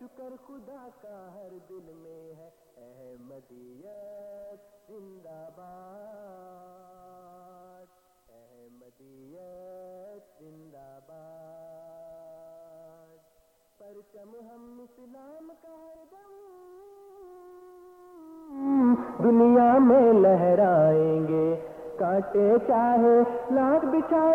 شکر خدا کا ہر دل میں ہے۔ احمدیت زندہ باد۔ احمدیت زندہ باد۔ پرچم ہم اسلام کا ہر دم۔ دنیا میں لہرائیں گے۔ کاٹے چاہے، لاکھ بچھا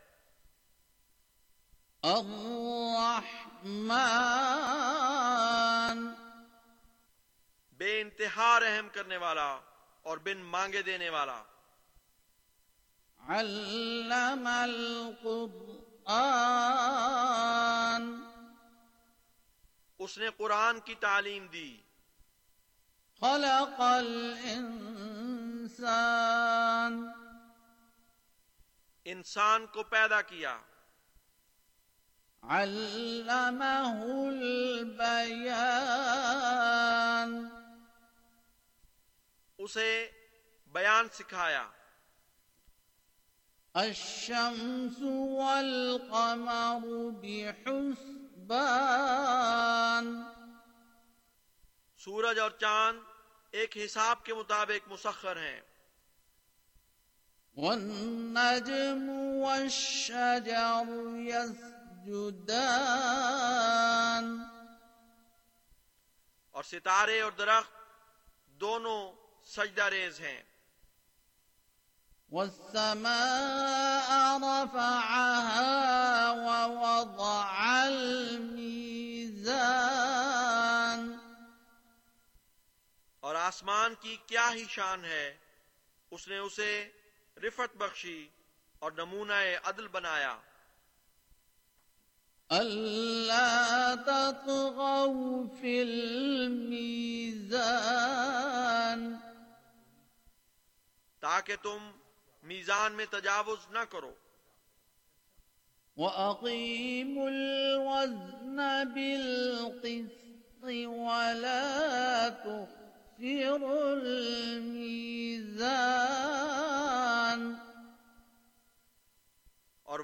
الرحمن۔ بے انتہا رحم کرنے والا اور بن مانگے دینے والا۔ علم القرآن۔ اس نے قرآن کی تعلیم دی۔ خلق الانسان۔ انسان کو پیدا کیا۔ علمه البيان۔ اسے بیان سکھایا۔ الشمس والقمر بحسبان۔ سورج اور چاند ایک حساب کے مطابق مسخر ہیں۔ والنجم والشجر يسجدان اور ستارے اور درخت دونوں سجدہ ریز ہیں۔ والسماء رفعها ووضع الميزان۔ اور آسمان کی کیا ہی شان ہے اس نے اسے رفت بخشی اور نمونہ عدل بنایا۔ ألا تطغوا في الميزان. تاکہ تم میزان میں تجاوز نہ کرو۔ وأقيموا الوزن بالقسط ولا تخسروا الميزان.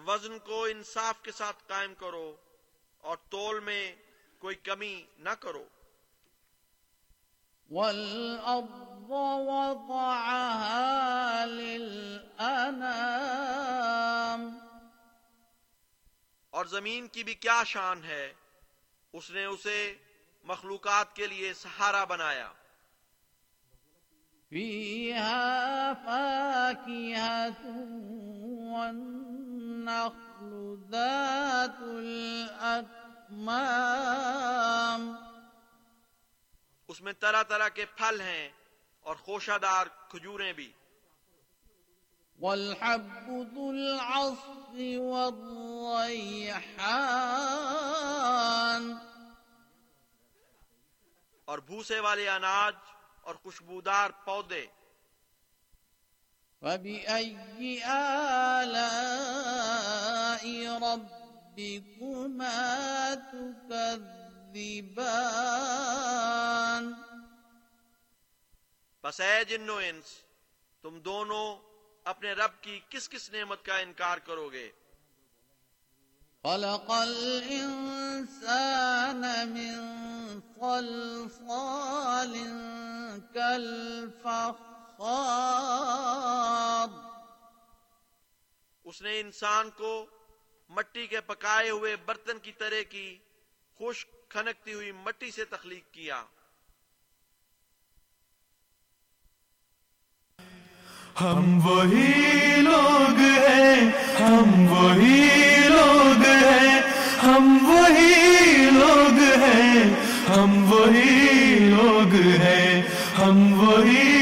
وزن کو انصاف کے ساتھ قائم کرو اور تول میں کوئی کمی نہ کرو۔ والأرض وضعها للأنام۔ اور زمین کی بھی کیا شان ہے اس نے اسے مخلوقات کے لیے سہارا بنایا۔ فيها فاكهة والنخل ذات الأكمام. اس میں طرح طرح کے پھل ہیں اور خوشہ دار کھجوریں بھی۔ والحب ذو العصف والريحان. اور بھوسے والے اناج اور خوشبودار پودے۔ فبأي آلاء ربكما تكذبان بس اے جنو انس تم دونوں اپنے رب کی کس کس نعمت کا انکار کرو گے؟ خلق الإنسان من صلصال كالفخار اس نے انسان کو مٹی کے پکائے ہوئے برتن کی طرح کی خشک کھنکتی ہوئی مٹی سے تخلیق کیا۔ ہم وہی لوگ ہیں ہم وہی لوگ ہیں ہم وہی لوگ ہیں ہم وہی لوگ ہیں ہم وہی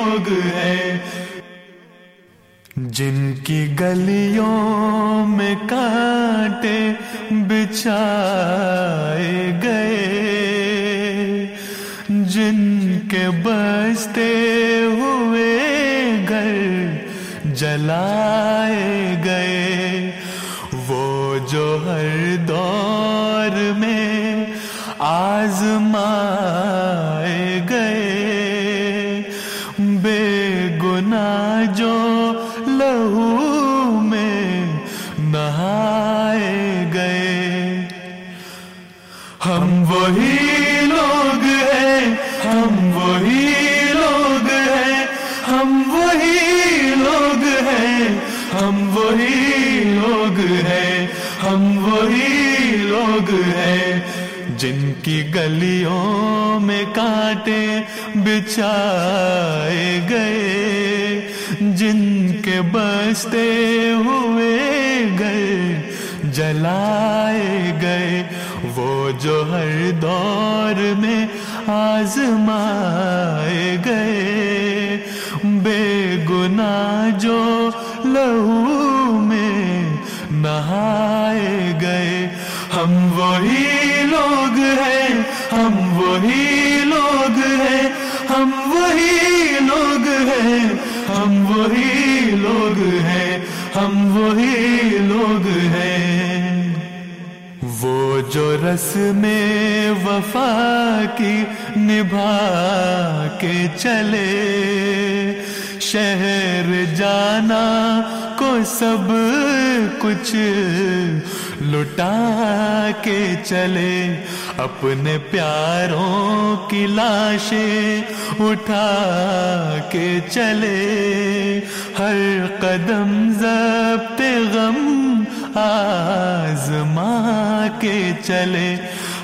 لوگ ہیں۔ جن کی گلیوں میں کانٹے بچھائے گئے، جن کے بستے ہوئے گھر جلائے گئے۔ وہ جو ہر دور میں آزمائے وہی لوگ ہیں، ہم وہی لوگ ہیں، ہم وہی لوگ ہیں، ہم وہی لوگ ہیں، ہم وہی لوگ ہیں۔ جن کی گلیوں میں کانٹے بچھائے گئے، جن کے بستے ہوئے گئے، جلائے گئے۔ وہ جو ہر دور میں آزمائے گئے۔ بے گناہ جو لہو میں نہائے گئے۔ ہم وہی لوگ ہیں، ہم وہی لوگ ہیں، ہم وہی لوگ ہیں، ہم وہی لوگ ہیں، ہم وہی لوگ ہیں۔ وہ جو رسم وفا کی نبھا کے چلے شہر جانا کو سب کچھ لٹا کے چلے اپنے پیاروں کی لاشیں اٹھا کے چلے ہر قدم ضبط غم آزما کے چلے۔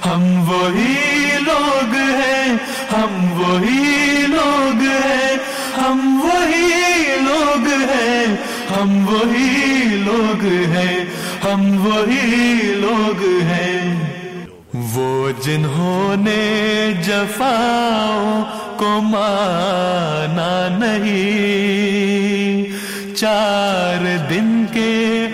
ہم وہی لوگ ہیں، ہم وہی لوگ ہیں، ہم وہی لوگ ہیں، ہم وہی لوگ ہیں، ہم وہی لوگ ہیں۔ وہ جنہوں نے جفاؤں کو مانا نہیں، چار دن کے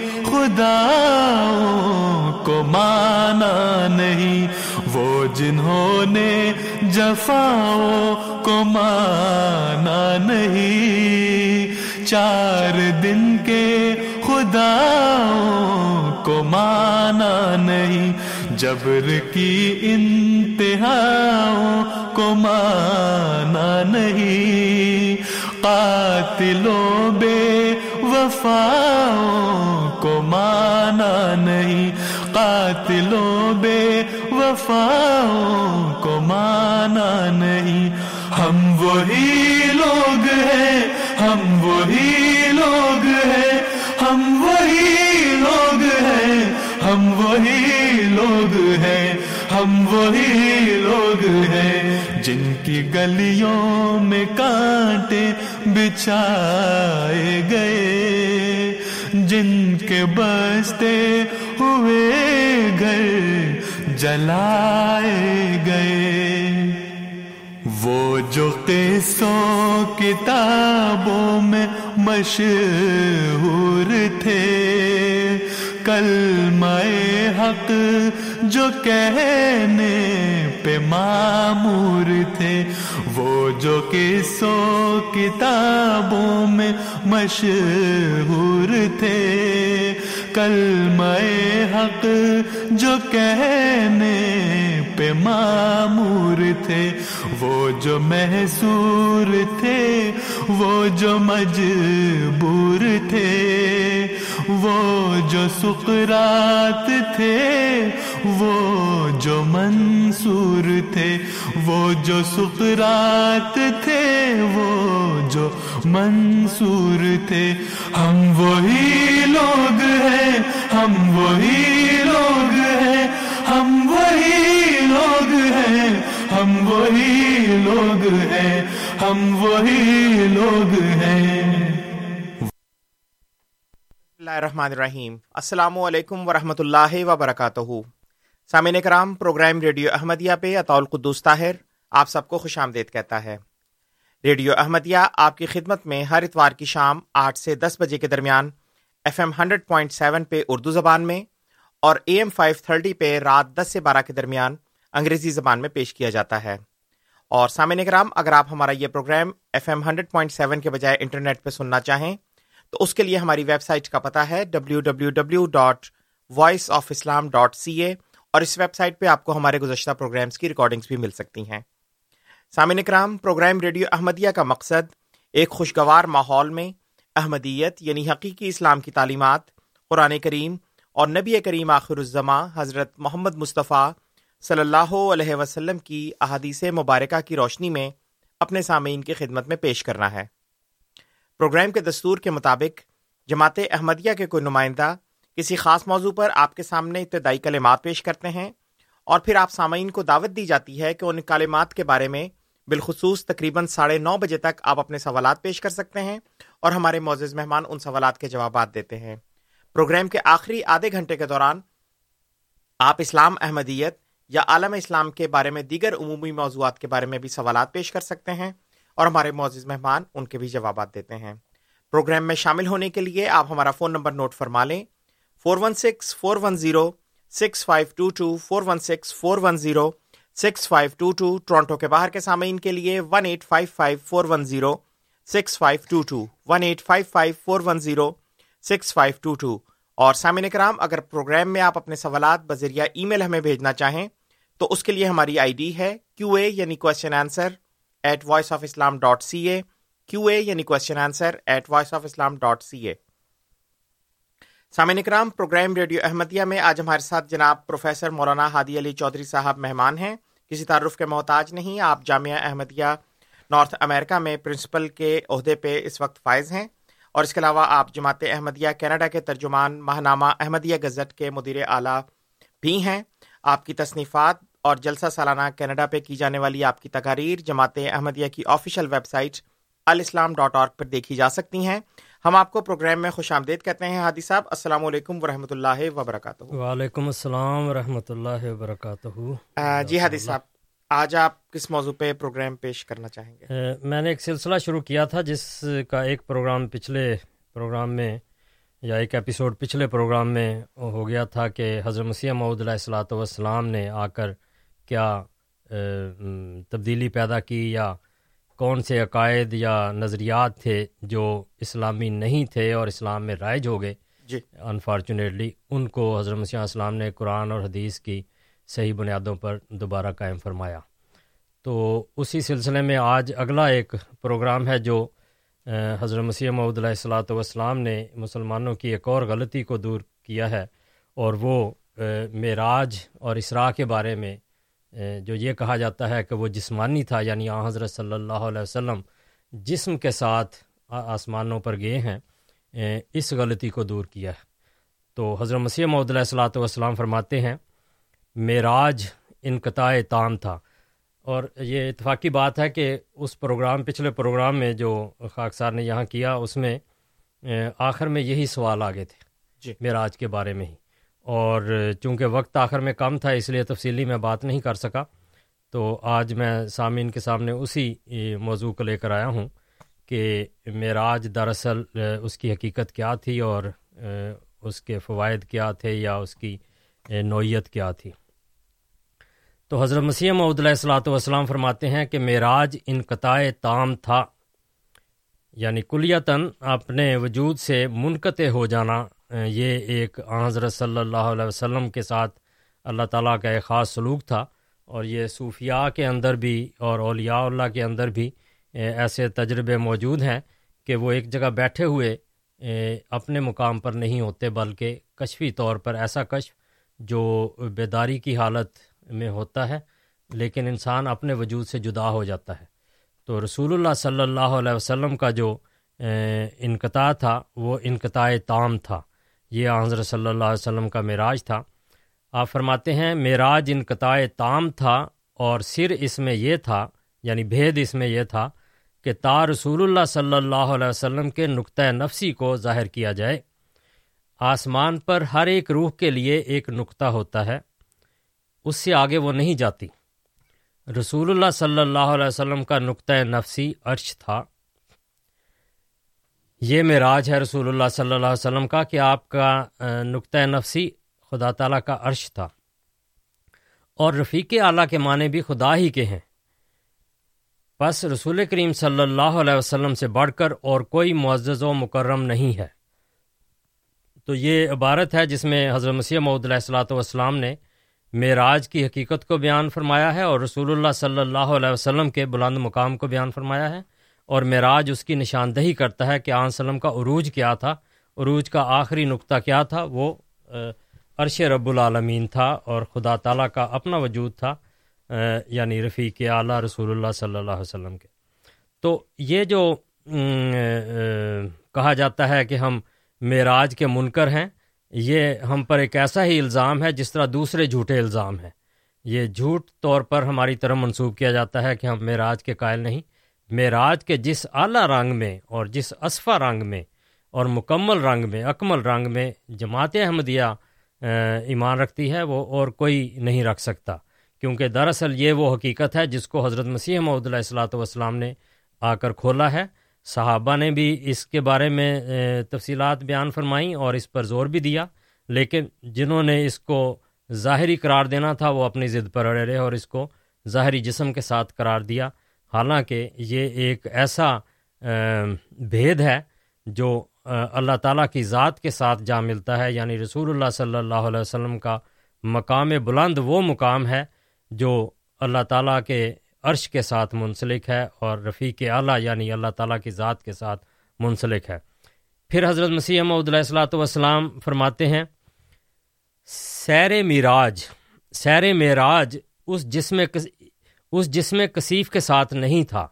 خداؤں کو مانا نہیں، وہ جنہوں نے جفاؤں کو مانا نہیں۔ چار دن کے خداؤں کو مانا نہیں، جبر کی انتہاؤں کو مانا نہیں۔ قاتلوں بے وفاؤں کو مانا نہیں، قاتلوں بے وفاؤں کو مانا نہیں۔ ہم وہی لوگ ہیں، ہم وہی لوگ ہیں، ہم وہی ہم وہی لوگ ہیں جن کی گلیوں میں کانٹے بچھائے گئے، جن کے بستے ہوئے گھر جلائے گئے۔ وہ جو قصوں، کتابوں میں مشہور تھے، کلمہ حق جو کہنے پہ معمور تھے، وہ جو قصوں، کتابوں میں مشہور تھے۔ کلمہ حق جو کہنے پہ معمور تھے، وہ جو محسور تھے، وہ جو مجبور تھے۔ وہ جو سقرات تھے وہ جو منصور تھے، وہ جو سقرات تھے، وہ جو منصور تھے۔ ہم وہی لوگ ہیں، ہم وہی لوگ ہیں، ہم وہی لوگ ہیں، ہم وہی لوگ ہیں، ہم وہی لوگ ہیں۔ اللہ الرحمن الرحیم۔ السلام علیکم ورحمۃ اللہ وبرکاتہ۔ سامعین کرام، پروگرام ریڈیو احمدیہ پہ اطول قدوس طاہر آپ سب کو خوش آمدید کہتا ہے۔ ریڈیو احمدیہ آپ کی خدمت میں ہر اتوار کی شام آٹھ سے دس بجے کے درمیان F M hundred point seven پہ اردو زبان میں اور اے ایم فائیو تھرٹی پہ رات دس سے بارہ کے درمیان انگریزی زبان میں پیش کیا جاتا ہے۔ اور سامعین کرام، اگر آپ ہمارا یہ programme F M hundred point seven کے بجائے انٹرنیٹ پہ سننا چاہیں، تو اس کے لیے ہماری ویب سائٹ کا پتا ہے W W W dot Voice of Islam dot C A. اور اس ویب سائٹ پہ آپ کو ہمارے گزشتہ پروگرامس کی ریکارڈنگس بھی مل سکتی ہیں۔ سامعین کرام پروگرام ریڈیو احمدیہ کا مقصد ایک خوشگوار ماحول میں احمدیت یعنی حقیقی اسلام کی تعلیمات، قرآن کریم اور نبی کریم آخر الزماں حضرت محمد مصطفیٰ صلی اللہ علیہ وسلم کی احادیث مبارکہ کی روشنی میں اپنے سامعین کی خدمت میں پیش کرنا ہے۔ پروگرام کے دستور کے مطابق جماعت احمدیہ کے کوئی نمائندہ کسی خاص موضوع پر آپ کے سامنے ابتدائی کلمات پیش کرتے ہیں اور پھر آپ سامعین کو دعوت دی جاتی ہے کہ ان کالمات کے بارے میں بالخصوص تقریباً ساڑھے نو بجے تک آپ اپنے سوالات پیش کر سکتے ہیں اور ہمارے معزز مہمان ان سوالات کے جوابات دیتے ہیں۔ پروگرام کے آخری آدھے گھنٹے کے دوران آپ اسلام احمدیت یا عالم اسلام کے بارے میں دیگر عمومی موضوعات کے بارے میں بھی سوالات پیش کر سکتے ہیں اور ہمارے معزز مہمان ان کے بھی جوابات دیتے ہیں۔ پروگرام میں شامل ہونے کے لیے آپ ہمارا فون نمبر نوٹ فرما لیں۔ Four one six four one zero six five two two four one six four one zero six five two two Toronto کے باہر کے سامعین کے لیے one eight five five four one zero six five two two one eight five five four one zero six five two two اور سامعین کرام، اگر پروگرام میں آپ اپنے سوالات بذریعہ ای میل ہمیں بھیجنا چاہیں، تو اس کے لیے ہماری آئی ڈی ہے کیو اے یعنی question answer at Voice of Islam dot C A Q A یعنی question answer at Voice of Islam dot C A سامعین کرام پروگرام ریڈیو احمدیہ میں آج ہمارے ساتھ جناب پروفیسر مولانا ہادی علی چودھری صاحب مہمان ہیں۔ کسی تعارف کے محتاج نہیں، آپ جامعہ احمدیہ نارتھ امریکہ میں پرنسپل کے عہدے پہ اس وقت فائز ہیں۔ اور اس کے علاوہ آپ جماعت احمدیہ کینیڈا کے ترجمان ماہنامہ احمدیہ گزٹ کے مدیر اعلیٰ بھی ہیں۔ آپ کی تصنیفات اور جلسہ سالانہ کینیڈا پہ کی جانے والی آپ کی تقاریر جماعت احمدیہ کی آفیشیل ویب سائٹ الاسلام ڈاٹ اور پر دیکھی جا سکتی ہیں۔ ہم آپ کو پروگرام میں خوش آمدید کہتے ہیں ہادی صاحب السلام علیکم ورحمۃ اللہ وبرکاتہ۔ وعلیکم السلام ورحمۃ اللہ وبرکاتہ۔ جی ہادی صاحب آج آپ کس موضوع پہ پروگرام پیش کرنا چاہیں گے؟ میں نے ایک سلسلہ شروع کیا تھا جس کا ایک پروگرام پچھلے پروگرام میں یا ایک ایپیسوڈ پچھلے پروگرام میں ہو گیا تھا کہ حضرت مسیح محدود علیہ السلاۃ والسلام نے آ کر کیا تبدیلی پیدا کی یا کون سے عقائد یا نظریات تھے جو اسلامی نہیں تھے اور اسلام میں رائج ہو گئے؟ جی۔ انفارچونیٹلی ان کو حضرت مسیح السلام نے قرآن اور حدیث کی صحیح بنیادوں پر دوبارہ قائم فرمایا۔ تو اسی سلسلے میں آج اگلا ایک پروگرام ہے جو حضرت مسیح محدود علیہ السلاۃ والسلام نے مسلمانوں کی ایک اور غلطی کو دور کیا ہے اور وہ معراج اور اسراء کے بارے میں جو یہ کہا جاتا ہے کہ وہ جسمانی تھا یعنی آ حضرت صلی اللہ علیہ وسلم جسم کے ساتھ آسمانوں پر گئے ہیں اس غلطی کو دور کیا ہے۔ تو حضرت مسیح محدود علیہ السلاۃ والسلام فرماتے ہیں معراج انقطاع تام تھا۔ اور یہ اتفاقی بات ہے کہ اس پروگرام پچھلے پروگرام میں جو خاکسار نے یہاں کیا اس میں آخر میں یہی سوال آگے تھے جی۔ معراج کے بارے میں ہی۔ اور چونکہ وقت آخر میں کم تھا اس لیے تفصیلی میں بات نہیں کر سکا، تو آج میں سامعین کے سامنے اسی موضوع کو لے کر آیا ہوں کہ معراج دراصل اس کی حقیقت کیا تھی اور اس کے فوائد کیا تھے یا اس کی نوعیت کیا تھی۔ تو حضرت مسیح محدود علیہ السلاۃ والسلام فرماتے ہیں کہ معراج انقطاع تام تھا یعنی کلیتاً اپنے وجود سے منقطع ہو جانا یہ ایک حضرت صلی اللہ علیہ وسلم کے ساتھ اللہ تعالیٰ کا ایک خاص سلوک تھا اور یہ صوفیاء کے اندر بھی اور اولیاء اللہ کے اندر بھی ایسے تجربے موجود ہیں کہ وہ ایک جگہ بیٹھے ہوئے اپنے مقام پر نہیں ہوتے، بلکہ کشفی طور پر ایسا کشف جو بیداری کی حالت میں ہوتا ہے، لیکن انسان اپنے وجود سے جدا ہو جاتا ہے۔ تو رسول اللہ صلی اللہ علیہ وسلم کا جو انقطاع تھا، وہ انقطاع تام تھا۔ یہ حضرت صلی اللہ علیہ وسلم کا معراج تھا۔ آپ فرماتے ہیں، معراج انقطاع تام تھا اور سر اس میں یہ تھا یعنی بھید اس میں یہ تھا کہ تا رسول اللہ صلی اللہ علیہ وسلم کے نقطۂ نفسی کو ظاہر کیا جائے۔ آسمان پر ہر ایک روح کے لیے ایک نقطہ ہوتا ہے، اس سے آگے وہ نہیں جاتی۔ رسول اللہ صلی اللہ علیہ وسلم کا نقطۂ نفسی عرش تھا۔ یہ معراج ہے رسول اللہ صلی اللہ علیہ وسلم کا کہ آپ کا نقطۂ نفسی خدا تعالیٰ کا عرش تھا۔ اور رفیق اعلیٰ کے معنی بھی خدا ہی کے ہیں۔ بس رسول کریم صلی اللہ علیہ وسلم سے بڑھ کر اور کوئی معزز و مکرم نہیں ہے۔ تو یہ عبارت ہے جس میں حضرت مسیح محدود علیہ السلاۃ والسلام نے معراج کی حقیقت کو بیان فرمایا ہے اور رسول اللہ صلی اللہ علیہ وسلم کے بلند مقام کو بیان فرمایا ہے۔ اور معراج اس کی نشاندہی کرتا ہے کہ آن سلم کا عروج کیا تھا، عروج کا آخری نقطہ کیا تھا؟ وہ عرش رب العالمین تھا اور خدا تعالیٰ کا اپنا وجود تھا یعنی رفیق اعلیٰ رسول اللہ صلی اللہ علیہ وسلم کے۔ تو یہ جو کہا جاتا ہے کہ ہم معراج کے منکر ہیں، یہ ہم پر ایک ایسا ہی الزام ہے جس طرح دوسرے جھوٹے الزام ہیں۔ یہ جھوٹ طور پر ہماری طرف منسوخ کیا جاتا ہے کہ ہم معراج کے قائل نہیں معراج کے جس اعلیٰ رنگ میں اور جس اسفا رنگ میں اور مکمل رنگ میں، اکمل رنگ میں جماعت احمدیہ ایمان رکھتی ہے، وہ اور کوئی نہیں رکھ سکتا۔ کیونکہ دراصل یہ وہ حقیقت ہے جس کو حضرت مسیح محدود علیہ السلاۃ والسلام نے آ کر کھولا ہے۔ صحابہ نے بھی اس کے بارے میں تفصیلات بیان فرمائیں اور اس پر زور بھی دیا، لیکن جنہوں نے اس کو ظاہری قرار دینا تھا، وہ اپنی ضد پر اڑے رہے اور اس کو ظاہری جسم کے ساتھ قرار دیا۔ حالانکہ یہ ایک ایسا بھید ہے جو اللہ تعالیٰ کی ذات کے ساتھ جا ملتا ہے۔ یعنی رسول اللہ صلی اللہ علیہ وسلم کا مقام بلند وہ مقام ہے جو اللہ تعالیٰ کے عرش کے ساتھ منسلک ہے اور رفیق اعلیٰ یعنی اللہ تعالیٰ کی ذات کے ساتھ منسلک ہے۔ پھر حضرت مسیح محدود علیہ السلاۃ والسلام فرماتے ہیں، سیر معراج سیر معراج اس جسم اس جسم کثیف کے ساتھ نہیں تھا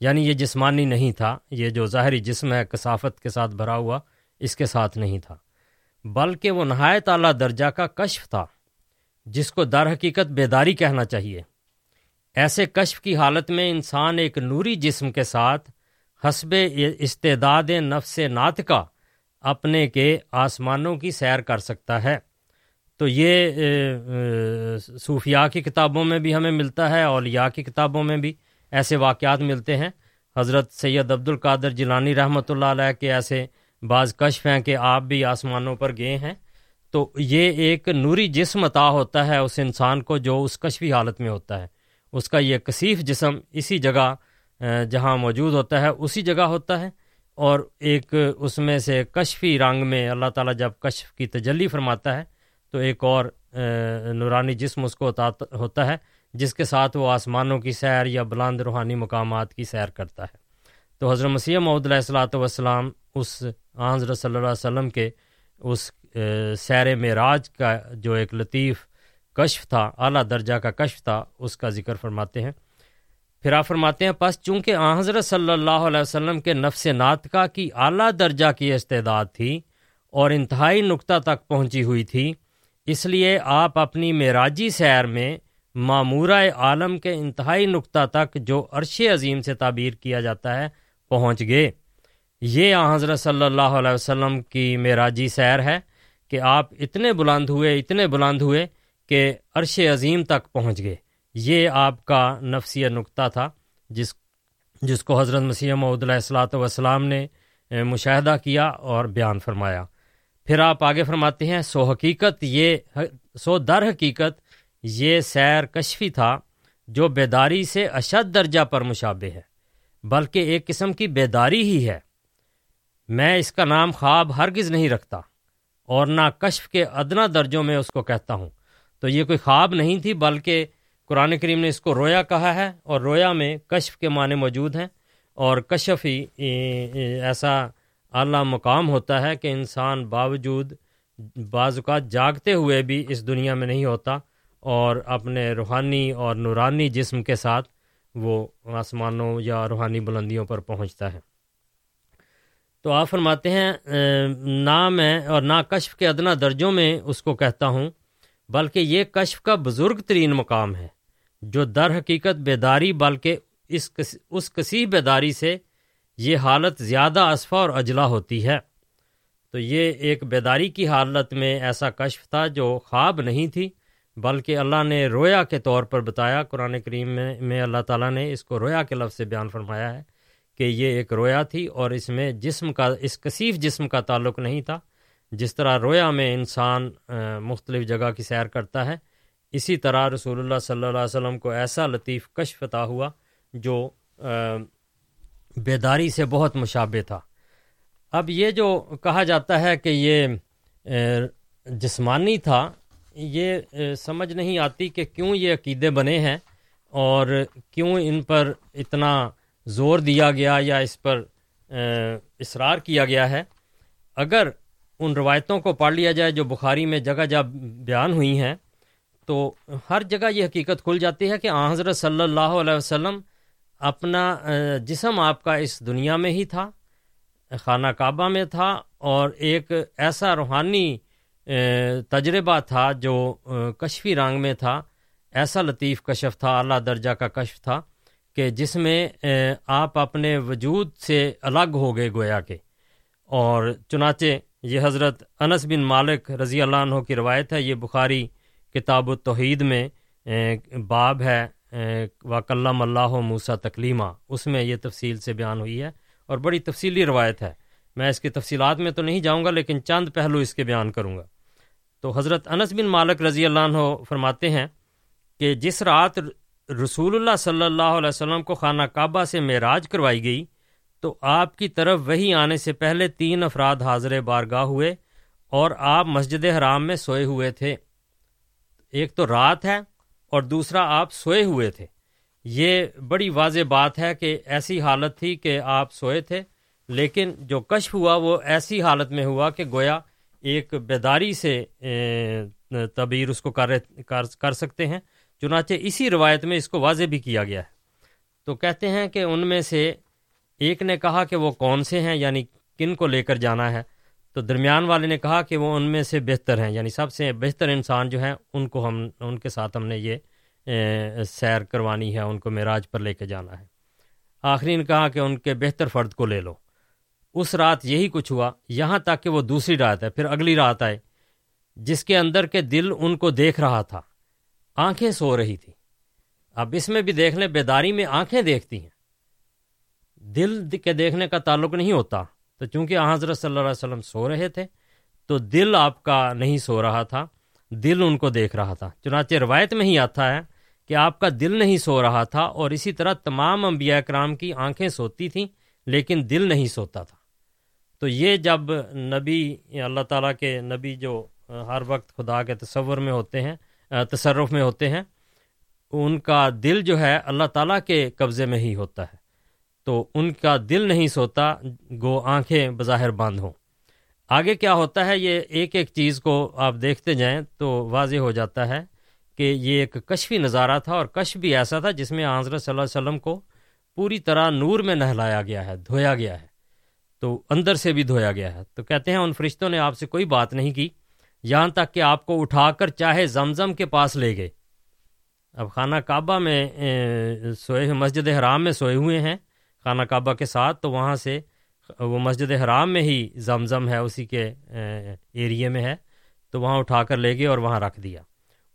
یعنی یہ جسمانی نہیں تھا، یہ جو ظاہری جسم ہے، کثافت کے ساتھ بھرا ہوا، اس کے ساتھ نہیں تھا۔ بلکہ وہ نہایت اعلیٰ درجہ کا کشف تھا، جس کو در حقیقت بیداری کہنا چاہیے۔ ایسے کشف کی حالت میں انسان ایک نوری جسم کے ساتھ حسب استعداد نفس نعت کا اپنے کے آسمانوں کی سیر کر سکتا ہے۔ تو یہ صوفیاء کی کتابوں میں بھی ہمیں ملتا ہے، اولیاء کی کتابوں میں بھی ایسے واقعات ملتے ہیں۔ حضرت سید عبد القادر جیلانی رحمۃ اللہ علیہ کے ایسے بعض کشف ہیں کہ آپ بھی آسمانوں پر گئے ہیں۔ تو یہ ایک نوری جسم عطا ہوتا ہے اس انسان کو جو اس کشفی حالت میں ہوتا ہے۔ اس کا یہ کثیف جسم اسی جگہ جہاں موجود ہوتا ہے، اسی جگہ ہوتا ہے۔ اور ایک اس میں سے کشفی رنگ میں اللہ تعالیٰ جب کشف کی تجلی فرماتا ہے تو ایک اور نورانی جسم اس کو ہوتا ہے، جس کے ساتھ وہ آسمانوں کی سیر یا بلند روحانی مقامات کی سیر کرتا ہے۔ تو حضرت مسیح محدود علیہ السلاۃ والسلام اس حضرت صلی اللہ علیہ وسلم کے اس سیر معراج کا جو ایک لطیف کشف تھا، اعلیٰ درجہ کا کشف تھا، اس کا ذکر فرماتے ہیں۔ پھر آپ فرماتے ہیں، پس چونکہ آ حضرت صلی اللہ علیہ وسلم کے نفس ناطقہ کی اعلیٰ درجہ کی استعداد تھی اور انتہائی نقطہ تک پہنچی ہوئی تھی اس لیے آپ اپنی معراجی سیر میں معمورہ عالم کے انتہائی نقطہ تک جو عرش عظیم سے تعبیر کیا جاتا ہے، پہنچ گئے۔ یہ حضرت صلی اللہ علیہ وسلم کی معراجی سیر ہے کہ آپ اتنے بلند ہوئے، اتنے بلند ہوئے کہ عرش عظیم تک پہنچ گئے۔ یہ آپ کا نفسی نقطہ تھا، جس جس کو حضرت مسیح محدود علیہ السلاۃ والسلام نے مشاہدہ کیا اور بیان فرمایا۔ پھر آپ آگے فرماتے ہیں، سو حقیقت یہ، سو در حقیقت یہ سیر کشفی تھا جو بیداری سے اشد درجہ پر مشابہ ہے، بلکہ ایک قسم کی بیداری ہی ہے۔ میں اس کا نام خواب ہرگز نہیں رکھتا اور نہ کشف کے ادنا درجوں میں اس کو کہتا ہوں۔ تو یہ کوئی خواب نہیں تھی، بلکہ قرآن کریم نے اس کو رویا کہا ہے اور رویا میں کشف کے معنی موجود ہیں اور کشف ہی ایسا اعلیٰ مقام ہوتا ہے کہ انسان باوجود بعض اوقات جاگتے ہوئے بھی اس دنیا میں نہیں ہوتا اور اپنے روحانی اور نورانی جسم کے ساتھ وہ آسمانوں یا روحانی بلندیوں پر پہنچتا ہے۔ تو آپ فرماتے ہیں، نہ میں اور نہ کشف کے ادنا درجوں میں اس کو کہتا ہوں، بلکہ یہ کشف کا بزرگ ترین مقام ہے، جو در حقیقت بیداری، بلکہ اس اس کسی بیداری سے یہ حالت زیادہ اسفا اور اجلا ہوتی ہے۔ تو یہ ایک بیداری کی حالت میں ایسا کشف تھا جو خواب نہیں تھی، بلکہ اللہ نے رویا کے طور پر بتایا۔ قرآن کریم میں میں اللہ تعالیٰ نے اس کو رویا کے لفظ سے بیان فرمایا ہے کہ یہ ایک رویا تھی اور اس میں جسم کا، اس کثیف جسم کا تعلق نہیں تھا۔ جس طرح رویا میں انسان مختلف جگہ کی سیر کرتا ہے، اسی طرح رسول اللہ صلی اللہ علیہ وسلم کو ایسا لطیف کشف عطا ہوا جو بیداری سے بہت مشابہ تھا۔ اب یہ جو کہا جاتا ہے کہ یہ جسمانی تھا، یہ سمجھ نہیں آتی کہ کیوں یہ عقیدے بنے ہیں اور کیوں ان پر اتنا زور دیا گیا یا اس پر اصرار کیا گیا ہے۔ اگر ان روایتوں کو پڑھ لیا جائے جو بخاری میں جگہ جگہ بیان ہوئی ہیں، تو ہر جگہ یہ حقیقت کھل جاتی ہے کہ آ حضرت صلی اللہ علیہ وسلم اپنا جسم آپ کا اس دنیا میں ہی تھا، خانہ کعبہ میں تھا، اور ایک ایسا روحانی تجربہ تھا جو کشفی رنگ میں تھا، ایسا لطیف کشف تھا، اعلیٰ درجہ کا کشف تھا کہ جس میں آپ اپنے وجود سے الگ ہو گئے گویا کے اور چنانچہ یہ حضرت انس بن مالک رضی اللہ عنہ کی روایت ہے، یہ بخاری کتاب و توحید میں باب ہے و اللہ موسا تکلیمہ اس میں یہ تفصیل سے بیان ہوئی ہے اور بڑی تفصیلی روایت ہے۔ میں اس کی تفصیلات میں تو نہیں جاؤں گا، لیکن چند پہلو اس کے بیان کروں گا۔ تو حضرت انس بن مالک رضی اللہ عنہ فرماتے ہیں کہ جس رات رسول اللہ صلی اللہ علیہ وسلم کو خانہ کعبہ سے معراج کروائی گئی، تو آپ کی طرف وہی آنے سے پہلے تین افراد حاضر بارگاہ ہوئے اور آپ مسجد حرام میں سوئے ہوئے تھے۔ ایک تو رات ہے اور دوسرا آپ سوئے ہوئے تھے۔ یہ بڑی واضح بات ہے کہ ایسی حالت تھی کہ آپ سوئے تھے، لیکن جو کشف ہوا وہ ایسی حالت میں ہوا کہ گویا ایک بیداری سے تبیر اس کو کر سکتے ہیں۔ چنانچہ اسی روایت میں اس کو واضح بھی کیا گیا ہے۔ تو کہتے ہیں کہ ان میں سے ایک نے کہا کہ وہ کون سے ہیں یعنی کن کو لے کر جانا ہے۔ تو درمیان والے نے کہا کہ وہ ان میں سے بہتر ہیں یعنی سب سے بہتر انسان جو ہیں ان کو ہم، ان کے ساتھ ہم نے یہ سیر کروانی ہے، ان کو معراج پر لے کے جانا ہے۔ آخری نے کہا کہ ان کے بہتر فرد کو لے لو۔ اس رات یہی کچھ ہوا، یہاں تک کہ وہ دوسری رات ہے، پھر اگلی رات آئے، جس کے اندر کے دل ان کو دیکھ رہا تھا۔ آنکھیں سو رہی تھی اب اس میں بھی دیکھ لیں، بیداری میں آنکھیں دیکھتی ہیں۔ دل کے دیکھنے کا تعلق نہیں ہوتا۔ تو چونکہ حضرت صلی اللہ علیہ وسلم سو رہے تھے، تو دل آپ کا نہیں سو رہا تھا، دل ان کو دیکھ رہا تھا۔ چنانچہ روایت میں ہی آتا ہے کہ آپ کا دل نہیں سو رہا تھا اور اسی طرح تمام انبیاء کرام کی آنکھیں سوتی تھیں، لیکن دل نہیں سوتا تھا۔ تو یہ جب نبی، اللہ تعالیٰ کے نبی جو ہر وقت خدا کے تصور میں ہوتے ہیں، تصرف میں ہوتے ہیں، ان کا دل جو ہے اللہ تعالیٰ کے قبضے میں ہی ہوتا ہے۔ تو ان کا دل نہیں سوتا گو آنکھیں بظاہر بند ہوں۔ آگے کیا ہوتا ہے؟ یہ ایک ایک چیز کو آپ دیکھتے جائیں تو واضح ہو جاتا ہے کہ یہ ایک کشفی نظارہ تھا اور کشف بھی ایسا تھا جس میں حضرت صلی اللہ علیہ وسلم کو پوری طرح نور میں نہلایا گیا ہے، دھویا گیا ہے۔ تو اندر سے بھی دھویا گیا ہے۔ تو کہتے ہیں ان فرشتوں نے آپ سے کوئی بات نہیں کی، یہاں تک کہ آپ کو اٹھا کر چاہے زمزم کے پاس لے گئے۔ اب خانہ کعبہ میں سوئے مسجد حرام میں سوئے ہوئے ہیں۔ خانہ کعبہ کے ساتھ، تو وہاں سے وہ مسجد حرام میں ہی زمزم ہے، اسی کے ایریے میں ہے، تو وہاں اٹھا کر لے گئے اور وہاں رکھ دیا۔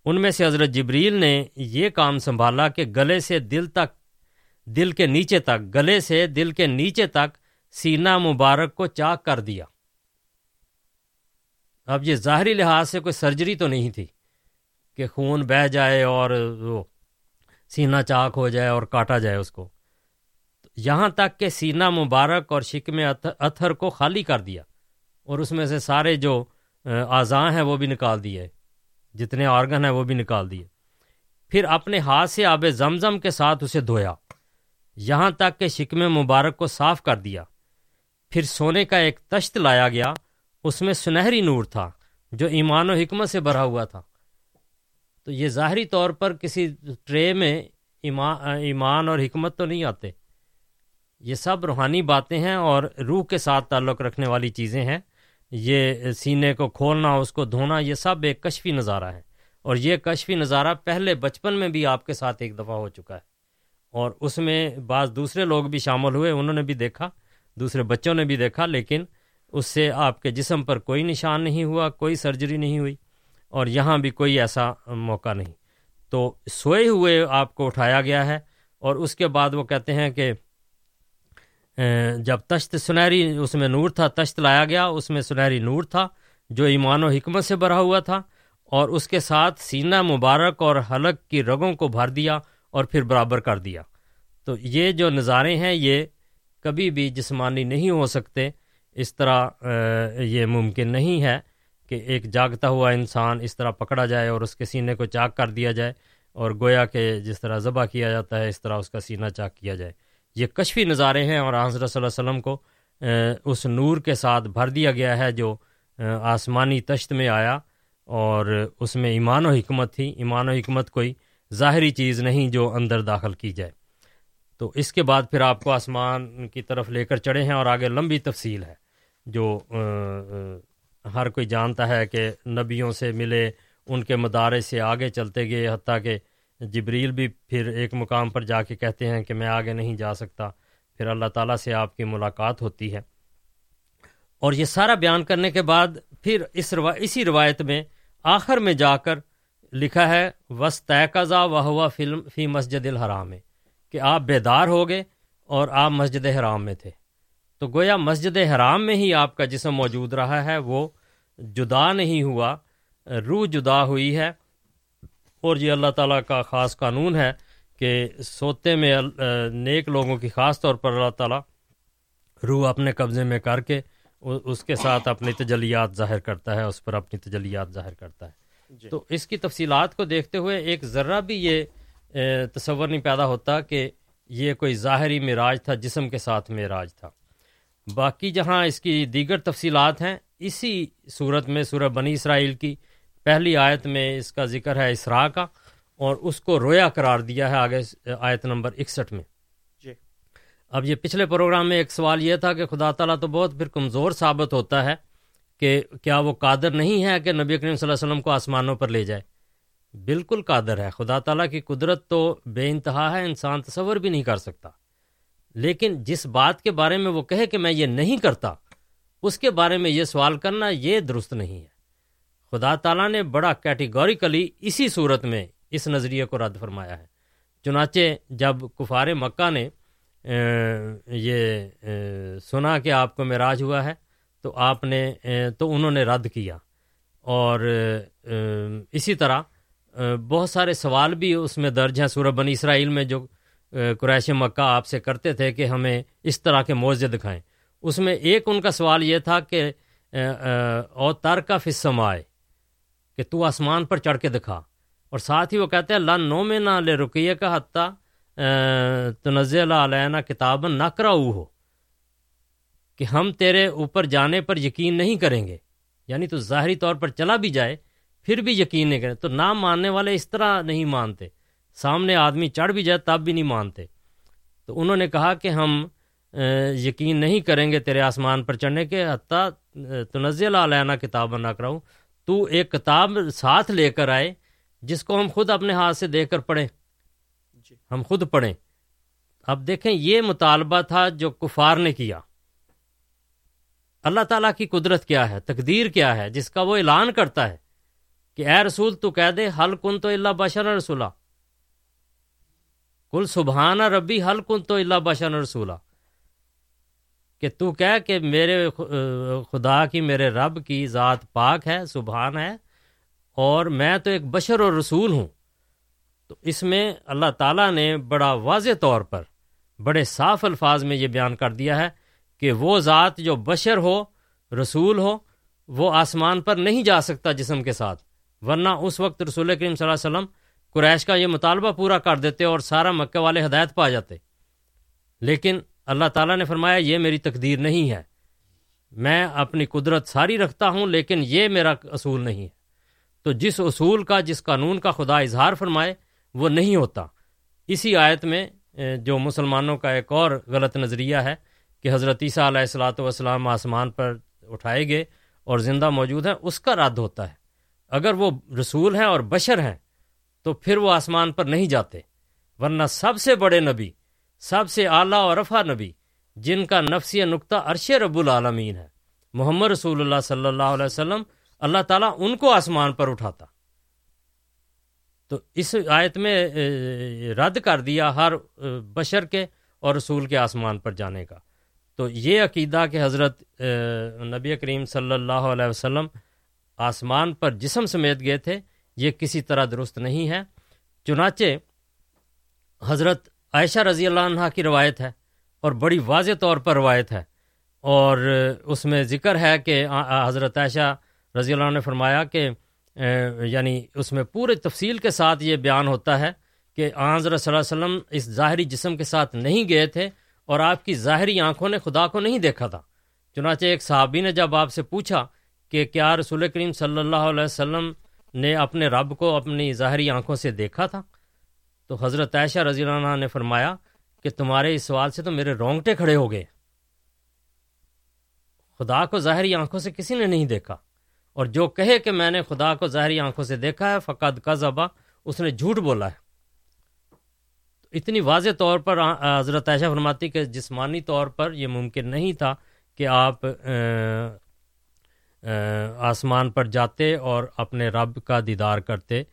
ان میں سے حضرت جبریل نے یہ کام سنبھالا کہ گلے سے دل تک، دل کے نیچے تک، گلے سے دل کے نیچے تک سینہ مبارک کو چاک کر دیا۔ اب یہ ظاہری لحاظ سے کوئی سرجری تو نہیں تھی کہ خون بہہ جائے اور وہ سینہ چاک ہو جائے اور کاٹا جائے اس کو۔ یہاں تک کہ سینہ مبارک اور شکم اتھر کو خالی کر دیا اور اس میں سے سارے جو اعضاء ہیں وہ بھی نکال دیے، جتنے آرگن ہیں وہ بھی نکال دیے۔ پھر اپنے ہاتھ سے آب زمزم کے ساتھ اسے دھویا۔ یہاں تک کہ شکم مبارک کو صاف کر دیا۔ پھر سونے کا ایک تشت لایا گیا۔ اس میں سنہری نور تھا جو ایمان و حکمت سے بھرا ہوا تھا۔ تو یہ ظاہری طور پر کسی ٹرے میں ایمان اور حکمت تو نہیں آتے۔ یہ سب روحانی باتیں ہیں اور روح کے ساتھ تعلق رکھنے والی چیزیں ہیں۔ یہ سینے کو کھولنا، اس کو دھونا، یہ سب ایک کشفی نظارہ ہے اور یہ کشفی نظارہ پہلے بچپن میں بھی آپ کے ساتھ ایک دفعہ ہو چکا ہے۔ اور اس میں بعض دوسرے لوگ بھی شامل ہوئے، انہوں نے بھی دیکھا، دوسرے بچوں نے بھی دیکھا، لیکن اس سے آپ کے جسم پر کوئی نشان نہیں ہوا، کوئی سرجری نہیں ہوئی، اور یہاں بھی کوئی ایسا موقع نہیں۔ تو سوئے ہوئے آپ کو اٹھایا گیا ہے اور اس کے بعد وہ کہتے ہیں کہ جب تشت سنہری، اس میں نور تھا، تشت لایا گیا، اس میں سنہری نور تھا جو ایمان و حکمت سے بھرا ہوا تھا اور اس کے ساتھ سینہ مبارک اور حلق کی رگوں کو بھر دیا اور پھر برابر کر دیا۔ تو یہ جو نظارے ہیں، یہ کبھی بھی جسمانی نہیں ہو سکتے۔ اس طرح یہ ممکن نہیں ہے کہ ایک جاگتا ہوا انسان اس طرح پکڑا جائے اور اس کے سینے کو چاک کر دیا جائے اور گویا کہ جس طرح ذبح کیا جاتا ہے، اس طرح اس کا سینہ چاک کیا جائے۔ یہ کشفی نظارے ہیں اور حضرت صلی اللہ علیہ وسلم کو اس نور کے ساتھ بھر دیا گیا ہے جو آسمانی تشت میں آیا اور اس میں ایمان و حکمت تھی۔ ایمان و حکمت کوئی ظاہری چیز نہیں جو اندر داخل کی جائے۔ تو اس کے بعد پھر آپ کو آسمان کی طرف لے کر چڑھے ہیں اور آگے لمبی تفصیل ہے جو ہر کوئی جانتا ہے کہ نبیوں سے ملے، ان کے مدارے سے آگے چلتے گئے، حتیٰ کہ جبریل بھی پھر ایک مقام پر جا کے کہتے ہیں کہ میں آگے نہیں جا سکتا۔ پھر اللہ تعالیٰ سے آپ کی ملاقات ہوتی ہے۔ اور یہ سارا بیان کرنے کے بعد پھر اس روا، اسی روایت میں آخر میں جا کر لکھا ہے وس و ہوا فلم فی مسجد الحرام۔ کہ آپ بیدار ہو گئے اور آپ مسجد حرام میں تھے۔ تو گویا مسجد حرام میں ہی آپ کا جسم موجود رہا ہے، وہ جدا نہیں ہوا، روح جدا ہوئی ہے۔ اور یہ اللہ تعالیٰ کا خاص قانون ہے کہ سوتے میں نیک لوگوں کی خاص طور پر اللہ تعالیٰ روح اپنے قبضے میں کر کے اس کے ساتھ اپنی تجلیات ظاہر کرتا ہے اس پر اپنی تجلیات ظاہر کرتا ہے۔ جی۔ تو اس کی تفصیلات کو دیکھتے ہوئے ایک ذرہ بھی یہ تصور نہیں پیدا ہوتا کہ یہ کوئی ظاہری معراج تھا جسم کے ساتھ معراج تھا۔ باقی جہاں اس کی دیگر تفصیلات ہیں اسی صورت میں سورہ بنی اسرائیل کی پہلی آیت میں اس کا ذکر ہے اسرا کا اور اس کو رویا قرار دیا ہے آگے آیت نمبر اکسٹھ میں۔ جی۔ اب یہ پچھلے پروگرام میں ایک سوال یہ تھا کہ خدا تعالیٰ تو بہت پھر کمزور ثابت ہوتا ہے کہ کیا وہ قادر نہیں ہے کہ نبی کریم صلی اللہ علیہ وسلم کو آسمانوں پر لے جائے؟ بالکل قادر ہے۔ خدا تعالیٰ کی قدرت تو بے انتہا ہے انسان تصور بھی نہیں کر سکتا۔ لیکن جس بات کے بارے میں وہ کہے کہ میں یہ نہیں کرتا اس کے بارے میں یہ سوال کرنا یہ درست نہیں ہے۔ خدا تعالیٰ نے بڑا کیٹیگوریکلی اسی صورت میں اس نظریے کو رد فرمایا ہے۔ چنانچہ جب کفار مکہ نے یہ سنا کہ آپ کو معراج ہوا ہے، تو آپ نے تو انہوں نے رد کیا۔ اور اسی طرح بہت سارے سوال بھی اس میں درج ہیں۔ سورہ بنی اسرائیل میں جو قریش مکہ آپ سے کرتے تھے کہ ہمیں اس طرح کے معاوضے دکھائیں۔ اس میں ایک ان کا سوال یہ تھا کہ او تر کا فسم آئے کہ تو آسمان پر چڑھ کے دکھا۔ اور ساتھ ہی وہ کہتے ہیں، لن نو میں نہ لے رکیے کا حتیٰ تنزل علینا کتاب نہ کراؤ ہو۔ کہ ہم تیرے اوپر جانے پر یقین نہیں کریں گے۔ یعنی تو ظاہری طور پر چلا بھی جائے، پھر بھی یقین نہیں کریں تو نہ ماننے والے اس طرح نہیں مانتے۔ سامنے آدمی چڑھ بھی جائے، تب بھی نہیں مانتے۔ تو انہوں نے کہا کہ ہم یقین نہیں کریں گے تیرے آسمان پر چڑھنے کے، حتیٰ تنزل علینا کتاب نہ کراؤں تو ایک کتاب ساتھ لے کر آئے جس کو ہم خود اپنے ہاتھ سے دیکھ کر پڑھیں۔ جی۔ ہم خود پڑھیں۔ اب دیکھیں یہ مطالبہ تھا جو کفار نے کیا۔ اللہ تعالیٰ کی قدرت کیا ہے؟ تقدیر کیا ہے؟ جس کا وہ اعلان کرتا ہے کہ اے رسول تو کہہ دے حل کن تو اللہ بشر رسولہ کل سبحانہ ربی حل کن تو اللہ بشر رسولہ کہ تو کہہ کہ میرے خدا کی، میرے رب کی ذات پاک ہے، سبحان ہے، اور میں تو ایک بشر اور رسول ہوں۔ تو اس میں اللہ تعالیٰ نے بڑا واضح طور پر، بڑے صاف الفاظ میں یہ بیان کر دیا ہے کہ وہ ذات جو بشر ہو، رسول ہو، وہ آسمان پر نہیں جا سکتا جسم کے ساتھ، ورنہ اس وقت رسول کریم صلی اللہ علیہ وسلم قریش کا یہ مطالبہ پورا کر دیتے اور سارا مکہ والے ہدایت پا جاتے۔ لیکن اللہ تعالیٰ نے فرمایا، یہ میری تقدیر نہیں ہے۔ میں اپنی قدرت ساری رکھتا ہوں، لیکن یہ میرا اصول نہیں ہے۔ تو جس اصول کا، جس قانون کا خدا اظہار فرمائے، وہ نہیں ہوتا۔ اسی آیت میں، جو مسلمانوں کا ایک اور غلط نظریہ ہے کہ حضرت عیسیٰ علیہ السلاۃ والسلام آسمان پر اٹھائے گئے اور زندہ موجود ہیں، اس کا رد ہوتا ہے۔ اگر وہ رسول ہیں اور بشر ہیں، تو پھر وہ آسمان پر نہیں جاتے، ورنہ سب سے بڑے نبی سب سے اعلیٰ اور رفا نبی، جن کا نفسی نقطہ عرش رب العالمین ہے۔ محمد رسول اللہ صلی اللہ علیہ وسلم اللہ تعالیٰ ان کو آسمان پر اٹھاتا۔ تو اس آیت میں رد کر دیا ہر بشر کے اور رسول کے آسمان پر جانے کا۔ تو یہ عقیدہ کہ حضرت نبی کریم صلی اللہ علیہ وسلم آسمان پر جسم سمیت گئے تھے، یہ کسی طرح درست نہیں ہے۔ چنانچہ حضرت عائشہ رضی اللہ عنہ کی روایت ہے اور بڑی واضح طور پر روایت ہے اور اس میں ذکر ہے کہ حضرت عائشہ رضی اللہ عنہ نے فرمایا کہ یعنی اس میں پورے تفصیل کے ساتھ یہ بیان ہوتا ہے کہ حضرت صلی اللہ علیہ وسلم اس ظاہری جسم کے ساتھ نہیں گئے تھے اور آپ کی ظاہری آنکھوں نے خدا کو نہیں دیکھا تھا۔ چنانچہ ایک صحابی نے جب آپ سے پوچھا کہ کیا رسول کریم صلی اللہ علیہ وسلم نے اپنے رب کو اپنی ظاہری آنکھوں سے دیکھا تھا؟ تو حضرت عائشہ رضی اللہ عنہ نے فرمایا کہ تمہارے اس سوال سے تو میرے رونگٹے کھڑے ہو گئے۔ خدا کو ظاہری آنکھوں سے کسی نے نہیں دیکھا۔ اور جو کہے کہ میں نے خدا کو ظاہری آنکھوں سے دیکھا ہے فقط کا ذبح اس نے جھوٹ بولا ہے۔ اتنی واضح طور پر حضرت عائشہ فرماتی کہ جسمانی طور پر یہ ممکن نہیں تھا کہ آپ آسمان پر جاتے اور اپنے رب کا دیدار کرتے۔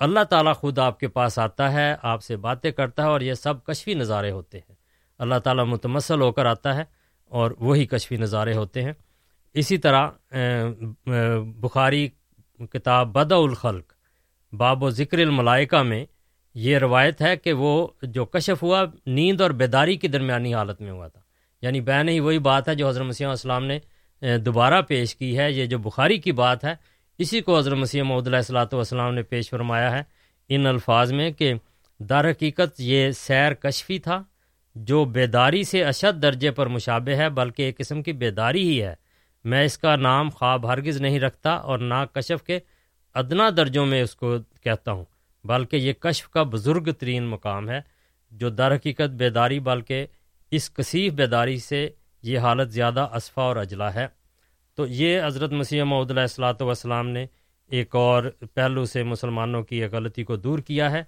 اللہ تعالیٰ خود آپ کے پاس آتا ہے، آپ سے باتیں کرتا ہے اور یہ سب کشفی نظارے ہوتے ہیں۔ اللہ تعالیٰ متمثل ہو کر آتا ہے اور وہی کشفی نظارے ہوتے ہیں۔ اسی طرح بخاری کتاب بد الخلق، باب و ذکر الملائکہ میں یہ روایت ہے کہ وہ جو کشف ہوا نیند اور بیداری کی درمیانی حالت میں ہوا تھا۔ یعنی بین ہی وہی بات ہے جو حضرت مسیح السلام نے دوبارہ پیش کی ہے۔ یہ جو بخاری کی بات ہے اسی کو حضرت مسیح محدود علیہ السلاۃ والسلام نے پیش فرمایا ہے، ان الفاظ میں کہ در حقیقت یہ سیر کشفی تھا جو بیداری سے اشد درجے پر مشابہ ہے، بلکہ ایک قسم کی بیداری ہی ہے۔ میں اس کا نام خواب ہرگز نہیں رکھتا اور نہ کشف کے ادنا درجوں میں اس کو کہتا ہوں، بلکہ یہ کشف کا بزرگ ترین مقام ہے جو در حقیقت بیداری، بلکہ اس کثیف بیداری سے یہ حالت زیادہ اسفا اور اجلا ہے۔ تو یہ حضرت مسیح محدود السلاۃ والسلام نے ایک اور پہلو سے مسلمانوں کی غلطی کو دور کیا ہے۔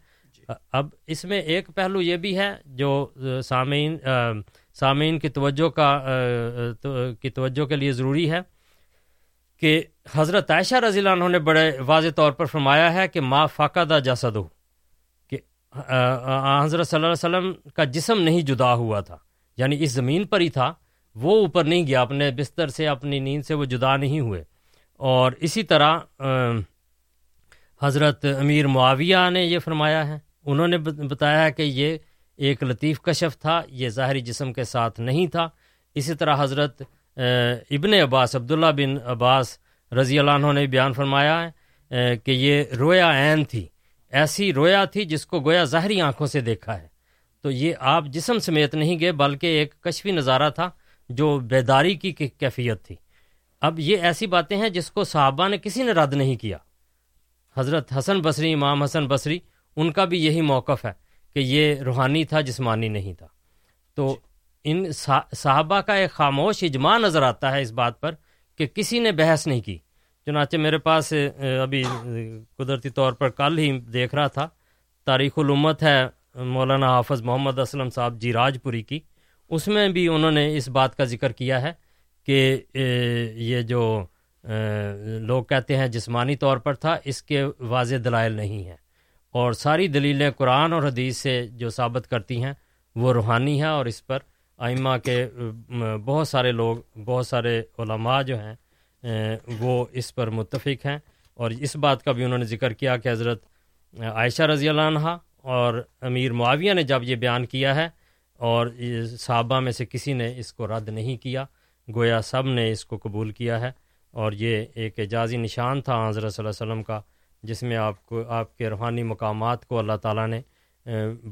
اب اس میں ایک پہلو یہ بھی ہے جو سامعین سامعین کی توجہ کا کی توجہ کے لیے ضروری ہے کہ حضرت عائشہ رضی اللہ عنہ نے بڑے واضح طور پر فرمایا ہے کہ ما فاقہ جسد ہو کہ حضرت صلی اللہ علیہ وسلم کا جسم نہیں جدا ہوا تھا یعنی اس زمین پر ہی تھا۔ وہ اوپر نہیں گیا، اپنے بستر سے، اپنی نیند سے وہ جدا نہیں ہوئے۔ اور اسی طرح حضرت امیر معاویہ نے یہ فرمایا ہے۔ انہوں نے بتایا کہ یہ ایک لطیف کشف تھا، یہ ظاہری جسم کے ساتھ نہیں تھا۔ اسی طرح حضرت ابن عباس، عبداللہ بن عباس رضی اللہ عنہ نے بیان فرمایا ہے کہ یہ رویا عین تھی۔ ایسی رویا تھی جس کو گویا ظاہری آنکھوں سے دیکھا ہے۔ تو یہ آپ جسم سمیت نہیں گئے، بلکہ ایک کشفی نظارہ تھا۔ جو بیداری کی کیفیت تھی۔ اب یہ ایسی باتیں ہیں جس کو صحابہ نے کسی نے رد نہیں کیا۔ حضرت حسن بصری، امام حسن بصری، ان کا بھی یہی موقف ہے کہ یہ روحانی تھا، جسمانی نہیں تھا۔ تو ان صحابہ کا ایک خاموش اجماع نظر آتا ہے اس بات پر کہ کسی نے بحث نہیں کی۔ چنانچہ میرے پاس ابھی قدرتی طور پر کل ہی دیکھ رہا تھا، تاریخ الامت ہے مولانا حافظ محمد اسلم صاحب جی راج پوری کی۔ اس میں بھی انہوں نے اس بات کا ذکر کیا ہے کہ یہ جو لوگ کہتے ہیں جسمانی طور پر تھا، اس کے واضح دلائل نہیں ہیں۔ اور ساری دلیلیں قرآن اور حدیث سے جو ثابت کرتی ہیں، وہ روحانی ہیں اور اس پر آئمہ کے بہت سارے لوگ، بہت سارے علماء جو ہیں وہ اس پر متفق ہیں۔ اور اس بات کا بھی انہوں نے ذکر کیا کہ حضرت عائشہ رضی اللہ عنہ اور امیر معاویہ نے جب یہ بیان کیا ہے اور صحابہ میں سے کسی نے اس کو رد نہیں کیا، گویا سب نے اس کو قبول کیا ہے۔ اور یہ ایک اعجازی نشان تھا حضرت صلی اللہ علیہ وسلم کا، جس میں آپ کو، آپ کے روحانی مقامات کو اللہ تعالیٰ نے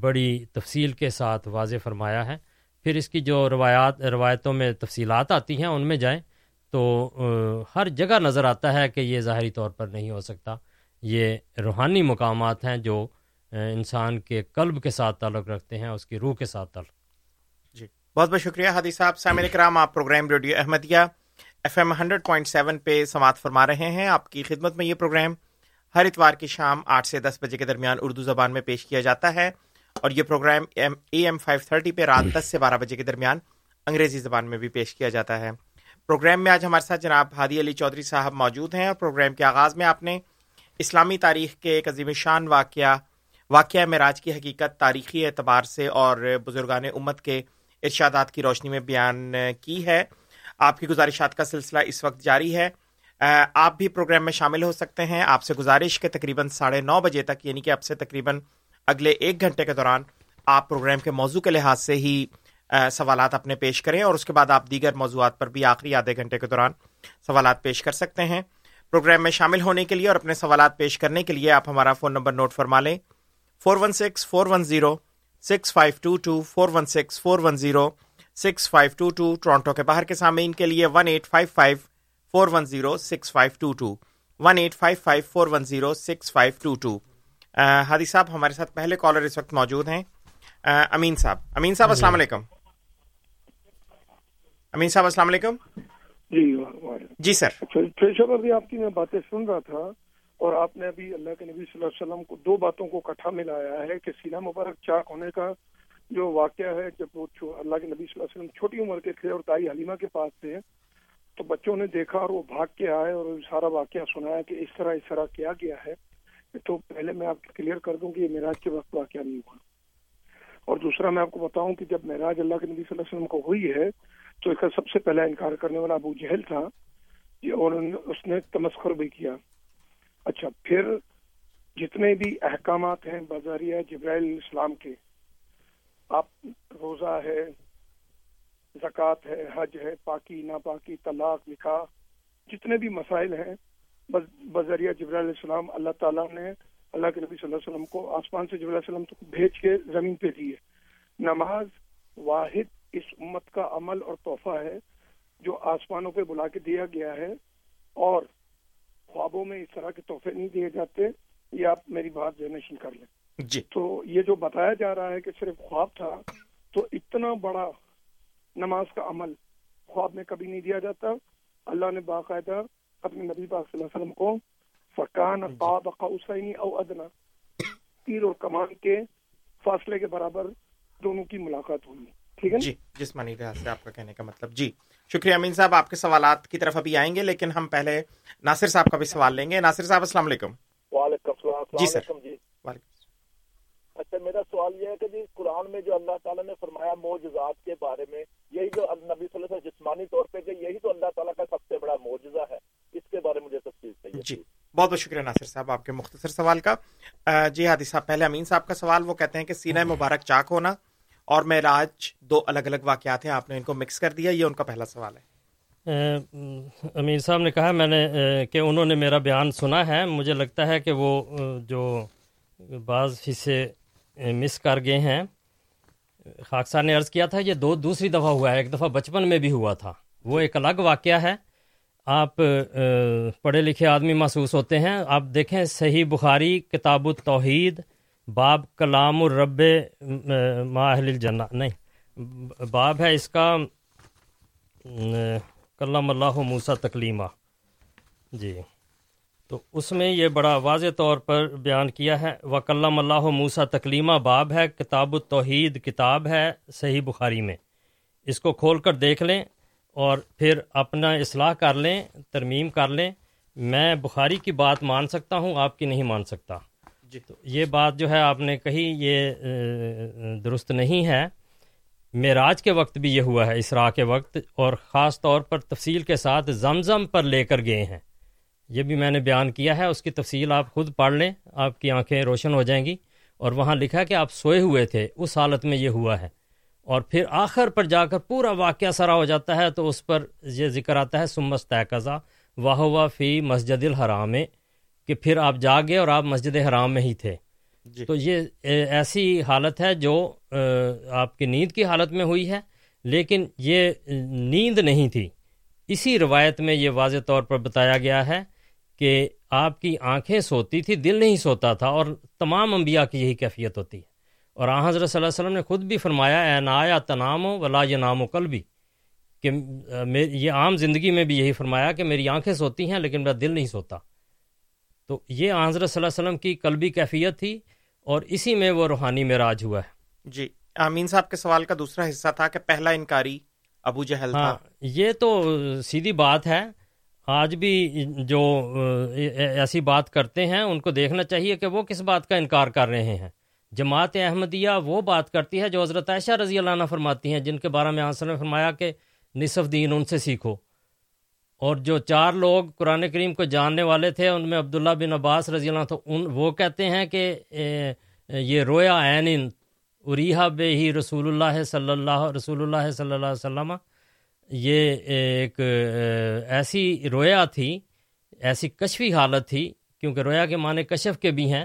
بڑی تفصیل کے ساتھ واضح فرمایا ہے۔ پھر اس کی جو روایات، روایتوں میں تفصیلات آتی ہیں، ان میں جائیں تو ہر جگہ نظر آتا ہے کہ یہ ظاہری طور پر نہیں ہو سکتا۔ یہ روحانی مقامات ہیں جو انسان کے قلب کے ساتھ تعلق رکھتے ہیں، اس کی روح کے ساتھ تعلق بہت بہت شکریہ حادی صاحب، سامع کرام آپ programme radio Ahmadiyya F M hundred point seven پہ سماعت فرما رہے ہیں۔ آپ کی خدمت میں یہ پروگرام ہر اتوار کی شام آٹھ سے دس بجے کے درمیان اردو زبان میں پیش کیا جاتا ہے اور یہ programme A M five thirty پہ رات دس سے بارہ بجے کے درمیان انگریزی زبان میں بھی پیش کیا جاتا ہے۔ پروگرام میں آج ہمارے ساتھ جناب ہادی علی چودھری صاحب موجود ہیں اور پروگرام کے آغاز میں آپ نے اسلامی تاریخ کے ایک عظیم شان واقعہ واقعہ معراج کی حقیقت، تاریخی اعتبار سے اور بزرگان امت کے ارشادات کی روشنی میں بیان کی ہے۔ آپ کی گزارشات کا سلسلہ اس وقت جاری ہے۔ آپ بھی پروگرام میں شامل ہو سکتے ہیں۔ آپ سے گزارش کے تقریباً ساڑھے نو بجے تک یعنی کہ اب سے تقریباً اگلے ایک گھنٹے کے دوران، آپ پروگرام کے موضوع کے لحاظ سے ہی سوالات اپنے پیش کریں اور اس کے بعد آپ دیگر موضوعات پر بھی آخری آدھے گھنٹے کے دوران سوالات پیش کر سکتے ہیں۔ پروگرام میں شامل ہونے کے لیے اور اپنے سوالات پیش کرنے کے لیے آپ ہمارا فون نمبر نوٹ فرما لیں۔ Four one six, four one zero six five two two four one six four one zero six five two two Toronto کے باہر کے سامعین کے لیے one eight five five four one zero six five two two one eight five five four one zero six five two two. Hadi صاحب ہمارے ساتھ پہلے کالر اس وقت موجود ہیں۔ امین صاحب۔ امین صاحب السلام علیکم۔ امین صاحب السلام علیکم۔ جی جی سر۔ پیشہ بھی آپ کی میں باتیں سن رہا تھا۔ اور آپ نے ابھی اللہ کے نبی صلی اللہ علیہ وسلم کو دو باتوں کو کٹھا ملایا ہے کہ سینہ مبارک چاک ہونے کا جو واقعہ ہے، جب وہ اللہ کے نبی صلی اللہ علیہ وسلم چھوٹی عمر کے تھے اور دائی حلیمہ کے پاس تھے، تو بچوں نے دیکھا اور وہ بھاگ کے آئے اور سارا واقعہ سنایا کہ اس طرح اس طرح کیا گیا ہے۔ تو پہلے میں آپ کو کلیئر کر دوں کہ یہ معراج کے وقت واقعہ نہیں ہوا۔ اور دوسرا میں آپ کو بتاؤں کہ جب معراج اللہ کے نبی صلی اللہ علیہ وسلم کو ہوئی ہے، تو اس کا سب سے پہلا انکار کرنے والا ابو جہل تھا اور اس نے تمسخر بھی کیا۔ اچھا پھر جتنے بھی احکامات ہیں بازاریہ جبرائیل اسلام کے، آپ روزہ ہے، زکوٰۃ ہے، حج ہے، پاکی، ناپاکی، طلاق، نکاح، جتنے بھی مسائل ہیں بذریعہ جبر علیہ السلام اللہ تعالیٰ نے اللہ کے نبی صلی اللہ علیہ وسلم کو آسمان سے جبر علیہ السلم بھیج کے زمین پہ دیے نماز واحد اس امت کا عمل اور تحفہ ہے جو آسمانوں پہ بلا کے دیا گیا ہے اور خوابوں میں اس طرح کے تحفے نہیں دیے جاتے یہ آپ میری بات ذہنشین کر لیں۔ جی۔ تو یہ جو بتایا جا رہا ہے کہ صرف خواب تھا تو اتنا بڑا نماز کا عمل خواب میں کبھی نہیں دیا جاتا۔ اللہ نے باقاعدہ اپنے نبی پاک صلی اللہ علیہ وسلم کو فقان قوسین او ادنا تیر اور کمان کے فاصلے کے برابر دونوں کی ملاقات ہوئی۔ ٹھیک ہے جی جسمانی لحاظ سے آپ کا کہنے کا مطلب۔ جی۔ شکریہ امین صاحب آپ کے سوالات کی طرف ابھی آئیں گے لیکن ہم پہلے ناصر صاحب کا بھی سوال لیں گے۔ ناصر صاحب السلام علیکم۔ وعلیکم السلام جی سر۔ جی۔ اچھا میرا سوال یہ ہے کہ جی قرآن میں جو اللہ تعالیٰ نے فرمایا معجزات کے بارے میں یہی جو نبی صلی اللہ علیہ وسلم جسمانی طور پہ کہ یہی تو اللہ تعالیٰ کا سب سے بڑا معجزہ ہے اس کے بارے میں مجھے تفصیل چاہیے۔ جی بہت بہت شکریہ ناصر صاحب آپ کے مختصر سوال کا۔ جی ہادی صاحب پہلے امین صاحب کا سوال وہ کہتے ہیں کہ سینہ مبارک چاک ہونا اور معراج دو الگ الگ واقعات ہیں، آپ نے ان کو مکس کر دیا، یہ ان کا پہلا سوال ہے۔ امین صاحب نے کہا، میں نے کہ انہوں نے میرا بیان سنا ہے۔ مجھے لگتا ہے کہ وہ جو بعض حصے مس کر گئے ہیں۔ خاکسار نے عرض کیا تھا، یہ دو، دوسری دفعہ ہوا ہے۔ ایک دفعہ بچپن میں بھی ہوا تھا۔ وہ ایک الگ واقعہ ہے۔ آپ پڑھے لکھے آدمی محسوس ہوتے ہیں۔ آپ دیکھیں، صحیح بخاری، کتاب التوحید۔ باب کلام الرب ماہل الجنہ، نہیں، باب ہے اس کا کلام اللہ موسا تکلیمہ۔ جی تو اس میں یہ بڑا واضح طور پر بیان کیا ہے، وکلم اللہ موسا تکلیمہ باب ہے کتاب التوحید، کتاب ہے صحیح بخاری میں۔ اس کو کھول کر دیکھ لیں اور پھر اپنا اصلاح کر لیں، ترمیم کر لیں۔ میں بخاری کی بات مان سکتا ہوں، آپ کی نہیں مان سکتا۔ جی۔ تو یہ بات جو ہے آپ نے کہی، یہ درست نہیں ہے۔ معراج کے وقت بھی یہ ہوا ہے، اسراء کے وقت، اور خاص طور پر تفصیل کے ساتھ زمزم پر لے کر گئے ہیں۔ یہ بھی میں نے بیان کیا ہے، اس کی تفصیل آپ خود پڑھ لیں، آپ کی آنکھیں روشن ہو جائیں گی۔ اور وہاں لکھا کہ آپ سوئے ہوئے تھے، اس حالت میں یہ ہوا ہے۔ اور پھر آخر پر جا کر پورا واقعہ سرا ہو جاتا ہے، تو اس پر یہ ذکر آتا ہے سمس طے واہ واہ فی مسجد الحرام۔ کہ پھر آپ جاگے اور آپ مسجد حرام میں ہی تھے۔ جی۔ تو یہ ایسی حالت ہے جو آپ کی نیند کی حالت میں ہوئی ہے لیکن یہ نیند نہیں تھی۔ اسی روایت میں یہ واضح طور پر بتایا گیا ہے کہ آپ کی آنکھیں سوتی تھی دل نہیں سوتا تھا اور تمام انبیاء کی یہی کیفیت ہوتی ہے۔ اور آن حضرت صلی اللہ علیہ وسلم نے خود بھی فرمایا اے نایا تنام و ولا یہ نام و قلبی کہ یہ عام زندگی میں بھی یہی فرمایا کہ میری آنکھیں سوتی ہیں لیکن میرا دل نہیں سوتا۔ تو یہ آن حضرت صلی اللہ علیہ وسلم کی قلبی کیفیت تھی اور اسی میں وہ روحانی معراج ہوا ہے۔ جی امین صاحب کے سوال کا دوسرا حصہ تھا کہ پہلا انکاری ابو جہل ہاں تھا یہ تو سیدھی بات ہے۔ آج بھی جو ایسی بات کرتے ہیں ان کو دیکھنا چاہیے کہ وہ کس بات کا انکار کر رہے ہیں۔ جماعت احمدیہ وہ بات کرتی ہے جو حضرت عائشہ رضی اللہ عنہ فرماتی ہیں جن کے بارے میں آنسر نے فرمایا کہ نصف دین ان سے سیکھو۔ اور جو چار لوگ قرآن کریم کو جاننے والے تھے، ان میں عبداللہ بن عباس رضی اللہ تو ان وہ کہتے ہیں کہ یہ رویا عین اریحا بے ہی رسول اللہ صلی اللہ، رسول اللہ صلی اللہ علیہ وسلم، یہ ایک ایسی رویا تھی، ایسی کشفی حالت تھی، کیونکہ رویا کے معنی کشف کے بھی ہیں،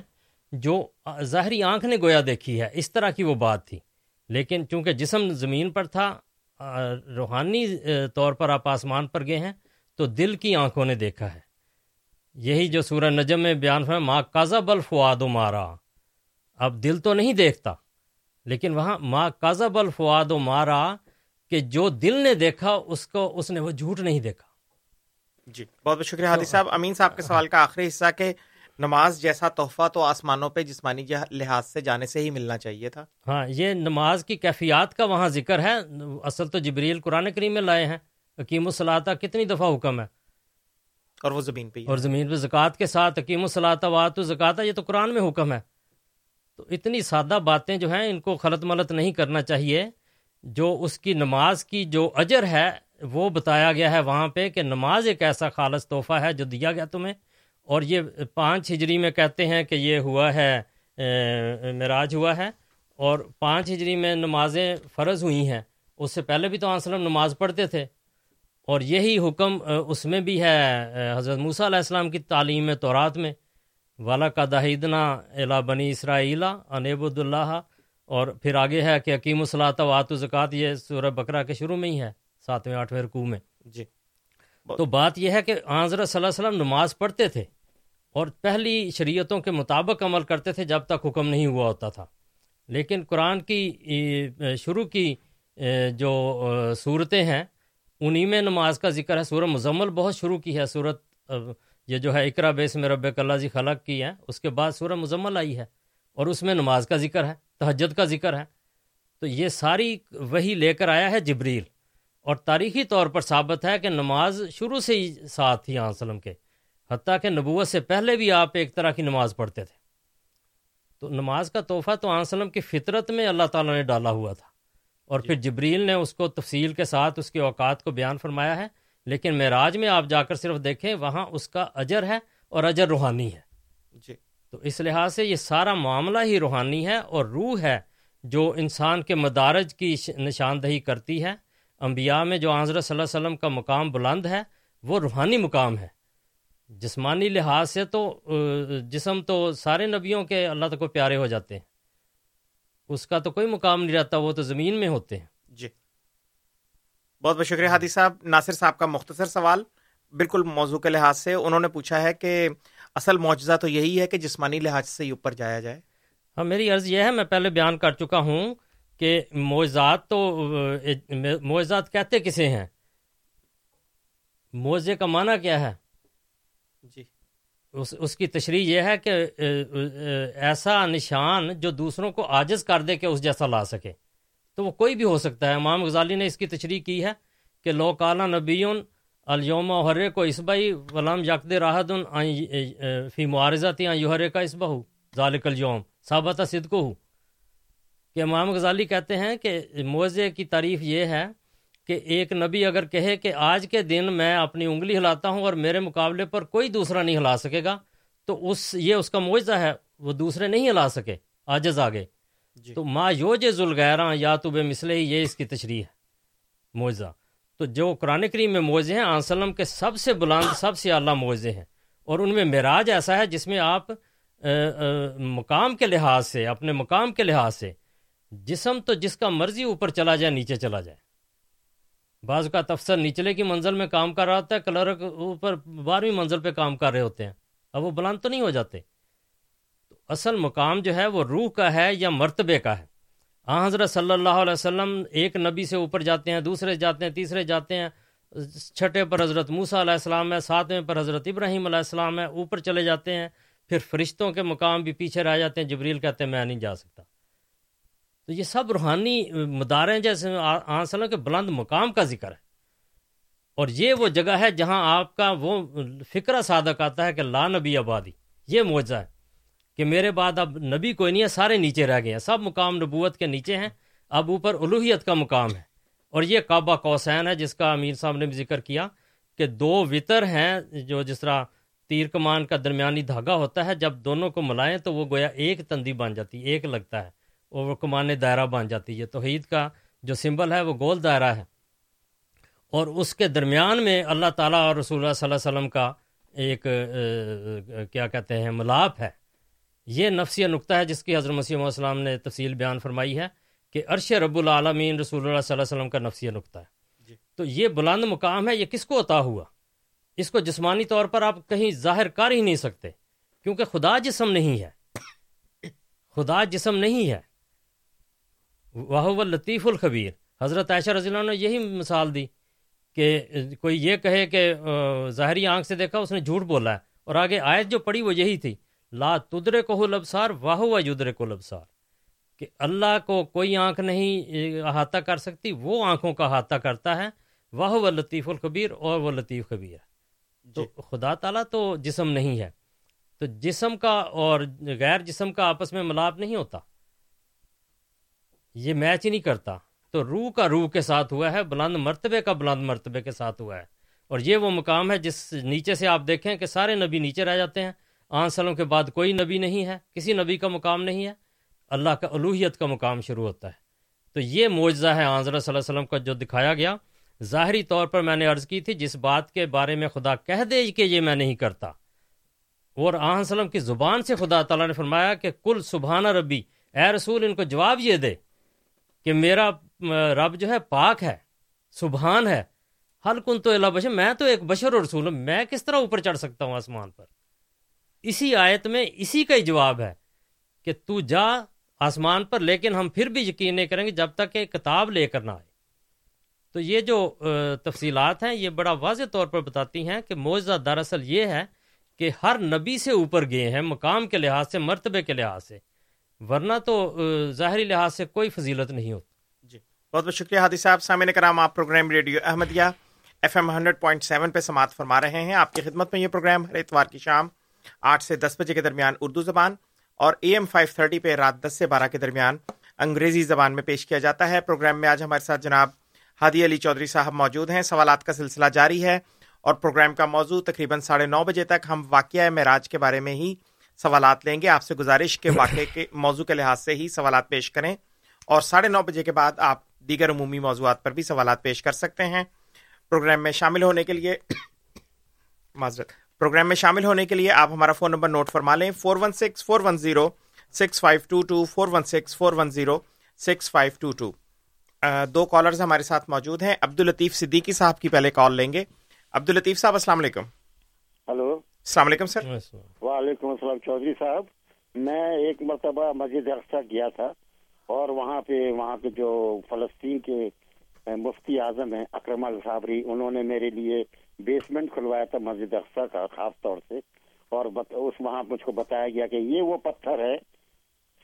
جو ظاہری آنکھ نے گویا دیکھی ہے، اس طرح کی وہ بات تھی۔ لیکن چونکہ جسم زمین پر تھا روحانی طور پر آپ آسمان پر گئے ہیں تو دل کی آنکھوں نے دیکھا ہے۔ یہی جو سورہ نجم میں بیان ہوا ماں بل فواد و مارا۔ اب دل تو نہیں دیکھتا لیکن وہاں ماں کازا بل فواد و مارا کہ جو دل نے دیکھا اس کو اس نے وہ جھوٹ نہیں دیکھا۔ جی بہت بہت شکریہ حادی صاحب۔ امین صاحب کے سوال کا آخری حصہ کہ نماز جیسا تحفہ تو آسمانوں پہ جسمانی لحاظ سے جانے سے ہی ملنا چاہیے تھا۔ ہاں یہ نماز کی کیفیات کا وہاں ذکر ہے۔ اصل تو جبریل قرآن کریم میں لائے ہیں۔ حکیم الصلاطہ کتنی دفعہ حکم ہے؟ اور وہ زمین پہ اور زمین پہ زکوٰۃ کے ساتھ حکیم الصلاطہ وات زکاتہ یہ تو قرآن میں حکم ہے۔ تو اتنی سادہ باتیں جو ہیں ان کو خلط ملط نہیں کرنا چاہیے۔ جو اس کی نماز کی جو اجر ہے وہ بتایا گیا ہے وہاں پہ کہ نماز ایک ایسا خالص تحفہ ہے جو دیا گیا تمہیں۔ اور یہ پانچ ہجری میں کہتے ہیں کہ یہ ہوا ہے معراج ہوا ہے۔ اور پانچ ہجری میں نمازیں فرض ہوئی ہیں۔ اس سے پہلے بھی تو آن وسلم نماز پڑھتے تھے۔ اور یہی حکم اس میں بھی ہے حضرت موسیٰ علیہ السلام کی تعلیم میں تورات میں والا کا دہیدنا الا بنی اسرائیلا انیب اللہ اور پھر آگے ہے کہ حکیم الصلاۃ وات و زکوٰۃ یہ سورہ بکرا کے شروع میں ہی ہے ساتویں آٹھویں رکوع میں۔ جی۔ تو بات یہ ہے کہ حضرت صلی اللہ علیہ وسلم نماز پڑھتے تھے اور پہلی شریعتوں کے مطابق عمل کرتے تھے جب تک حکم نہیں ہوا ہوتا تھا۔ لیکن قرآن کی شروع کی جو صورتیں ہیں انہی میں نماز کا ذکر ہے، سورہ مزمل بہت شروع کی ہے صورت یہ جو ہے اقرا بیس میں رب اللہ جی خلق کی ہے اس کے بعد سورہ مزمل آئی ہے اور اس میں نماز کا ذکر ہے، تہجد کا ذکر ہے۔ تو یہ ساری وہی لے کر آیا ہے جبریل۔ اور تاریخی طور پر ثابت ہے کہ نماز شروع سے ہی ساتھ تھی آن وسلم کے، حتیٰ کہ نبوت سے پہلے بھی آپ ایک طرح کی نماز پڑھتے تھے۔ تو نماز کا تحفہ تو آن وسلم کی فطرت میں اللہ تعالیٰ نے ڈالا ہوا تھا۔ اور پھر جبریل نے اس کو تفصیل کے ساتھ اس کے اوقات کو بیان فرمایا ہے لیکن معراج میں آپ جا کر صرف دیکھیں وہاں اس کا اجر ہے اور اجر روحانی ہے۔ جی۔ تو اس لحاظ سے یہ سارا معاملہ ہی روحانی ہے اور روح ہے جو انسان کے مدارج کی نشاندہی کرتی ہے۔ انبیاء میں جو حضرت صلی اللہ علیہ وسلم کا مقام بلند ہے وہ روحانی مقام ہے۔ جسمانی لحاظ سے تو جسم تو سارے نبیوں کے اللہ تک کو پیارے ہو جاتے ہیں۔ اس کا تو کوئی مقام نہیں رہتا وہ تو زمین میں ہوتے ہیں۔ جی۔ بہت بہت شکریہ ہادی صاحب۔ ناصر صاحب کا مختصر سوال۔ بالکل موضوع کے لحاظ سے انہوں نے پوچھا ہے کہ اصل معجزہ تو یہی ہے کہ جسمانی لحاظ سے ہی اوپر جایا جائے۔ ہاں میری عرض یہ ہے میں پہلے بیان کر چکا ہوں کہ معجزات تو معجزات کہتے کسے ہیں؟ معجزے کا معنی کیا ہے؟ جی۔ اس اس کی تشریح یہ ہے کہ ایسا نشان جو دوسروں کو عاجز کر دے کہ اس جیسا لا سکے۔ تو وہ کوئی بھی ہو سکتا ہے۔ امام غزالی نے اس کی تشریح کی ہے کہ، لو کالا نبیون الیوم حرے کو اسبئی ولام یکد راحت فی معارضت یوہرے کا اسبہ ذالک الیوم۔ ثابت صدق ہو کہ امام غزالی کہتے ہیں کہ معزے کی تعریف یہ ہے کہ ایک نبی اگر کہے کہ آج کے دن میں اپنی انگلی ہلاتا ہوں اور میرے مقابلے پر کوئی دوسرا نہیں ہلا سکے گا تو اس یہ اس کا معجزہ ہے وہ دوسرے نہیں ہلا سکے آجز آگے۔ جی۔ تو ما یوج ذوالغیراں یا تو بے ہی یہ اس کی تشریح ہے معجزہ۔ تو جو قرآن کریم میں معجزے ہیں آن سلم کے سب سے بلند سب سے اعلیٰ معجزے ہیں۔ اور ان میں معراج ایسا ہے جس میں آپ مقام کے لحاظ سے اپنے مقام کے لحاظ سے جسم تو جس کا مرضی اوپر چلا جائے نیچے چلا جائے۔ بعض کا تفسر نچلے کی منزل میں کام کر رہا ہوتا ہے، کلرک اوپر بارہویں منزل پہ کام کر رہے ہوتے ہیں۔ اب وہ بلند تو نہیں ہو جاتے۔ تو اصل مقام جو ہے وہ روح کا ہے یا مرتبے کا ہے؟ آ حضرت صلی اللہ علیہ وسلم ایک نبی سے اوپر جاتے ہیں، دوسرے جاتے ہیں، تیسرے جاتے ہیں۔ چھٹے پر حضرت موسا علیہ السلام ہے، ساتویں پر حضرت ابراہیم علیہ السلام ہے، اوپر چلے جاتے ہیں۔ پھر فرشتوں کے مقام بھی پیچھے رہ جاتے ہیں۔ جبریل کہتے ہیں، میں نہیں جا سکتا۔ تو یہ سب روحانی مداریں جیسے آسلم کے بلند مقام کا ذکر ہے۔ اور یہ وہ جگہ ہے جہاں آپ کا وہ فکرہ صادق آتا ہے کہ لا نبی آبادی، یہ معجزہ ہے کہ میرے بعد اب نبی کوئی نہیں ہے، سارے نیچے رہ گئے ہیں۔ سب مقام نبوت کے نیچے ہیں، اب اوپر الوحیت کا مقام ہے۔ اور یہ کعبہ کوسین ہے جس کا امیر صاحب نے بھی ذکر کیا کہ دو وطر ہیں جو جس طرح تیر کمان کا درمیانی دھاگا ہوتا ہے، جب دونوں کو ملائیں تو وہ گویا ایک تندی بن جاتی ہے ایک لگتا ہے۔ اور وہ کمان دائرہ بن جاتی ہے۔ توحید کا جو سمبل ہے وہ گول دائرہ ہے۔ اور اس کے درمیان میں اللہ تعالیٰ اور رسول اللہ صلی اللہ علیہ وسلم کا ایک کیا کہتے ہیں ملاپ ہے۔ یہ نفسی نقطہ ہے جس کی حضرت مسیح علیہ السلام نے تفصیل بیان فرمائی ہے کہ عرش رب العالمین رسول اللہ صلی اللہ علیہ وسلم کا نفسی نقطہ ہے۔ جی۔ تو یہ بلند مقام ہے یہ کس کو عطا ہوا؟ اس کو جسمانی طور پر آپ کہیں ظاہر کر ہی نہیں سکتے کیونکہ خدا جسم نہیں ہے۔ خدا جسم نہیں ہے۔ واہ لطیف الخبیر حضرت عائشہ رضی اللہ نے یہی مثال دی کہ کوئی یہ کہے کہ ظاہری آنکھ سے دیکھا اس نے جھوٹ بولا ہے۔ اور آگے آیت جو پڑی وہ یہی تھی لا تدرے کو لبسار واہ و یدرے کو لبسار کہ اللہ کو کوئی آنکھ نہیں احاطہ کر سکتی وہ آنکھوں کا احاطہ کرتا ہے۔ واہ و لطیف القبیر اور وہ لطیف کبیر ہے۔ تو جی۔ خدا تعالیٰ تو جسم نہیں ہے۔ تو جسم کا اور غیر جسم کا آپس میں ملاپ نہیں ہوتا۔ یہ میچ ہی نہیں کرتا۔ تو روح کا روح کے ساتھ ہوا ہے، بلند مرتبے کا بلند مرتبے کے ساتھ ہوا ہے۔ اور یہ وہ مقام ہے جس نیچے سے آپ دیکھیں کہ سارے نبی نیچے رہ جاتے ہیں۔ آن سالوں کے بعد کوئی نبی نہیں ہے، کسی نبی کا مقام نہیں ہے۔ اللہ کا الوحیت کا مقام شروع ہوتا ہے۔ تو یہ معجزہ ہے آنظر صلی اللہ علیہ وسلم کا جو دکھایا گیا۔ ظاہری طور پر میں نے عرض کی تھی، جس بات کے بارے میں خدا کہہ دے کہ یہ میں نہیں کرتا۔ اور آن وسلم کی زبان سے خدا تعالیٰ نے فرمایا کہ کل سبحانہ ربی، اے رسول، ان کو جواب یہ دے کہ میرا رب جو ہے پاک ہے، سبحان ہے۔ حل کن تو اللہ بشر، میں تو ایک بشر اور رسول ہوں، میں کس طرح اوپر چڑھ سکتا ہوں آسمان پر؟ اسی آیت میں اسی کا ہی جواب ہے کہ تو جا آسمان پر، لیکن ہم پھر بھی یقین نہیں کریں گے جب تک کہ کتاب لے کر نہ آئے۔ تو یہ جو تفصیلات ہیں، یہ بڑا واضح طور پر بتاتی ہیں کہ معجزہ دراصل یہ ہے کہ ہر نبی سے اوپر گئے ہیں، مقام کے لحاظ سے، مرتبے کے لحاظ سے۔ ورنہ تو ظاہری لحاظ سے کوئی فضیلت نہیں ہوتی۔ جی۔ بہت بہت شکریہ حادی صاحب۔ سامع کرام، آپ program radio Ahmadiyya F M hundred point seven پہ سماعت فرما رہے ہیں۔ آپ کی خدمت میں یہ پروگرام ہر اتوار کی شام آٹھ سے دس بجے کے درمیان اردو زبان اور اے ایم فائیو تھرٹی پہ رات دس سے بارہ کے درمیان انگریزی زبان میں پیش کیا جاتا ہے۔ پروگرام میں آج ہمارے ساتھ جناب ہادی علی چودھری صاحب موجود ہیں۔ سوالات کا سلسلہ جاری ہے اور پروگرام کا موضوع تقریباً ساڑھے نو بجے تک ہم واقعہ معراج کے بارے میں ہی سوالات لیں گے۔ آپ سے گزارش کے واقعے کے موضوع کے لحاظ سے ہی سوالات پیش کریں اور ساڑھے نو بجے کے بعد آپ دیگر عمومی موضوعات پر بھی سوالات پیش کر سکتے ہیں۔ پروگرام میں شامل ہونے کے لیے معذرت۔ پروگرام میں شامل ہونے کے لیے آپ ہمارا فون نمبر نوٹ فرما لیں۔ Four one six four one zero six five two two four one six four one zero six five two two. دو کالرز ہمارے ساتھ موجود ہیں۔ عبد الطیف صدیقی صاحب کی پہلے کال لیں گے۔ عبد الطیف صاحب السلام علیکم۔ ہلو۔ السلام علیکم سر۔ وعلیکم السلام چودھری صاحب۔ میں ایک مرتبہ مسجد اقسا گیا تھا اور وہاں پہ وہاں پہ جو فلسطین کے مفتی اعظم ہیں، اکرم الصابری انہوں نے میرے لیے بیسمنٹ کھلوایا تھا مسجد اقسا کا، خاص طور سے۔ اور اس وہاں مجھ کو بتایا گیا کہ یہ وہ پتھر ہے،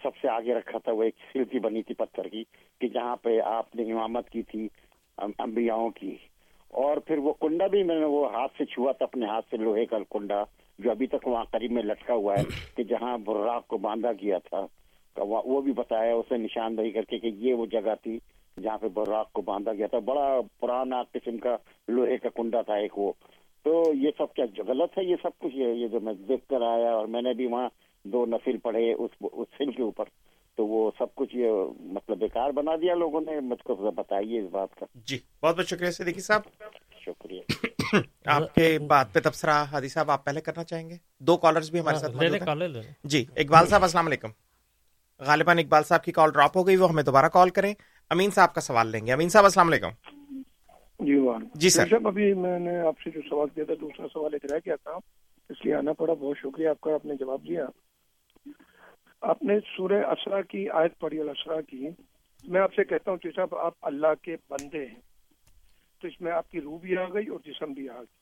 سب سے آگے رکھا تھا وہ ایک سلکی بنی تھی پتھر کی، کہ جہاں پہ آپ نے امامت کی تھی امبیاؤں کی۔ اور پھر وہ کنڈا بھی میں نے وہ ہاتھ سے چھوا تھا، اپنے ہاتھ سے لوہے کا کنڈا جو ابھی تک وہاں قریب میں لٹکا ہوا ہے کہ جہاں براق کو باندھا گیا تھا۔ وہ بھی بتایا، اسے نشاندہی کر کے کہ یہ وہ جگہ تھی جہاں پہ براق کو باندھا گیا تھا۔ بڑا پرانا قسم کا لوہے کا کنڈا تھا ایک وہ۔ تو یہ سب کیا غلط ہے؟ یہ سب کچھ یہ جو میں دیکھ کر آیا اور میں نے بھی وہاں دو نفل پڑھے اس اس سل کے اوپر۔ تو وہ سب کچھ یہ مطلب بیکار بنا دیا لوگوں نے مجھ کو بتائیے اس بات کا۔ جی بہت بہت شکریہ صدیقی صاحب۔ شکریہ۔ آپ کے بات پہ تبصرہ حادی صاحب آپ پہلے کرنا چاہیں گے؟ دو کالرز بھی ہمارے ساتھ لے لیں جی اقبال صاحب السلام علیکم۔ غالباً اقبال صاحب کی کال ڈراپ ہو گئی وہ ہمیں دوبارہ کال کریں۔ امین صاحب کا سوال لیں گے۔ امین صاحب السلام علیکم۔ جی جی سر۔ صاحب ابھی میں نے آپ سے جو سوال کیا تھا دوسرا سوال ایک رہ گیا تھا اس لیے آنا پڑا بہت شکریہ آپ کا آپ نے جواب دیا۔ آپ نے سورہ اسرا کی آیت پڑھی، الاسرا کی۔ میں آپ سے کہتا ہوں کہ صاحب، آپ اللہ کے بندے ہیں۔ تو اس میں آپ کی روح بھی آ گئی اور جسم بھی آ گئی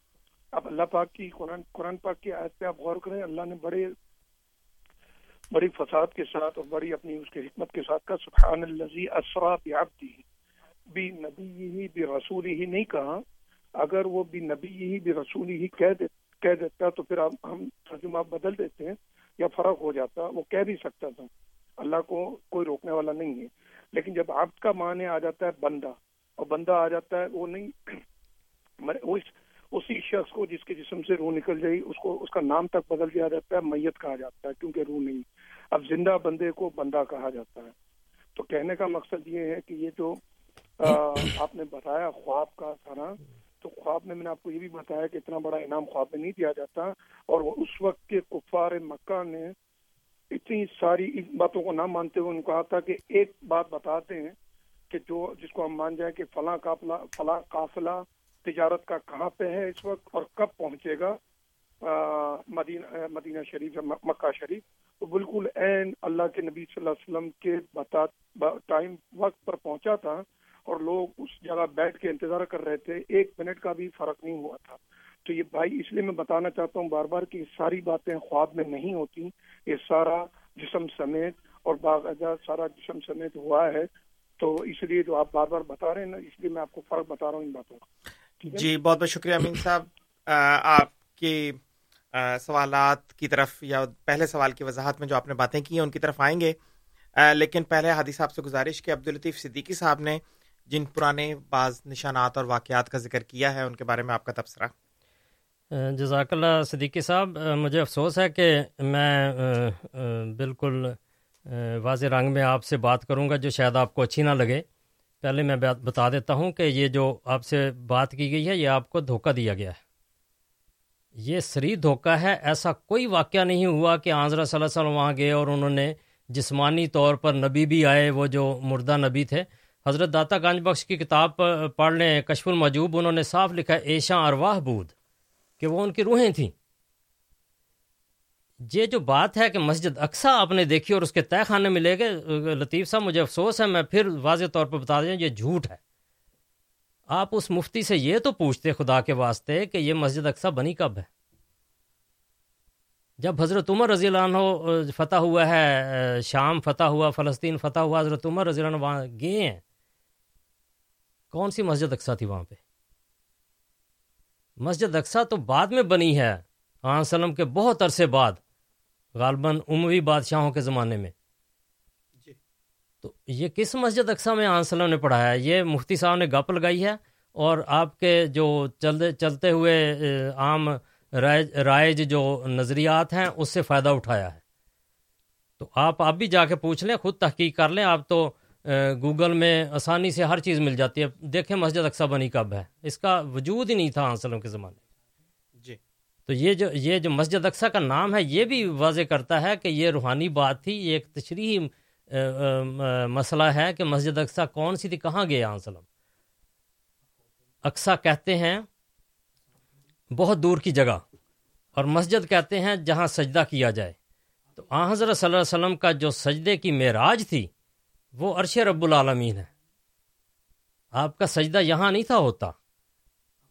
آپ اللہ پاک کی قرآن قرآن پاک کی آیت پہ آپ غور کریں، اللہ نے بڑے، بڑی فساد کے ساتھ اور بڑی اپنی اس کی حکمت کے ساتھ کہا، سبحان الذی اسرا بعبدہ۔ بھی نبی ہی بھی رسول ہی نہیں کہا۔ اگر وہ بھی نبی ہی بھی رسول ہی کہہ کہہ دیتا تو پھر آپ ہم ترجمہ بدل دیتے۔ ہیں یا فرق ہو جاتا، وہ کہہ بھی سکتا تھا۔ اللہ کو کوئی روکنے والا نہیں ہے۔ لیکن جب عبد کا معنی آ جاتا ہے بندہ، اور بندہ آ جاتا ہے وہ نہیں وہ اس- اسی شخص کو جس کے جسم سے روح نکل جائے اس کو، اس کا نام تک بدل دیا جاتا ہے، میت کہا جاتا ہے، کیونکہ روح نہیں۔ اب زندہ بندے کو بندہ کہا جاتا ہے۔ تو کہنے کا مقصد یہ ہے کہ یہ جو آپ نے بتایا خواب کا سارا تو خواب میں میں نے آپ کو یہ بھی بتایا کہ اتنا بڑا انعام خواب میں نہیں دیا جاتا اور وہ اس وقت کے کفار مکہ نے اتنی ساری ان باتوں کو نہ مانتے ہوئے ان کو کہا تھا کہ ایک بات بتاتے ہیں کہ جو جس کو ہم مان جائیں کہ فلاں قافلہ فلاں قافلہ تجارت کا کہاں پہ ہے اس وقت اور کب پہنچے گا مدینہ مدینہ شریف یا مکہ شریف؟ تو بالکل عین اللہ کے نبی صلی اللہ علیہ وسلم کے بتا ٹائم، وقت پر پہنچا تھا اور لوگ اس جگہ بیٹھ کے انتظار کر رہے تھے، ایک منٹ کا بھی فرق نہیں ہوا تھا۔ تو یہ بھائی، اس لیے میں بتانا چاہتا ہوں، بار بار کہ یہ ساری باتیں خواب میں نہیں ہوتی، یہ سارا جسم سمیت اور باقاعدہ سارا جسم سمیت ہوا ہے۔ تو اس لیے جو آپ بار بار بتا رہے ہیں نا، اس لیے میں آپ کو فرق بتا رہا ہوں ان باتوں کا۔ جی بہت بہت شکریہ امین صاحب۔ آپ کے سوالات کی طرف یا پہلے سوال کی وضاحت میں جو آپ نے باتیں کی ہیں، ان کی طرف آئیں گے۔ لیکن پہلے حادی صاحب سے گزارش کہ عبداللطیف صدیقی صاحب نے جن پرانے بعض نشانات اور واقعات کا ذکر کیا ہے، ان کے بارے میں آپ کا تبصرہ۔ جزاک اللہ صدیقی صاحب مجھے افسوس ہے کہ میں بالکل واضح رنگ میں آپ سے بات کروں گا جو شاید آپ کو اچھی نہ لگے۔ پہلے میں بتا دیتا ہوں کہ یہ جو آپ سے بات کی گئی ہے، یہ آپ کو دھوکہ دیا گیا ہے۔ یہ سری دھوکہ ہے، ایسا کوئی واقعہ نہیں ہوا کہ آنظرہ صلی اللہ علیہ وسلم وہاں گئے اور انہوں نے جسمانی طور پر نبی بھی آئے، وہ جو مردہ نبی تھے۔ حضرت داتا گنج بخش کی کتاب پڑھ لیں کشف المجوب، انہوں نے صاف لکھا ہے، ایشاں ارواح بود، کہ وہ ان کی روحیں تھیں۔ یہ جو بات ہے کہ مسجد اقسا آپ نے دیکھی اور اس کے طے خانے میں لے گئے، لطیف صاحب، مجھے افسوس ہے، میں پھر واضح طور پر بتا دیں یہ جھوٹ ہے۔ آپ اس مفتی سے یہ تو پوچھتے خدا کے واسطے کہ یہ مسجد اقسا بنی کب ہے۔ جب حضرت عمر رضی اللہ عنہ، فتح ہوا ہے، شام فتح ہوا، فلسطین فتح ہوا، حضرت عمر رضی اللہ عنہ وہاں گئے ہیں۔ کون سی مسجد اقسا تھی وہاں پہ؟ مسجد اقسا تو بعد میں بنی ہے آن سلم کے بہت عرصے بعد غالباً عموی بادشاہوں کے زمانے میں۔ تو یہ کس مسجد اقسا میں آن سلم نے پڑھایا ہے؟ یہ مفتی صاحب نے گپ لگائی ہے اور آپ کے جو چلتے چلتے ہوئے عام رائج جو نظریات ہیں اس سے فائدہ اٹھایا ہے۔ تو آپ آپ بھی جا کے پوچھ لیں خود تحقیق کر لیں۔ آپ تو گوگل میں آسانی سے ہر چیز مل جاتی ہے۔ دیکھیں مسجد اقسا بنی کب ہے۔ اس کا وجود ہی نہیں تھا آنسلم کے زمانے۔ میں جی۔ تو یہ جو یہ جو مسجد اقسا کا نام ہے یہ بھی واضح کرتا ہے کہ یہ روحانی بات تھی۔ یہ ایک تشریحی مسئلہ ہے کہ مسجد اقسا کون سی تھی کہاں گئے آنسلم اقسا کہتے ہیں بہت دور کی جگہ اور مسجد کہتے ہیں جہاں سجدہ کیا جائے۔ تو آ حضرت صلی اللہ علیہ وسلم کا جو سجدے کی معراج تھی وہ عرش رب العالمین ہے۔ آپ کا سجدہ یہاں نہیں تھا ہوتا۔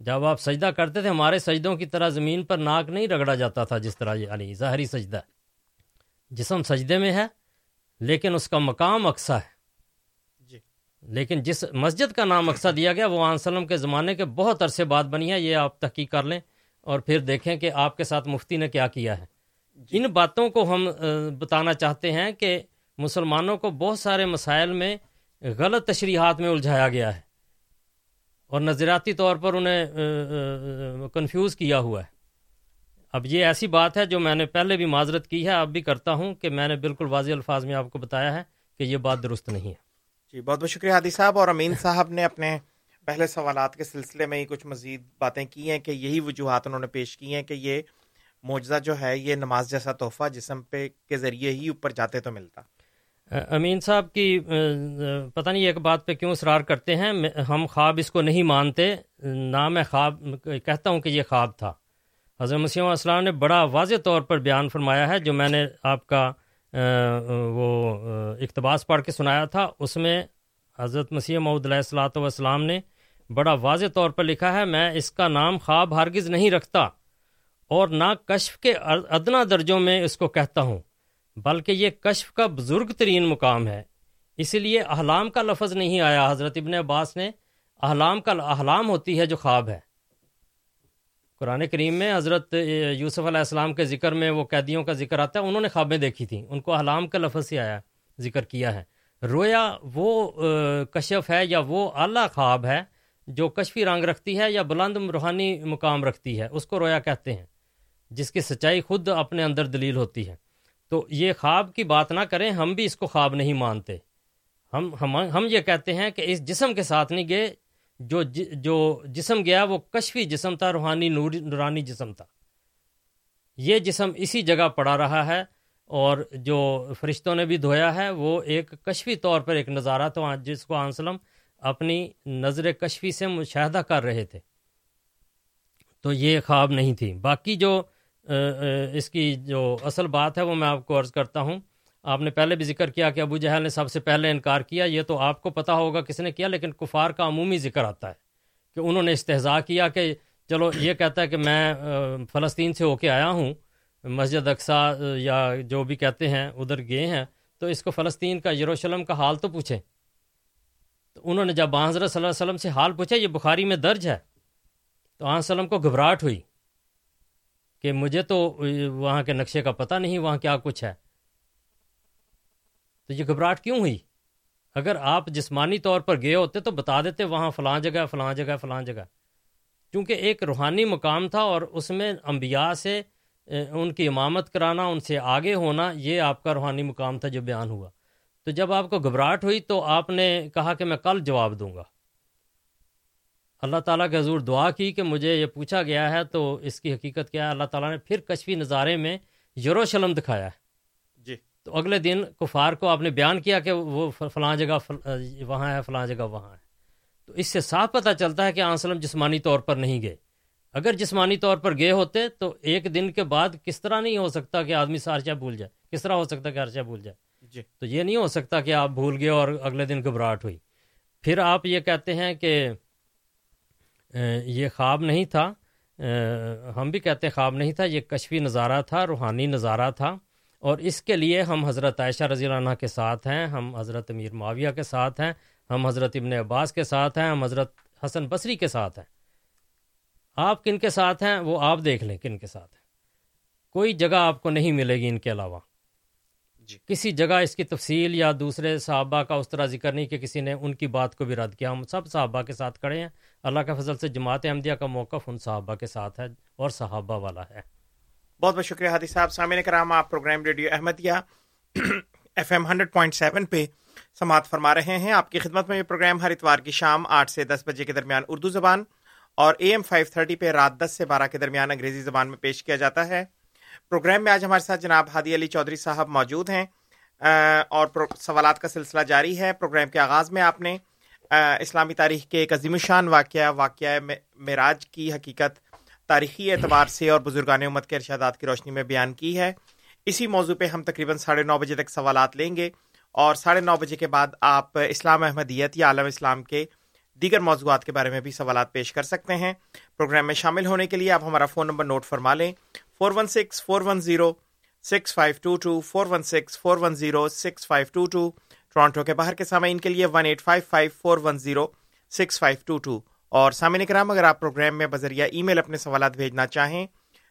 جب آپ سجدہ کرتے تھے ہمارے سجدوں کی طرح زمین پر ناک نہیں رگڑا جاتا تھا جس طرح یہ علی ظاہری سجدہ۔ جسم سجدے میں ہے لیکن اس کا مقام اقسا ہے۔ جی۔ لیکن جس مسجد کا نام اقسا دیا گیا وہ آن کے زمانے کے بہت عرصے بعد بنی ہے۔ یہ آپ تحقیق کر لیں اور پھر دیکھیں کہ آپ کے ساتھ مفتی نے کیا کیا ہے۔ ان باتوں کو ہم بتانا چاہتے ہیں کہ مسلمانوں کو بہت سارے مسائل میں غلط تشریحات میں الجھایا گیا ہے اور نظریاتی طور پر انہیں کنفیوز کیا ہوا ہے۔ اب یہ ایسی بات ہے جو میں نے پہلے بھی معذرت کی ہے، اب بھی کرتا ہوں کہ میں نے بالکل واضح الفاظ میں آپ کو بتایا ہے کہ یہ بات درست نہیں ہے۔ جی بہت بہت شکریہ ہادی صاحب اور امین صاحب نے اپنے پہلے سوالات کے سلسلے میں ہی کچھ مزید باتیں کی ہیں کہ یہی وجوہات انہوں نے پیش کی ہیں کہ یہ معجزہ جو ہے، یہ نماز جیسا تحفہ جسم پہ کے ذریعے ہی اوپر جاتے تو ملتا۔ امین صاحب کی پتہ نہیں ایک بات پہ کیوں اصرار کرتے ہیں ہم خواب اس کو نہیں مانتے، نہ میں خواب، کہتا ہوں کہ یہ خواب تھا۔ حضرت مسیح السلام نے بڑا واضح طور پر بیان فرمایا ہے، جو میں نے آپ کا وہ اقتباس پڑھ کے سنایا تھا، اس میں حضرت مسیح محدود علیہ السلاۃ والسلام نے بڑا واضح طور پر لکھا ہے، میں اس کا نام خواب ہرگز نہیں رکھتا، اور نہ کشف کے ادنا درجوں میں اس کو کہتا ہوں۔ بلکہ یہ کشف کا بزرگ ترین مقام ہے۔ اس لیے احلام کا لفظ نہیں آیا۔ حضرت ابن عباس نے احلام کا احلام ہوتی ہے جو خواب ہے۔ قرآن کریم میں حضرت یوسف علیہ السلام کے ذکر میں وہ قیدیوں کا ذکر آتا ہے، انہوں نے خوابیں دیکھی تھیں۔ ان کو احلام کا لفظ ہی آیا، ذکر کیا ہے۔ رویا وہ کشف ہے یا وہ اعلیٰ خواب ہے جو کشفی رنگ رکھتی ہے یا بلند روحانی مقام رکھتی ہے، اس کو رویا کہتے ہیں، جس کی سچائی خود اپنے اندر دلیل ہوتی ہے۔ تو یہ خواب کی بات نہ کریں، ہم بھی اس کو خواب نہیں مانتے۔ ہم ہم ہم یہ کہتے ہیں کہ اس جسم کے ساتھ نہیں گئے، جو جو جسم گیا وہ کشفی جسم تھا، روحانی نوری، نورانی جسم تھا۔ یہ جسم اسی جگہ پڑا رہا ہے اور جو فرشتوں نے بھی دھویا ہے، وہ ایک کشفی طور پر ایک نظارہ تو جس کو آنسلم اپنی نظر کشفی سے مشاہدہ کر رہے تھے۔ تو یہ خواب نہیں تھی۔ باقی جو اس کی جو اصل بات ہے وہ میں آپ کو عرض کرتا ہوں۔ آپ نے پہلے بھی ذکر کیا کہ ابو جہل نے سب سے پہلے انکار کیا، یہ تو آپ کو پتہ ہوگا کس نے کیا، لیکن کفار کا عمومی ذکر آتا ہے کہ انہوں نے استحضاء کیا کہ چلو یہ کہتا ہے کہ میں فلسطین سے ہو کے آیا ہوں، مسجد اقسا یا جو بھی کہتے ہیں، ادھر گئے ہیں، تو اس کو فلسطین کا، یروشلم کا حال تو پوچھیں۔ تو انہوں نے جب حضرت صلی اللہ علیہ وسلم سے حال پوچھا، یہ بخاری میں درج ہے، تو آن وسلم کو گھبراہٹ ہوئی۔ کہ مجھے تو وہاں کے نقشے کا پتہ نہیں، وہاں کیا کچھ ہے۔ تو یہ گھبراہٹ کیوں ہوئی؟ اگر آپ جسمانی طور پر گئے ہوتے تو بتا دیتے وہاں فلاں جگہ فلاں جگہ فلاں جگہ۔ کیونکہ ایک روحانی مقام تھا اور اس میں انبیاء سے، ان کی امامت کرانا، ان سے آگے ہونا، یہ آپ کا روحانی مقام تھا جو بیان ہوا۔ تو جب آپ کو گھبراہٹ ہوئی تو آپ نے کہا کہ میں کل جواب دوں گا۔ اللہ تعالیٰ کے حضور دعا کی کہ مجھے یہ پوچھا گیا ہے تو اس کی حقیقت کیا ہے؟ اللہ تعالیٰ نے پھر کشفی نظارے میں یروشلم دکھایا ہے۔ جی۔ تو اگلے دن کفار کو آپ نے بیان کیا کہ وہ فلاں جگہ وہاں ہے فلاں جگہ وہاں ہے۔ تو اس سے صاف پتہ چلتا ہے کہ آنسلم جسمانی طور پر نہیں گئے۔ اگر جسمانی طور پر گئے ہوتے تو ایک دن کے بعد کس طرح نہیں ہو سکتا کہ آدمی سارچہ بھول جائے؟ کس طرح ہو سکتا کہ ہرشہ بھول جائے؟ جی۔ تو یہ نہیں ہو سکتا کہ آپ بھول گئے اور اگلے دن گھبراہٹ ہوئی۔ پھر آپ یہ کہتے ہیں کہ یہ خواب نہیں تھا۔ ہم بھی کہتے خواب نہیں تھا، یہ کشفی نظارہ تھا، روحانی نظارہ تھا۔ اور اس کے لیے ہم حضرت عائشہ رضی اللہ عنہ کے ساتھ ہیں، ہم حضرت امیر معاویہ کے ساتھ ہیں، ہم حضرت ابن عباس کے ساتھ ہیں، ہم حضرت حسن بصری کے ساتھ ہیں۔ آپ کن کے ساتھ ہیں؟ وہ آپ دیکھ لیں کن کے ساتھ ہیں۔ کوئی جگہ آپ کو نہیں ملے گی ان کے علاوہ۔ جی کسی جگہ اس کی تفصیل یا دوسرے صحابہ کا اس طرح ذکر نہیں کہ کسی نے ان کی بات کو بھی رد کیا۔ ہم سب صحابہ کے ساتھ کھڑے ہیں۔ اللہ کے فضل سے جماعت احمدیہ کا موقف ان صحابہ کے ساتھ ہے اور صحابہ والا ہے۔ بہت بہت شکریہ حادی صاحب۔ سامعین کرام، آپ program radio Ahmadiyya F M hundred point seven پہ سماعت فرما رہے ہیں۔ آپ کی خدمت میں یہ پروگرام ہر اتوار کی شام آٹھ سے دس بجے کے درمیان اردو زبان اور اے ایم فائیو تھرٹی پہ رات دس سے بارہ کے درمیان انگریزی زبان میں پیش کیا جاتا ہے۔ پروگرام میں آج ہمارے ساتھ جناب ہادی علی چودھری صاحب موجود ہیں اور سوالات کا سلسلہ جاری ہے۔ پروگرام کے آغاز میں آپ نے اسلامی تاریخ کے ایک عظیم شان واقعہ واقعہ معراج کی حقیقت تاریخی اعتبار سے اور بزرگان امت کے ارشادات کی روشنی میں بیان کی ہے۔ اسی موضوع پہ ہم تقریباً ساڑھے نو بجے تک سوالات لیں گے اور ساڑھے نو بجے کے بعد آپ اسلام احمدیت یا عالم اسلام کے دیگر موضوعات کے بارے میں بھی سوالات پیش کر سکتے ہیں۔ پروگرام میں شامل ہونے کے لیے آپ ہمارا فون نمبر نوٹ فرما لیں۔ Four one six, four one zero, six five two two, four one six, four one zero, six five two two, Toronto کے باہر کے سامعین کے لیے one eight five five, four one zero, six five two two, اور سامعین کرام، اگر آپ پروگرام میں بذریعہ ای میل اپنے سوالات بھیجنا چاہیں،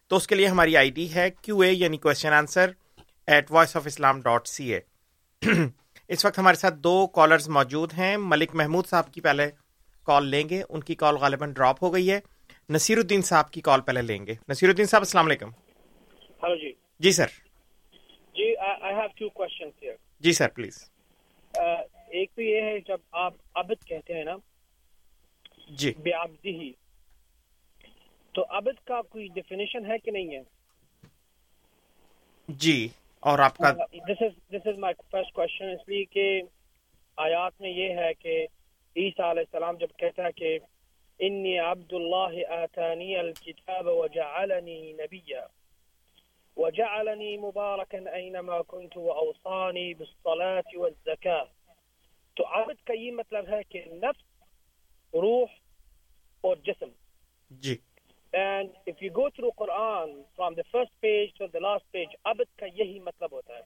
تو اس کے لیے ہماری آئی ڈی ہے کیو اے یعنی question answer at voice of Islam dot C A اس وقت ہمارے ساتھ دو کالرز موجود ہیں۔ ملک محمود صاحب کی پہلے کال لیں گے۔ ان کی کال غالباً ڈراپ ہو گئی ہے۔ نصیر الدین صاحب کی کال پہلے لیں گے۔ نصیر الدین صاحب السلام علیکم۔ ہلو جی۔ جی سر۔ جی آئی ہیو ٹو کوشچنس جی سر پلیز۔ ایک تو یہ ہے جب آپ عبد کہتے ہیں نا جی۔ بے عبدی ہی تو عبد کا کوئی ڈیفینیشن ہے کہ نہیں ہے؟ جی اور آپ کا؟ دس از دس از مائی فرسٹ کوشچن اس لیے کہ آیات میں یہ ہے کہ عیسیٰ علیہ السلام جب کہتا ہے کہ إني عبد الله آتاني الكتاب وجعلني نبيا. وجعلني مباركا أينما كنت وأوصاني بالصلاة والزكاة. تعرض كيمة لذلك مطلب النفس روح اور جسم. جی۔ And if you go through Quran from the first page to the last page عبد کا یہی مطلب ہوتا ہے۔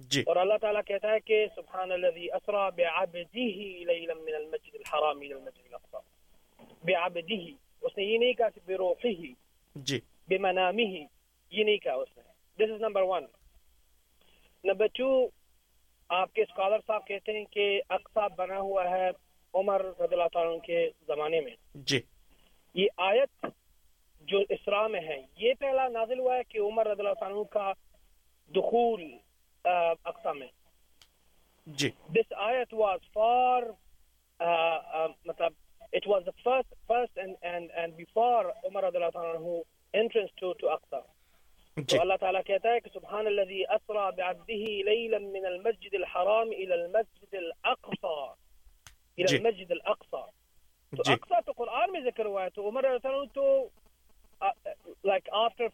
جی۔ اور اللہ تعالیٰ کہتا ہے کہ سبحان الذي اسرا بعبده ليلا من المسجد الحرام الى المسجد بعبده اس نے یہ نہیں کہا کہ بروحه جی۔ بمنامه یہ نہیں کہا اس نے۔ This is number one number two آپ کے اسکالر صاحب کہتے ہیں کہ اقصا بنا ہوا ہے عمر رضی اللہ تعالیٰ کے زمانے میں۔ جی۔ یہ آیت جو اسراء میں ہے یہ پہلا نازل ہوا ہے کہ عمر رضی اللہ عنہ کا دخول اقصا میں۔ جی۔ Was for uh, uh, مطلب it was the first first and and and before اللہ عنہ entrance to to جی تو اللہ تعالیٰ کہتا ہے کہ سبحان الذي اسرا بعبده ليلا من المسجد الحرام الى المسجد الاقصى الى. المسجد الاقصى تو اقصا تو قرآن میں ذکر ہوا ہے تو عمر رضی اللہ عنہ تو like after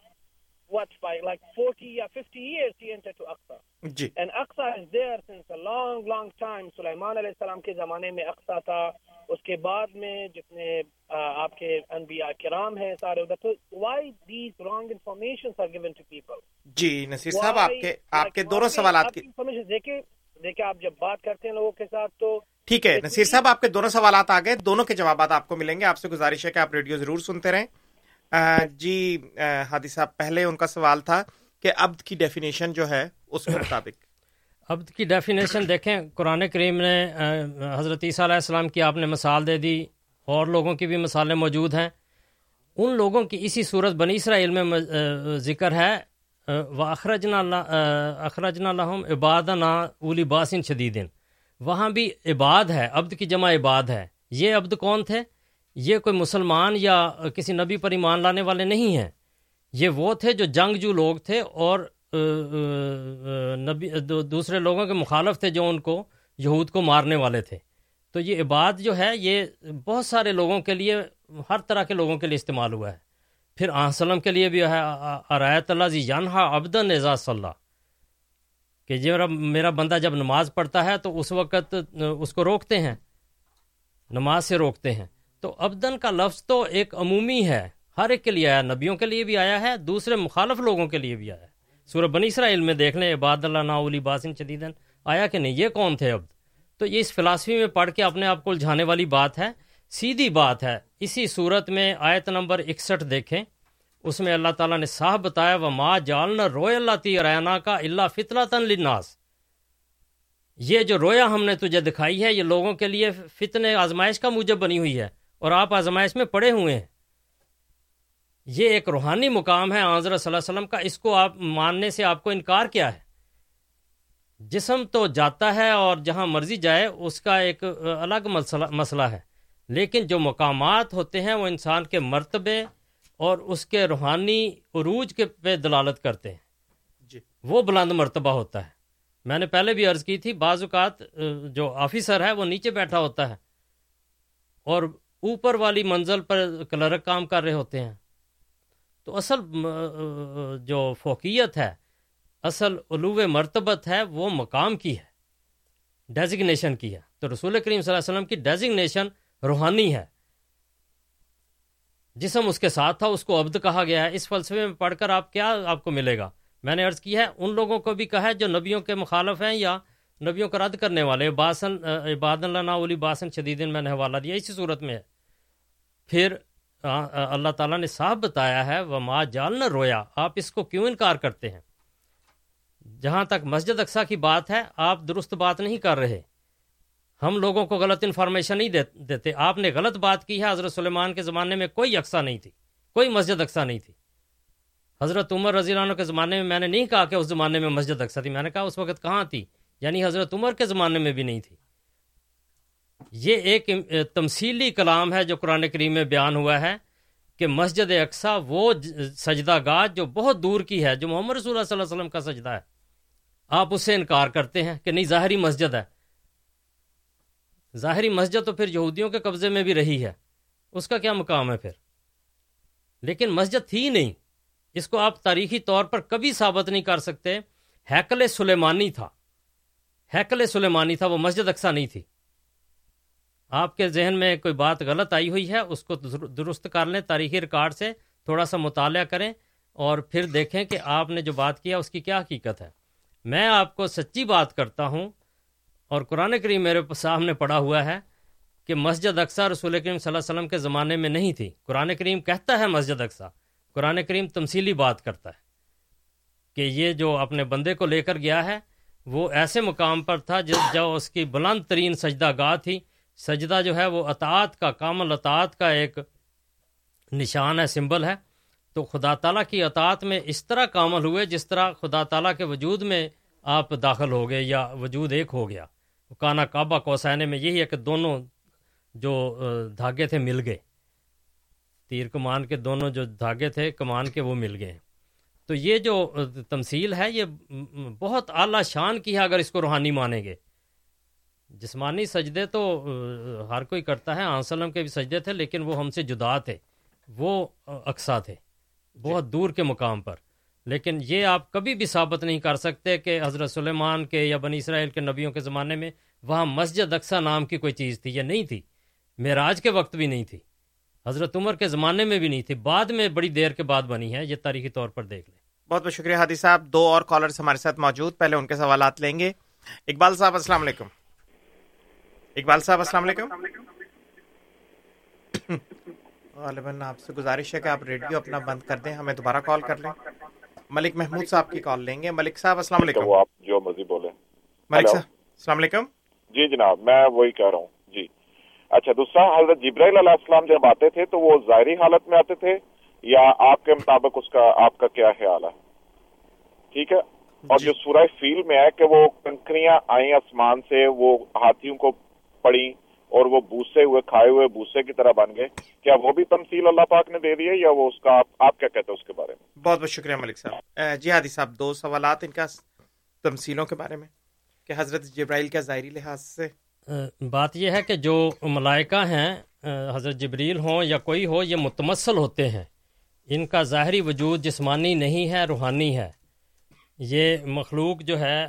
what by like 40 or 50 years he entered to Aqsa. G and Aqsa is there since a long long time. سلیمان علیہ السلام کے زمانے میں اقصا تھا اس کے بعد میں جتنے آپ کے انبیاء کرام ہیں سارے ادھر تو why these wrong informations are given to people? جی نصیر صاحب آپ کے آپ کے دونوں سوالات کی انفارمیشن دیکھیں دیکھیں آپ جب بات کرتے ہیں لوگوں کے ساتھ تو ٹھیک ہے نصیر صاحب آپ کے دونوں سوالات آ گئے دونوں کے جوابات آپ کو ملیں گے آپ سے گزارش ہے کہ آپ ریڈیو ضرور سنتے رہیں۔ جی ہادی صاحب پہلے ان کا سوال تھا کہ عبد کی ڈیفینیشن جو ہے اس کے مطابق۔ عبد کی ڈیفینیشن دیکھیں، قرآن کریم نے حضرت عیسیٰ علیہ السلام کی آپ نے مثال دے دی، اور لوگوں کی بھی مثالیں موجود ہیں۔ ان لوگوں کی اسی صورت بنی اسرائیل میں ذکر ہے و اخرجنا اخرجنا لہم عبادنا اولی باسن شدیدن وہاں بھی عباد ہے، عبد کی جمع عباد ہے۔ یہ عبد کون تھے؟ یہ کوئی مسلمان یا کسی نبی پر ایمان لانے والے نہیں ہیں۔ یہ وہ تھے جو جنگجو لوگ تھے اور نبی دوسرے لوگوں کے مخالف تھے جو ان کو یہود کو مارنے والے تھے۔ تو یہ عباد جو ہے، یہ بہت سارے لوگوں کے لیے، ہر طرح کے لوگوں کے لیے استعمال ہوا ہے۔ پھر وسلم کے لیے بھی ہے ارایت اللہ جی جانحا ابدن اعزاز صلی۔ اللہ کہ جو میرا بندہ جب نماز پڑھتا ہے تو اس وقت اس کو روکتے ہیں، نماز سے روکتے ہیں۔ تو ابدن کا لفظ تو ایک عمومی ہے، ہر ایک کے لیے آیا، نبیوں کے لیے بھی آیا ہے، دوسرے مخالف لوگوں کے لیے بھی آیا۔ ہے سورہ بنی اسرائیل میں دیکھ لیں عباد اللہ ناولی باسن شدیدن آیا کہ نہیں؟ یہ کون تھے عبد تو یہ اس فلاسفی میں پڑھ کے اپنے آپ کو الجھانے والی بات ہے، سیدھی بات ہے۔ اسی صورت میں آیت نمبر اکسٹھ دیکھیں۔ اس میں اللہ تعالیٰ نے صاحب بتایا و ماں جالنا روئے اللہ تی رینا کا اللہ فطلا تن لناس یہ جو رویا ہم نے تجھے دکھائی ہے، یہ لوگوں کے لیے فتن آزمائش کا موجب بنی ہوئی ہے، اور آپ آزمائش میں پڑے ہوئے ہیں۔ یہ ایک روحانی مقام ہے آضر صلی اللہ علیہ وسلم کا اس کو آپ ماننے سے آپ کو انکار کیا ہے۔ جسم تو جاتا ہے اور جہاں مرضی جائے اس کا ایک الگ مسئلہ ہے۔ لیکن جو مقامات ہوتے ہیں وہ انسان کے مرتبے اور اس کے روحانی عروج کے پہ دلالت کرتے ہیں۔ جی۔ وہ بلند مرتبہ ہوتا ہے۔ میں نے پہلے بھی عرض کی تھی بعض اوقات جو آفیسر ہے وہ نیچے بیٹھا ہوتا ہے اور اوپر والی منزل پر کلرک کام کر رہے ہوتے ہیں۔ تو اصل جو فوقیت ہے، اصل علو مرتبت ہے، وہ مقام کی ہے ڈیزگنیشن کی ہے۔ تو رسول کریم صلی اللہ علیہ وسلم کی ڈیزگنیشن روحانی ہے۔ جسم اس کے ساتھ تھا، اس کو عبد کہا گیا ہے۔ اس فلسفے میں پڑھ کر آپ کیا آپ کو ملے گا؟ میں نے عرض کی ہے، ان لوگوں کو بھی کہا ہے جو نبیوں کے مخالف ہیں یا نبیوں کو رد کرنے والے۔ باسن عباد اللہ اولی باسن شدیدن میں نے حوالہ دیا، اسی صورت میں ہے۔ پھر اللہ تعالیٰ نے صاف بتایا ہے وہ ماں جال نہ رویا آپ اس کو کیوں انکار کرتے ہیں؟ جہاں تک مسجد اقسا کی بات ہے، آپ درست بات نہیں کر رہے۔ ہم لوگوں کو غلط انفارمیشن نہیں دیتے۔ آپ نے غلط بات کی ہے، حضرت سلیمان کے زمانے میں کوئی اقسا نہیں تھی۔ کوئی مسجد اقسا نہیں تھی۔ حضرت عمر رضی اللہ عنہ کے زمانے میں میں نے نہیں کہا کہ اس زمانے میں مسجد اقسا تھی۔ میں نے کہا اس وقت کہاں تھی؟ یعنی حضرت عمر کے زمانے میں بھی نہیں تھی۔ یہ ایک تمثیلی کلام ہے جو قرآن کریم میں بیان ہوا ہے کہ مسجد اقسا وہ سجدہ گاہ جو بہت دور کی ہے، جو محمد رسول اللہ صلی اللہ علیہ وسلم کا سجدہ ہے۔ آپ اس سے انکار کرتے ہیں کہ نہیں، ظاہری مسجد ہے۔ ظاہری مسجد تو پھر یہودیوں کے قبضے میں بھی رہی ہے۔ اس کا کیا مقام ہے پھر؟ لیکن مسجد تھی نہیں۔ اس کو آپ تاریخی طور پر کبھی ثابت نہیں کر سکتے۔ ہیکل سلیمانی تھا۔ ہیکل سلیمانی تھا، وہ مسجد اقسا نہیں تھی۔ آپ کے ذہن میں کوئی بات غلط آئی ہوئی ہے، اس کو درست کر لیں، تاریخی ریکارڈ سے تھوڑا سا مطالعہ کریں اور پھر دیکھیں کہ آپ نے جو بات کیا، اس کی کیا حقیقت ہے۔ میں آپ کو سچی بات کرتا ہوں اور قرآن کریم میرے سامنے پڑا ہوا ہے کہ مسجد اقسا رسول کریم صلی اللہ علیہ وسلم کے زمانے میں نہیں تھی۔ قرآن کریم کہتا ہے مسجد اقسا قرآن کریم تمثیلی بات کرتا ہے کہ یہ جو اپنے بندے کو لے کر گیا ہے، وہ ایسے مقام پر تھا جس جو اس کی بلند ترین سجدہ گاہ تھی۔ سجدہ جو ہے وہ اطاعت کا کامل اطاعت کا ایک نشان ہے، سمبل ہے۔ تو خدا تعالیٰ کی اطاعت میں اس طرح کامل ہوئے جس طرح خدا تعالیٰ کے وجود میں آپ داخل ہو گئے یا وجود ایک ہو گیا۔ کانا کعبہ کوسینے میں یہی ہے کہ دونوں جو دھاگے تھے، مل گئے۔ تیر کمان کے دونوں جو دھاگے تھے، کمان کے وہ مل گئے۔ تو یہ جو تمثیل ہے، یہ بہت اعلیٰ شان کی ہے اگر اس کو روحانی مانیں گے۔ جسمانی سجدے تو ہر کوئی کرتا ہے آنسلم کے بھی سجدے تھے لیکن وہ ہم سے جدا تھے۔ وہ اقسا تھے بہت دور کے مقام پر۔ لیکن یہ آپ کبھی بھی ثابت نہیں کر سکتے کہ حضرت سلیمان کے یا بنی اسرائیل کے نبیوں کے زمانے میں وہاں مسجد اقسا نام کی کوئی چیز تھی یا نہیں تھی۔ معراج کے وقت بھی نہیں تھی۔ حضرت عمر کے زمانے میں بھی نہیں تھی۔ بعد میں بڑی دیر کے بعد بنی ہے یہ تاریخی طور پر دیکھ لیں۔ بہت بہت شکریہ حادی صاحب۔ دو اور کالرز ہمارے ساتھ موجود پہلے ان کے سوالات لیں گے۔ اقبال صاحب السلام علیکم۔ اقبال صاحب السلام علیکم. غالباً آپ سے گزارش ہے کہ آپ ریڈیو اپنا بند کر دیں ہمیں دوبارہ کال کر لیں۔ ملک محمود صاحب کی کال لیں گے۔ ملک صاحب السلام علیکم۔ آپ جو مرضی بولیں۔ ملک صاحب السلام علیکم۔ جی جناب میں وہی کہہ رہا ہوں۔ جی۔ اچھا دوسرا حضرت جبرائیل علیہ السلام جب آتے تھے تو وہ ظاہری حالت میں آتے تھے یا آپ کے مطابق اس کا آپ کا کیا خیال ہے؟ ٹھیک ہے؟ اور جو سورہ فیل میں ہے کہ وہ کنکریاں آئیں آسمان سے وہ ہاتھیوں کو پڑی اور وہ بوسے ہوئے کھائے ہوئے بوسے کی طرح بن گئے۔ کیا وہ بھی تمثیل اللہ پاک نے دے دی ہے یا وہ اس کا آپ, آپ کیا کہتے ہیں اس کے بارے میں؟ بہت بہت شکریہ ملک صاحب۔ جی ہادی صاحب دو سوالات ان کا تمثیلوں کے بارے میں کہ حضرت جبرائیل کا ظاہری لحاظ سے؟ بات یہ ہے کہ جو ملائکہ ہیں حضرت جبریل ہوں یا کوئی ہو یہ متمثل ہوتے ہیں۔ ان کا ظاہری وجود جسمانی نہیں ہے روحانی ہے۔ یہ مخلوق جو ہے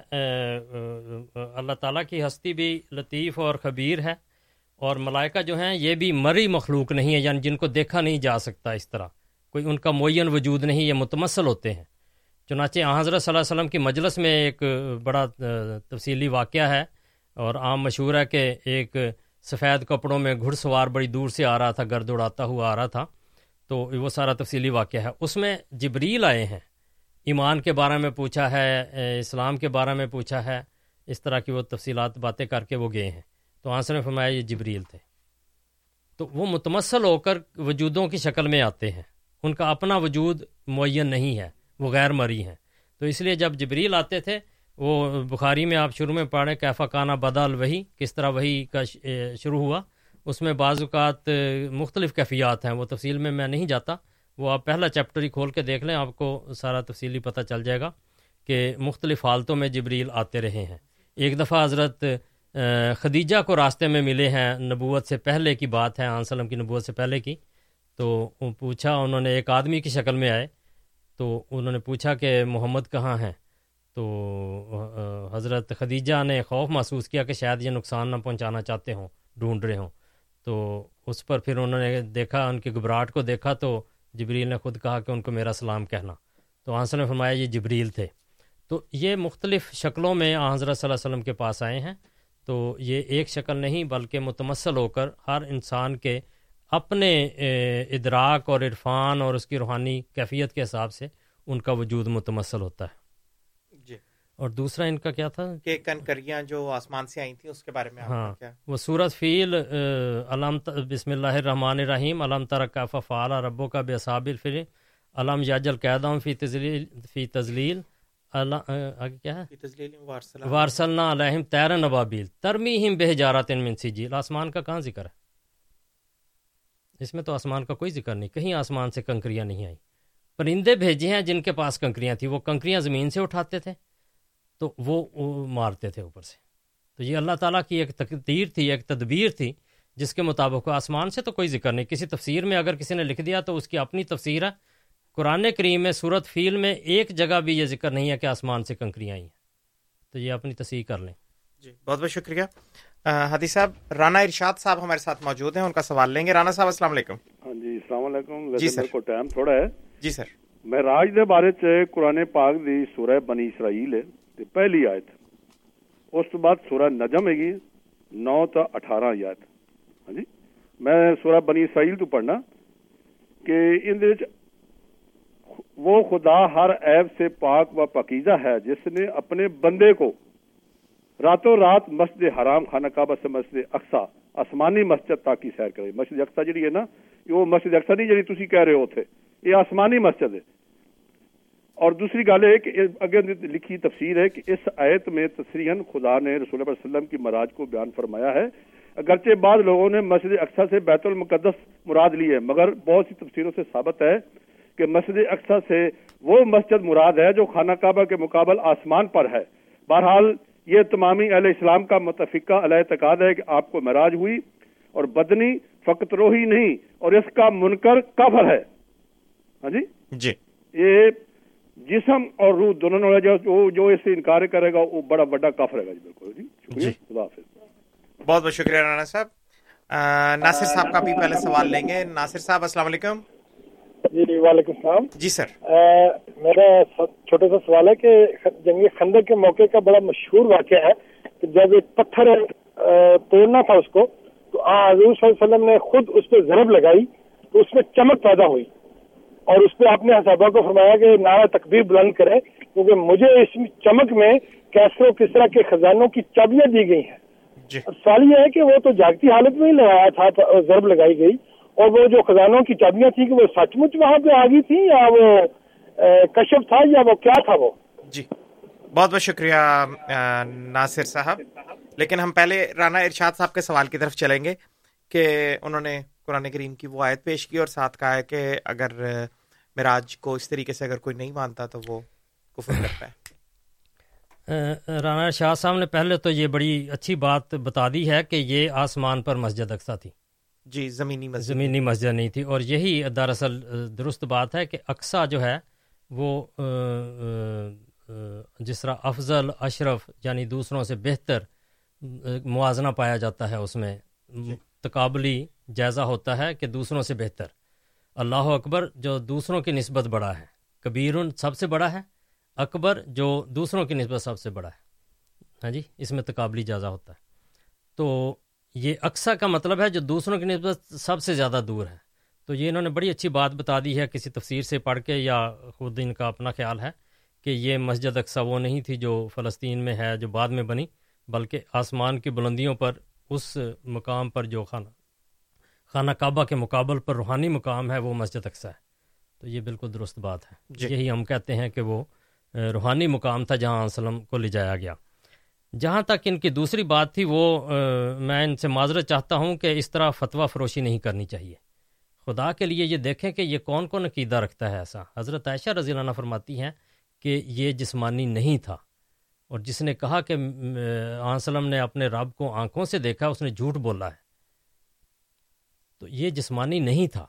اللہ تعالیٰ کی ہستی بھی لطیف اور خبیر ہے اور ملائکہ جو ہیں، یہ بھی مری مخلوق نہیں ہے یعنی جن کو دیکھا نہیں جا سکتا اس طرح۔ کوئی ان کا معین وجود نہیں، یہ متمثل ہوتے ہیں۔ چنانچہ حضرت صلی اللہ علیہ وسلم کی مجلس میں ایک بڑا تفصیلی واقعہ ہے اور عام مشہور ہے کہ ایک سفید کپڑوں میں گھڑ سوار بڑی دور سے آ رہا تھا، گرد اڑاتا ہوا آ رہا تھا۔ تو وہ سارا تفصیلی واقعہ ہے۔ اس میں جبریل آئے ہیں۔ ایمان کے بارے میں پوچھا ہے اسلام کے بارے میں پوچھا ہے، اس طرح کی وہ تفصیلات باتیں کر کے وہ گئے ہیں۔ تو آنسر نے فرمایا، یہ جبریل تھے۔ تو وہ متمثل ہو کر وجودوں کی شکل میں آتے ہیں۔ ان کا اپنا وجود معین نہیں ہے، وہ غیر مری ہیں۔ تو اس لیے جب جبریل آتے تھے، وہ بخاری میں آپ شروع میں پڑھیں، کیفا کانا بدل وہی، کس طرح وہی کا شروع ہوا۔ اس میں بعض اوقات مختلف کیفیات ہیں، وہ تفصیل میں میں نہیں جاتا۔ وہ آپ پہلا چیپٹر ہی کھول کے دیکھ لیں، آپ کو سارا تفصیلی پتہ چل جائے گا کہ مختلف حالتوں میں جبریل آتے رہے ہیں۔ ایک دفعہ حضرت خدیجہ کو راستے میں ملے ہیں نبوت سے پہلے کی بات ہے، آن کی نبوت سے پہلے کی۔ تو پوچھا، انہوں نے ایک آدمی کی شکل میں آئے۔ تو انہوں نے پوچھا کہ محمد کہاں ہیں؟ تو حضرت خدیجہ نے خوف محسوس کیا کہ شاید یہ نقصان نہ پہنچانا چاہتے ہوں، ڈھونڈ رہے ہوں۔ تو اس پر پھر انہوں نے دیکھا، ان کی گھبراہٹ کو دیکھا تو جبریل نے خود کہا کہ ان کو میرا سلام کہنا۔ تو آنسر نے فرمایا یہ جبریل تھے۔ تو یہ مختلف شکلوں میں حضرت صلی اللہ علیہ وسلم کے پاس آئے ہیں۔ تو یہ ایک شکل نہیں بلکہ متمثل ہو کر ہر انسان کے اپنے ادراک اور عرفان اور اس کی روحانی کیفیت کے حساب سے ان کا وجود متمثل ہوتا ہے۔ اور دوسرا ان کا کیا تھا؟ کہ کنکریاں جو آسمان سے آئی تھیں اس کے بارے میں ہاں وہ سورت فیل علام بسم اللہ الرحمن الرحیم علام ترکا فعال ربو کا بے صابر فر علام یاجل قیدام فی تزلیل فی تزلیل اللہ آگے کیا ہے؟ وارسلنا علیہم۔ تیرن ابابیل ترمیہم بہ جارات من سجیل۔ آسمان کا کہاں ذکر ہے؟ اس میں تو آسمان کا کوئی ذکر نہیں کہیں آسمان سے کنکریاں نہیں آئی پرندے بھیجے ہیں جن کے پاس کنکریاں تھیں وہ کنکریاں زمین سے اٹھاتے تھے۔ تو وہ مارتے تھے اوپر سے۔ تو یہ اللہ تعالیٰ کی ایک تقدیر تھی ایک تدبیر تھی جس کے مطابق آسمان سے تو کوئی ذکر نہیں۔ کسی تفسیر میں اگر کسی نے لکھ دیا تو اس کی اپنی تفسیر ہے قرآن کریم میں صورت فیل میں ایک جگہ بھی یہ ذکر نہیں ہے کہ آسمان سے کنکریاں آئی ہیں تو یہ اپنی تصحیح کر لیں۔ جی بہت بہت شکریہ۔ حدی صاحب رانا ارشاد صاحب ہمارے ساتھ موجود ہیں ان کا سوال لیں گے۔ رانا صاحب السلام علیکم۔ ہاں جی السلام علیکم۔ جی سر۔ کو ٹائم تھوڑا ہے۔ جی سر۔ میں راج دے بارے چ قرآن پاک دی سورہ بنی اسرائیل ہے۔ تے پہلی آیت۔ اس تو بعد سورہ نجم ہے گی، نو تا اٹھارہ آیت۔ ہاں جی؟ میں سورہ بنی اسرائیل تو پڑھنا کہ ان دے وہ خدا ہر عیب سے پاک و پکیزہ ہے، جس نے اپنے بندے کو راتوں رات مسجد حرام، خانہ کعبہ سے مسجد اقسا آسمانی مسجد تاکہ سیر کرے۔ مسجد اقسا جڑی ہے نا وہ مسجد اقسا نہیں جڑی تسی کہہ رہے ہو تھے یہ آسمانی مسجد ہے۔ اور دوسری گل ہے کہ اگر لکھی تفسیر ہے کہ اس آیت میں تصریحاً خدا نے رسول اللہ علیہ وسلم کی مراج کو بیان فرمایا ہے۔ اگرچہ بعض لوگوں نے مسجد اقسا سے بیت المقدس مراد لی ہے مگر بہت سی تفسیروں سے ثابت ہے کہ مسجد اقسا سے وہ مسجد مراد ہے جو خانہ کعبہ کے مقابل آسمان پر ہے۔ بہرحال یہ تمامی اہل اسلام کا متفقہ علیہ اعتقاد ہے کہ آپ کو مراج ہوئی اور بدنی فقط روحی نہیں اور اس کا منکر کفر ہے۔ ہاں جی؟ جی۔ یہ جسم اور روح دونوں جو جو اس سے انکار کرے گا وہ بڑا بڑا کفر ہے گا جی بالکل جی۔ شکریہ خدا حافظ۔ بہت بہت شکریہ رانا صاحب۔ ناصر صاحب کا بھی پہلے سوال لیں گے۔ ناصر صاحب السلام علیکم۔ جی وعلیکم السلام۔ جی سر۔ میرا چھوٹا سا سوال ہے کہ جنگی خندق کے موقع کا بڑا مشہور واقعہ ہے کہ جب ایک پتھر توڑنا تھا اس کو تو حضور صلی اللہ علیہ وسلم نے خود اس پہ ضرب لگائی تو اس میں چمک پیدا ہوئی۔ اور اس پہ اپنے صحابہ کو فرمایا کہ نعرہ تکبیر بلند کرے کیونکہ مجھے اس چمک میں کیسے و کس طرح کے خزانوں کی چابیاں دی گئی ہیں۔ سوال یہ ہے کہ وہ تو جاگتی حالت میں ہی لگایا تھا ضرب لگائی گئی اور وہ جو خزانوں کی چابیاں تھی کہ وہ سچ مچ وہاں پہ آ گئی تھی یا وہ کشف تھا یا وہ کیا تھا وہ؟ جی۔ بہت بہت شکریہ ناصر صاحب۔ لیکن ہم پہلے رانا ارشاد صاحب کے سوال کی طرف چلیں گے کہ انہوں نے قرآن کریم کی وہ آیت پیش کی اور ساتھ کہا ہے کہ اگر مراج کو اس طریقے سے اگر کوئی نہیں مانتا تو وہ کفر کرتا ہے۔ رانا شاہ صاحب نے پہلے تو یہ بڑی اچھی بات بتا دی ہے کہ یہ آسمان پر مسجد اقسا تھی۔ جی زمینی مسجد۔ زمینی مسجد نہیں تھی۔ اور یہی دراصل درست بات ہے کہ اقسا جو ہے وہ جس طرح افضل اشرف یعنی دوسروں سے بہتر موازنہ پایا جاتا ہے اس میں تقابلی جائزہ ہوتا ہے کہ دوسروں سے بہتر۔ اللہ اکبر جو دوسروں کی نسبت بڑا ہے۔ کبیر سب سے بڑا ہے، اکبر جو دوسروں کی نسبت سب سے بڑا ہے۔ ہاں جی اس میں تقابلی جائزہ ہوتا ہے۔ تو یہ اقسا کا مطلب ہے جو دوسروں کی نسبت سب سے زیادہ دور ہے۔ تو یہ انہوں نے بڑی اچھی بات بتا دی ہے کسی تفسیر سے پڑھ کے، یا خود ان کا اپنا خیال ہے کہ یہ مسجد اقسا وہ نہیں تھی جو فلسطین میں ہے، جو بعد میں بنی، بلکہ آسمان کی بلندیوں پر، اس مقام پر جو خانہ۔ خانہ کعبہ کے مقابل پر روحانی مقام ہے وہ مسجد اقسا ہے۔ تو یہ بالکل درست بات ہے۔ جی۔ یہی ہم کہتے ہیں کہ وہ روحانی مقام تھا جہاں وسلم کو لے جایا گیا۔ جہاں تک ان کی دوسری بات تھی وہ میں ان سے معذرت چاہتا ہوں کہ اس طرح فتویٰ فروشی نہیں کرنی چاہیے۔ خدا کے لیے یہ دیکھیں کہ یہ کون کون عقیدہ رکھتا ہے ایسا۔ حضرت عائشہ رضی اللہ عنہ فرماتی ہیں کہ یہ جسمانی نہیں تھا۔ اور جس نے کہا کہ وسلم نے اپنے رب کو آنکھوں سے دیکھا اس نے جھوٹ بولا ہے۔ تو یہ جسمانی نہیں تھا۔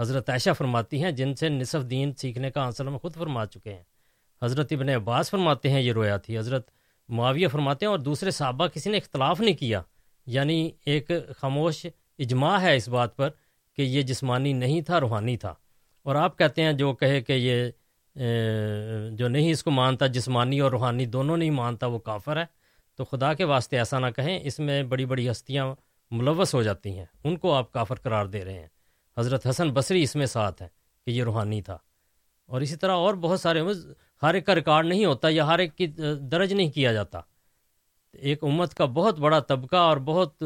حضرت عائشہ فرماتی ہیں، جن سے نصف دین سیکھنے کا وسلم خود فرما چکے ہیں۔ حضرت ابن عباس فرماتے ہیں یہ رویا تھی۔ حضرت معاویہ فرماتے ہیں اور دوسرے صحابہ کسی نے اختلاف نہیں کیا۔ یعنی ایک خاموش اجماع ہے اس بات پر کہ یہ جسمانی نہیں تھا، روحانی تھا۔ اور آپ کہتے ہیں جو کہے کہ یہ جو نہیں اس کو مانتا، جسمانی اور روحانی دونوں نہیں مانتا، وہ کافر ہے۔ تو خدا کے واسطے ایسا نہ کہیں۔ اس میں بڑی بڑی ہستیاں ملوث ہو جاتی ہیں۔ ان کو آپ کافر قرار دے رہے ہیں۔ حضرت حسن بصری اس میں ساتھ ہے کہ یہ روحانی تھا۔ اور اسی طرح اور بہت سارے ہر ایک کا ریکارڈ نہیں ہوتا یا ہر ایک کی درج نہیں کیا جاتا۔ ایک امت کا بہت بڑا طبقہ اور بہت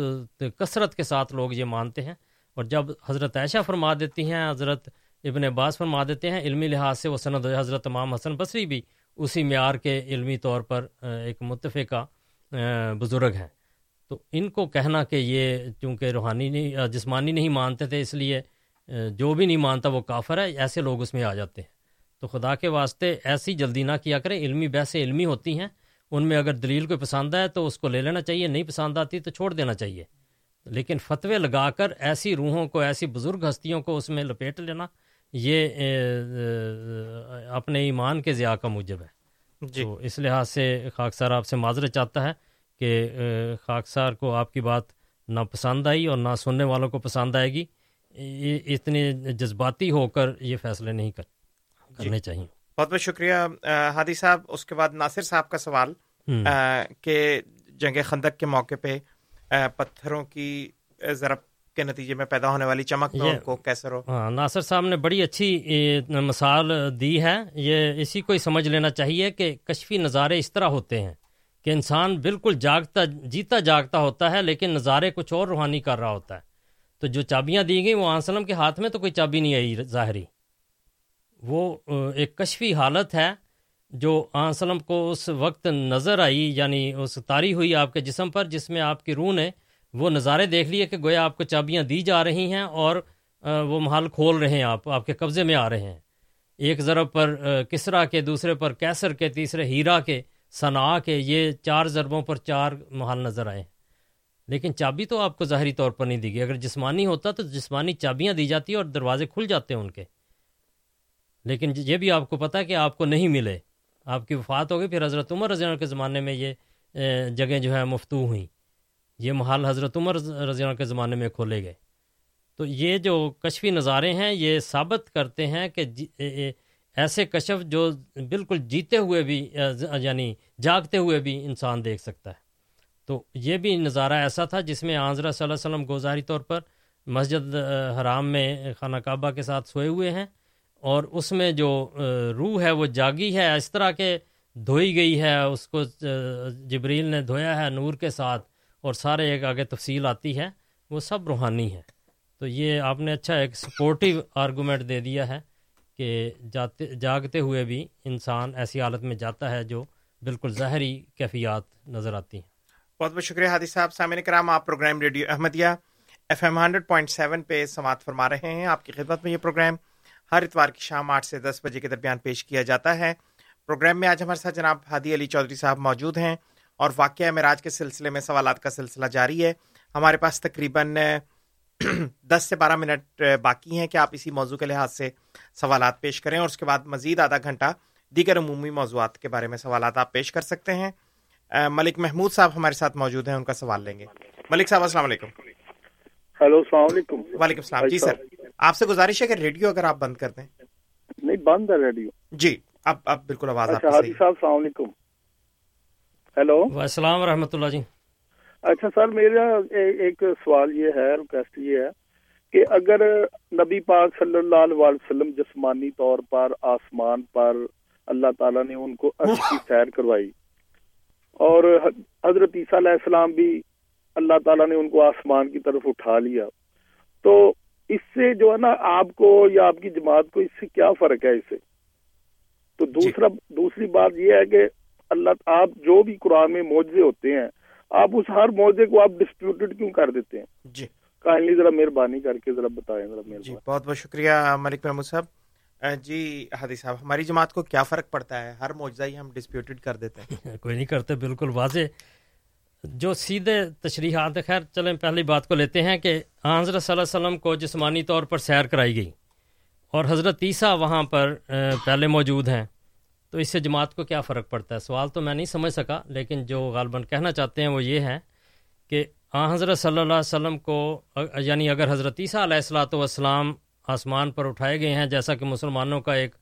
کثرت کے ساتھ لوگ یہ مانتے ہیں۔ اور جب حضرت عائشہ فرما دیتی ہیں، حضرت ابن عباس فرما دیتے ہیں، علمی لحاظ سے وہ سند حضرت امام حسن بصری بھی اسی معیار کے علمی طور پر، ایک متفقہ بزرگ ہیں۔ تو ان کو کہنا کہ یہ چونکہ روحانی نہیں جسمانی نہیں مانتے تھے اس لیے جو بھی نہیں مانتا وہ کافر ہے ایسے لوگ اس میں آ جاتے ہیں۔ تو خدا کے واسطے ایسی جلدی نہ کیا کریں علمی بحثیں علمی ہوتی ہیں۔ ان میں اگر دلیل کوئی پسند ہے تو اس کو لے لینا چاہیے نہیں پسند آتی تو چھوڑ دینا چاہیے۔ لیکن فتوے لگا کر ایسی روحوں کو ایسی بزرگ ہستیوں کو اس میں لپیٹ لینا یہ اپنے ایمان کے ضیاع کا موجب ہے۔ جی۔ تو اس لحاظ سے خاکسار آپ سے معذرت چاہتا ہے۔ کہ خاکسار کو آپ کی بات نہ پسند آئی اور نہ سننے والوں کو پسند آئے گی اتنے جذباتی ہو کر یہ فیصلے نہیں کر جی۔ کرنے چاہیے۔ بہت بہت شکریہ ہادی صاحب۔ اس کے بعد ناصر صاحب کا سوال کہ جنگ خندق کے موقع پہ پتھروں کی ضرب کے نتیجے میں پیدا ہونے والی چمک کو کیسے رو؟ ہاں ناصر صاحب نے بڑی اچھی مثال دی ہے۔ یہ اسی کو ہی سمجھ لینا چاہیے کہ کشفی نظارے اس طرح ہوتے ہیں۔ کہ انسان بالکل جاگتا جیتا جاگتا ہوتا ہے، لیکن نظارے کچھ اور روحانی کر رہا ہوتا ہے۔ تو جو چابیاں دی گئیں وہ آنسلم کے ہاتھ میں تو کوئی چابی نہیں آئی، ظاہری۔ وہ ایک کشفی حالت ہے جو آنسلم کو اس وقت نظر آئی یعنی اس تاری ہوئی آپ کے جسم پر، جس میں آپ کی روح نے وہ نظارے دیکھ لیے کہ گویا آپ کو چابیاں دی جا رہی ہیں اور وہ محل کھول رہے ہیں آپ آپ کے قبضے میں آ رہے ہیں۔ ایک ضرب پر کسرا کے، دوسرے پر کیسر کے، تیسرے ہیرا کے صنع کے یہ چار ضربوں پر چار محل نظر آئے۔ لیکن چابی تو آپ کو ظاہری طور پر نہیں دی گئی۔ اگر جسمانی ہوتا تو جسمانی چابیاں دی جاتی اور دروازے کھل جاتے ہیں ان کے۔ لیکن یہ بھی آپ کو پتا کہ آپ کو نہیں ملے۔ آپ کی وفات ہو گئی، پھر حضرت عمر رضی اللہ کے زمانے میں یہ جگہیں جو ہے مفتو ہوئیں۔ یہ محل حضرت عمر رضی اللہ کے زمانے میں کھولے گئے۔ تو یہ جو کشفی نظارے ہیں، یہ ثابت کرتے ہیں کہ جی، ایسے کشف جو بالکل جیتے ہوئے بھی یعنی جاگتے ہوئے بھی انسان دیکھ سکتا ہے۔ تو یہ بھی نظارہ ایسا تھا جس میں آنظرہ صلی اللہ علیہ وسلم گوزاری طور پر مسجد حرام میں خانہ کعبہ کے ساتھ سوئے ہوئے ہیں اور اس میں جو روح ہے وہ جاگی ہے، اس طرح کے دھوئی گئی ہے، اس کو جبریل نے دھویا ہے نور کے ساتھ اور سارے ایک آگے تفصیل آتی ہے، وہ سب روحانی ہے۔ تو یہ آپ نے اچھا ایک سپورٹیو آرگومنٹ دے دیا ہے۔ کہ جاتے جاگتے ہوئے بھی انسان ایسی حالت میں جاتا ہے جو بالکل ظاہری کیفیات نظر آتی ہیں۔ بہت بہت شکریہ حادث صاحب۔ سامعین کرام، آپ program radio Ahmadiyya F M hundred point seven پہ سماعت فرما رہے ہیں۔ آپ کی خدمت میں یہ پروگرام ہر اتوار کی شام آٹھ سے دس بجے کے درمیان پیش کیا جاتا ہے۔ پروگرام میں آج ہمارے ساتھ جناب ہادی علی چودھری صاحب موجود ہیں اور واقعہ معراج کے سلسلے میں سوالات کا سلسلہ جاری ہے۔ ہمارے پاس تقریباً دس سے بارہ منٹ باقی ہیں۔ کہ آپ اسی موضوع کے لحاظ سے سوالات پیش کریں اور اس کے بعد مزید آدھا گھنٹہ دیگر عمومی موضوعات کے بارے میں سوالات آپ پیش کر سکتے ہیں۔ ملک محمود صاحب ہمارے ساتھ موجود ہیں ان کا سوال لیں گے۔ ملک صاحب السلام علیکم۔ ہیلو السلام علیکم۔ وعلیکم السلام۔ جی سر آپ سے گزارش ہے کہ ریڈیو اگر آپ بند کر دیں۔ نہیں بند ہے ریڈیو۔ جی اب اب بالکل آواز اچھا حاجی صاحب السلام علیکم۔ ہیلو السلام ورحمۃ اللہ جی۔ اچھا سر میرا ایک سوال یہ ہے ریکویسٹ یہ ہے کہ اگر نبی پاک صلی اللہ علیہ وسلم جسمانی طور پر آسمان پر اللہ تعالیٰ نے ان کو اچھی سیر کروائی اور حضرت عیسیٰ علیہ السلام بھی اللہ تعالیٰ نے ان کو آسمان کی طرف اٹھا لیا۔ تو اس سے جو ہے نا آپ کو یا آپ کی جماعت کو اس سے کیا فرق ہے اسے؟ تو جی۔ دوسرا دوسری بات یہ ہے کہ اللہ آپ جو بھی قرآن میں موجے ہوتے ہیں آپ اس ہر موجے کو آپ ڈسپیوٹڈ کیوں کر دیتے ہیں؟ جی۔ کائنڈلی ذرا مہربانی کر کے ذرا بتائیں ذرا جی بہت بہت شکریہ ملک محمود صاحب۔ جی حدی صاحب ہماری جماعت کو کیا فرق پڑتا ہے؟ ہر معجزہ ہی ہم ڈسپیوٹڈ کر دیتے ہیں۔ کوئی نہیں کرتے بالکل واضح۔ جو سیدھے تشریحات خیر چلیں پہلی بات کو لیتے ہیں کہ حضرت صلی اللہ علیہ وسلم کو جسمانی طور پر سیر کرائی گئی اور حضرت تیسا وہاں پر پہلے موجود ہیں۔ تو اس سے جماعت کو کیا فرق پڑتا ہے؟ سوال تو میں نہیں سمجھ سکا لیکن جو غالباً کہنا چاہتے ہیں وہ یہ ہے کہ آ، حضرت صلی اللہ علیہ وسلم کو یعنی اگر حضرت عیسیٰ علیہ السلاۃ والسلام آسمان پر اٹھائے گئے ہیں، جیسا کہ مسلمانوں کا ایک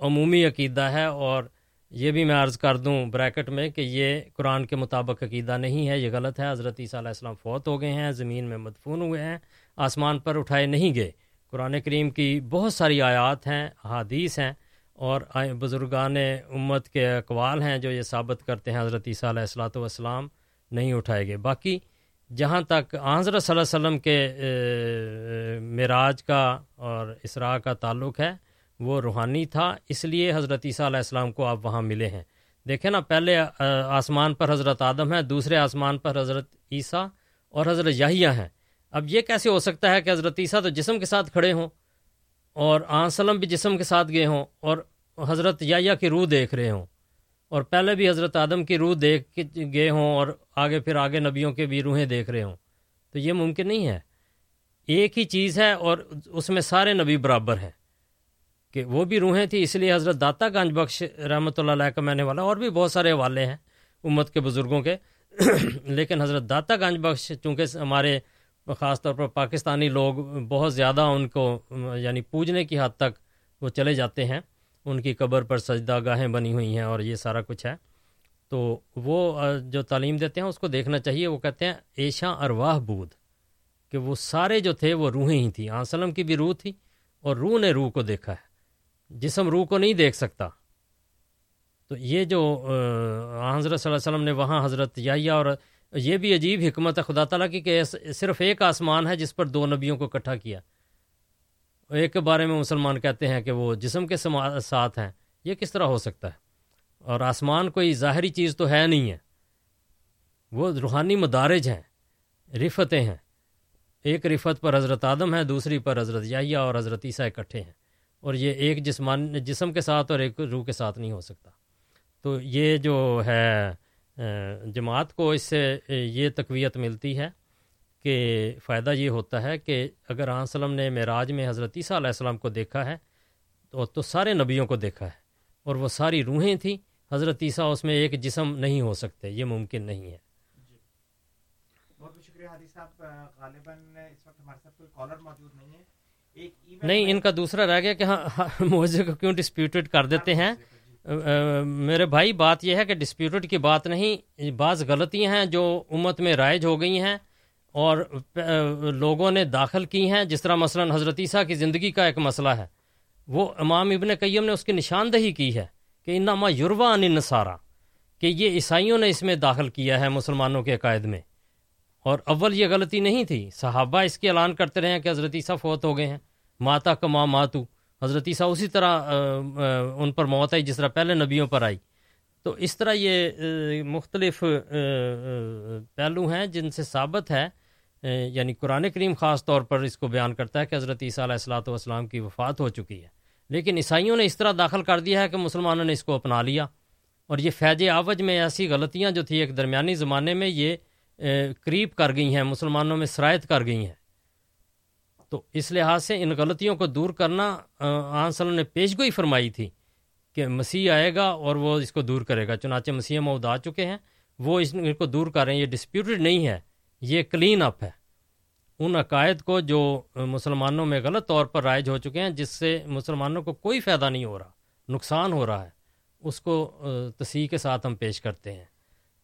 عمومی عقیدہ ہے، اور یہ بھی میں عرض کر دوں بریکٹ میں کہ یہ قرآن کے مطابق عقیدہ نہیں ہے، یہ غلط ہے۔ حضرت عیسیٰ علیہ السلام فوت ہو گئے ہیں، زمین میں مدفون ہوئے ہیں، آسمان پر اٹھائے نہیں گئے۔ قرآن کریم کی بہت ساری آیات ہیں حادیث ہیں، اور بزرگان امت کے اقوال ہیں جو یہ ثابت کرتے ہیں، حضرت عیسیٰ علیہ السلاۃ والسلام نہیں اٹھائے گئے۔ باقی جہاں تک حضرت صلی اللہ علیہ وسلم کے معراج کا اور اسراء کا تعلق ہے، وہ روحانی تھا، اس لیے حضرت عیسیٰ علیہ السلام کو آپ وہاں ملے ہیں۔ دیکھیں نا، پہلے آسمان پر حضرت آدم ہے دوسرے آسمان پر حضرت عیسیٰ اور حضرت یاہیا ہیں۔ اب یہ کیسے ہو سکتا ہے کہ حضرت عیسیٰ تو جسم کے ساتھ کھڑے ہوں اور آنسلم بھی جسم کے ساتھ گئے ہوں اور حضرت یاہیا کی روح دیکھ رہے ہوں۔ اور پہلے بھی حضرت آدم کی روح دیکھ کے گئے ہوں اور آگے پھر آگے نبیوں کے بھی روحیں دیکھ رہے ہوں۔ تو یہ ممکن نہیں ہے۔ ایک ہی چیز ہے اور اس میں سارے نبی برابر ہیں۔ کہ وہ بھی روحیں تھیں، اس لیے حضرت داتا گنج بخش رحمۃ اللہ علیہ کا میں نے والا، اور بھی بہت سارے حوالے ہیں امت کے بزرگوں کے۔ لیکن حضرت داتا گنج بخش، چونکہ ہمارے خاص طور پر پاکستانی لوگ بہت زیادہ ان کو یعنی پوجنے کی حد تک وہ چلے جاتے ہیں۔ ان کی قبر پر سجدہ گاہیں بنی ہوئی ہیں اور یہ سارا کچھ ہے۔ تو وہ جو تعلیم دیتے ہیں، اس کو دیکھنا چاہیے۔ وہ کہتے ہیں ایشا ارواہ بود کہ وہ سارے جو تھے، وہ روحیں ہی تھیں۔ آسلم کی بھی روح تھی اور روح نے روح کو دیکھا ہے۔ جسم روح کو نہیں دیکھ سکتا۔ تو یہ جو حضرت صلی اللہ علیہ وسلم نے وہاں حضرت یا اور، یہ بھی عجیب حکمت ہے خدا تعالیٰ کی کہ صرف ایک آسمان ہے جس پر دو نبیوں کو اکٹھا کیا۔ ایک کے بارے میں مسلمان کہتے ہیں کہ وہ جسم کے ساتھ ہیں۔ یہ کس طرح ہو سکتا ہے؟ اور آسمان کوئی ظاہری چیز تو ہے نہیں ہے۔ وہ روحانی مدارج ہیں، رفتیں ہیں۔ ایک رفت پر حضرت آدم ہے دوسری پر حضرت یاہیا اور حضرت عیسیٰ اکٹھے ہیں۔ اور یہ ایک جسمان، جسم کے ساتھ اور ایک روح کے ساتھ نہیں ہو سکتا۔ تو یہ جو ہے جماعت کو اس سے یہ تقویت ملتی ہے۔ کہ فائدہ یہ ہوتا ہے کہ اگر آن سلم نے معراج میں حضرت عیسیٰ علیہ السلام کو دیکھا ہے تو تو سارے نبیوں کو دیکھا ہے اور وہ ساری روحیں تھیں۔ حضرت عیسیٰ اس میں ایک جسم نہیں ہو سکتے یہ ممکن نہیں ہے۔ بہت شکریہ حادی صاحب غالباً اس وقت ہمارے ساتھ کوئی کالر موجود نہیں ہے۔ نہیں ان کا دوسرا رہ گیا کہ ہاں, ہاں، موضوع کو کیوں ڈسپیوٹڈ کر دیتے ہیں؟ میرے بھائی بات یہ ہے کہ ڈسپیوٹڈ کی بات نہیں بعض غلطیاں ہیں جو امت میں رائج ہو گئی ہیں۔ اور لوگوں نے داخل کی ہیں، جس طرح مثلا حضرت عیسیٰ کی زندگی کا ایک مسئلہ ہے۔ وہ امام ابن قیم نے اس کی نشاندہی کی ہے کہ انما یوروا ان نصارہ کہ یہ عیسائیوں نے اس میں داخل کیا ہے مسلمانوں کے عقائد میں۔ اور اول یہ غلطی نہیں تھی، صحابہ اس کے اعلان کرتے رہے ہیں کہ حضرت عیسیٰ فوت ہو گئے ہیں۔ ماتا کما ماتو۔ حضرت عیسیٰ اسی طرح ان پر موت آئی، جس طرح پہلے نبیوں پر آئی۔ تو اس طرح یہ مختلف پہلو ہیں جن سے ثابت ہے یعنی قرآن کریم خاص طور پر اس کو بیان کرتا ہے کہ حضرت عیسیٰ علیہ السلاۃ والسلام کی وفات ہو چکی ہے۔ لیکن عیسائیوں نے اس طرح داخل کر دیا ہے کہ مسلمانوں نے اس کو اپنا لیا۔ اور یہ فیض آوج میں ایسی غلطیاں جو تھی ایک درمیانی زمانے میں یہ قریب کر گئی ہیں، مسلمانوں میں شرائط کر گئی ہیں۔ تو اس لحاظ سے ان غلطیوں کو دور کرنا آن صلی نے پیش گوئی فرمائی تھی کہ مسیح آئے گا اور وہ اس کو دور کرے گا۔ چنانچہ مسیح مود آ چکے ہیں۔ وہ اس کو دور کر رہے ہیں، یہ ڈسپیوٹڈ نہیں ہے، یہ کلین اپ ہے۔ ان عقائد کو جو مسلمانوں میں غلط طور پر رائج ہو چکے ہیں جس سے مسلمانوں کو کوئی فائدہ نہیں ہو رہا نقصان ہو رہا ہے اس کو تصحیح کے ساتھ ہم پیش کرتے ہیں۔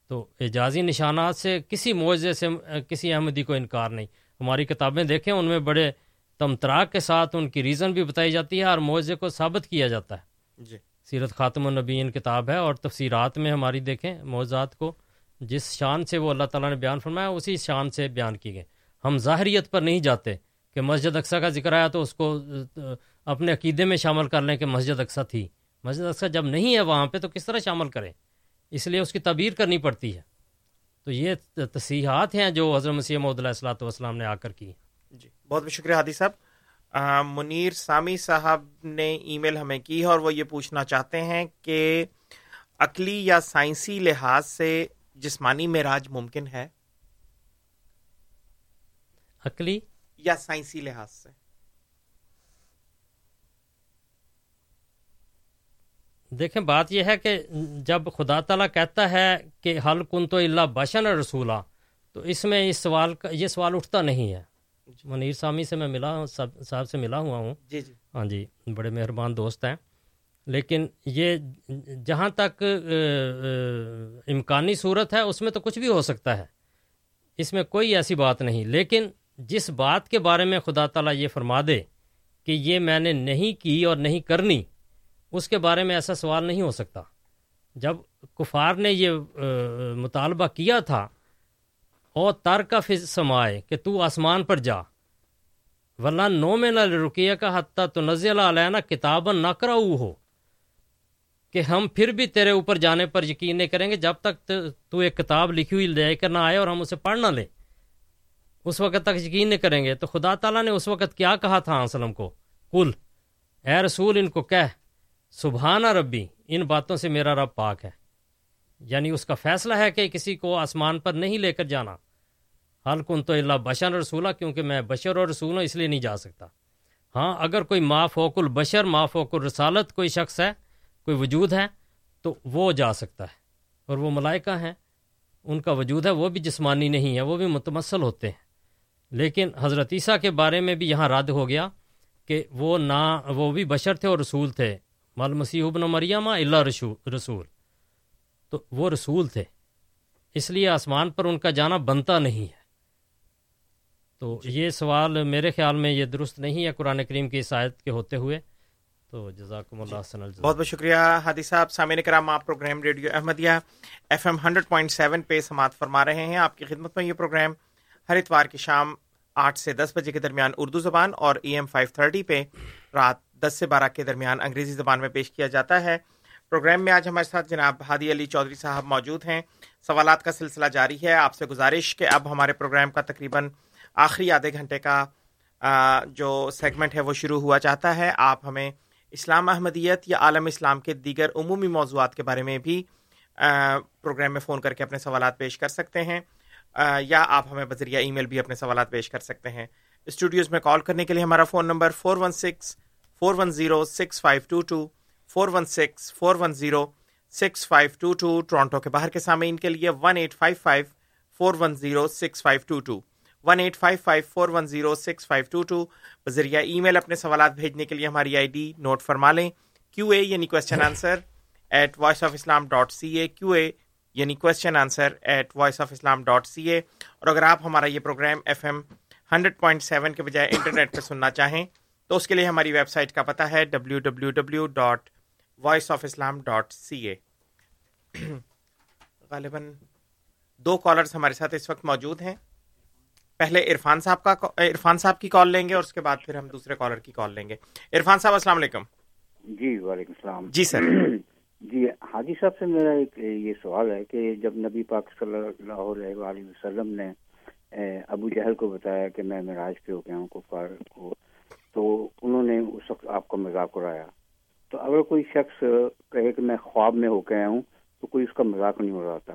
تو اعجازی نشانات سے کسی معاوضے سے کسی احمدی کو انکار نہیں۔ ہماری کتابیں دیکھیں ان میں بڑے تمتراک کے ساتھ ان کی ریزن بھی بتائی جاتی ہے اور معاوضے کو ثابت کیا جاتا ہے۔ جی۔ سیرت خاتم النبین کتاب ہے اور تفسیرات میں ہماری دیکھیں معاوضات کو جس شان سے وہ اللہ تعالیٰ نے بیان فرمایا اسی شان سے بیان کی گئے ہم ظاہریت پر نہیں جاتے کہ مسجد اقسا کا ذکر آیا تو اس کو اپنے عقیدے میں شامل کر لیں کہ مسجد اقسا تھی۔ مسجد اقسا جب نہیں ہے وہاں پہ تو کس طرح شامل کریں؟ اس لیے اس کی تعبیر کرنی پڑتی ہے۔ تو یہ تصحیحات ہیں جو حضرت مسیح محدود علیہ السلاۃ والسلام نے آ کر کی۔ جی بہت بہت شکریہ حادی صاحب۔ منیر سامی صاحب نے ای میل ہمیں کی ہے اور وہ یہ پوچھنا چاہتے ہیں کہ عقلی یا سائنسی لحاظ سے جسمانی معراج ممکن ہے؟ عقلی یا سائنسی لحاظ سے؟ دیکھیں بات یہ ہے کہ جب خدا تعالیٰ کہتا ہے کہ حل کن تو اللہ بشن رسولہ تو اس میں اس سوال کا یہ سوال اٹھتا نہیں ہے۔ منیر سامی سے میں ملا ہوں صاحب سے ملا ہوا ہوں۔ جی جی۔ ہاں جی بڑے مہربان دوست ہیں۔ لیکن یہ جہاں تک امکانی صورت ہے اس میں تو کچھ بھی ہو سکتا ہے۔ اس میں کوئی ایسی بات نہیں۔ لیکن جس بات کے بارے میں خدا تعالیٰ یہ فرما دے کہ یہ میں نے نہیں کی اور نہیں کرنی، اس کے بارے میں ایسا سوال نہیں ہو سکتا۔ جب کفار نے یہ مطالبہ کیا تھا اور تر کا فض سمائے کہ تو آسمان پر جا ولہ نو میں نہ رکیے کا حتیٰ تو نزل علینا کتاب نہ کراؤ ہو کہ ہم پھر بھی تیرے اوپر جانے پر یقین نہیں کریں گے جب تک تو ایک کتاب لکھی ہوئی لے کر نہ آئے اور ہم اسے پڑھ نہ لیں۔ اس وقت تک یقین نہیں کریں گے۔ تو خدا تعالیٰ نے اس وقت کیا کہا تھا وسلم کو؟ کل اے رسول، ان کو کہہ سبحانہ ربی، ان باتوں سے میرا رب پاک ہے۔ یعنی اس کا فیصلہ ہے کہ کسی کو آسمان پر نہیں لے کر جانا۔ حل کن تو اللہ بشر رسولہ کیونکہ میں بشر اور رسول ہوں، اس لیے نہیں جا سکتا۔ ہاں اگر کوئی ما فوق البشر ما فوق الرسالت کوئی شخص ہے، کوئی وجود ہے، تو وہ جا سکتا ہے۔ اور وہ ملائکہ ہیں، ان کا وجود ہے، وہ بھی جسمانی نہیں ہے، وہ بھی متمثل ہوتے ہیں۔ لیکن حضرت عیسیٰ کے بارے میں بھی یہاں رد ہو گیا کہ وہ نہ وہ بھی بشر تھے اور رسول تھے۔ مال مسیح ابن مریم اللہ رسول۔ تو وہ رسول تھے۔ اس لیے آسمان پر ان کا جانا بنتا نہیں ہے۔ تو یہ سوال میرے خیال میں یہ درست نہیں ہے قرآن کریم کی عیسائیت کے ہوتے ہوئے۔ تو جزاکم اللہ جی. بہت بہت شکریہ ہادی صاحب سامعین کرام آپ program radio Ahmadiyya F M hundred point seven پہ سماعت فرما رہے ہیں۔ آپ کی خدمت میں یہ پروگرام ہر اتوار کی شام آٹھ سے دس بجے کے درمیان اردو زبان اور ای ایم فائیو تھرٹی پہ رات دس سے بارہ کے درمیان انگریزی زبان میں پیش کیا جاتا ہے۔ پروگرام میں آج ہمارے ساتھ جناب ہادی علی چودھری صاحب موجود ہیں۔ سوالات کا سلسلہ جاری ہے۔ آپ سے گزارش کہ اب ہمارے پروگرام کا تقریباً آخری آدھے گھنٹے کا جو سیگمنٹ ہے وہ شروع ہوا چاہتا ہے۔ آپ ہمیں اسلام احمدیت یا عالم اسلام کے دیگر عمومی موضوعات کے بارے میں بھی پروگرام میں فون کر کے اپنے سوالات پیش کر سکتے ہیں۔ یا آپ ہمیں بذریعہ ای میل بھی اپنے سوالات پیش کر سکتے ہیں۔ اسٹوڈیوز میں کال کرنے کے لیے ہمارا phone number four one six, four one zero, six five two two, four one six, four one zero, six five two two, Toronto کے باہر کے سامعین کے لیے one eight five five, four one zero, six five two two, one eight five five, four one zero, six five two two, بذریعہ ای میل اپنے سوالات بھیجنے کے لیے ہماری آئی ڈی نوٹ فرما لیں، کیو اے یعنی question answer at voice of Islam dot C A Q A یعنی question answer at voice of Islam dot C A اور اگر آپ ہمارا یہ program F M hundred point seven کے بجائے انٹرنیٹ پہ سننا چاہیں تو اس کے لیے ہماری ویب سائٹ کا پتہ ہے W W W dot voice of Islam dot C A غالباً دو کالرز ہمارے ساتھ اس وقت موجود ہیں۔ پہلے عرفان صاحب کا عرفان صاحب کی کال لیں گے اور اس کے بعد پھر ہم دوسرے کالر کی کال لیں گے۔ عرفان صاحب السلام علیکم۔ جی وعلیکم السلام۔ جی سر۔ جی حاجی صاحب سے میرا ایک یہ سوال ہے کہ جب نبی پاک صلی اللہ علیہ وآلہ وسلم نے ابو جہل کو بتایا کہ میں معراج پہ ہو گیا ہوں کفار کو تو انہوں نے اس وقت آپ کو مذاق اڑایا۔ تو اگر کوئی شخص کہے کہ میں خواب میں ہو گیا ہوں تو کوئی اس کا مذاق نہیں اڑاتا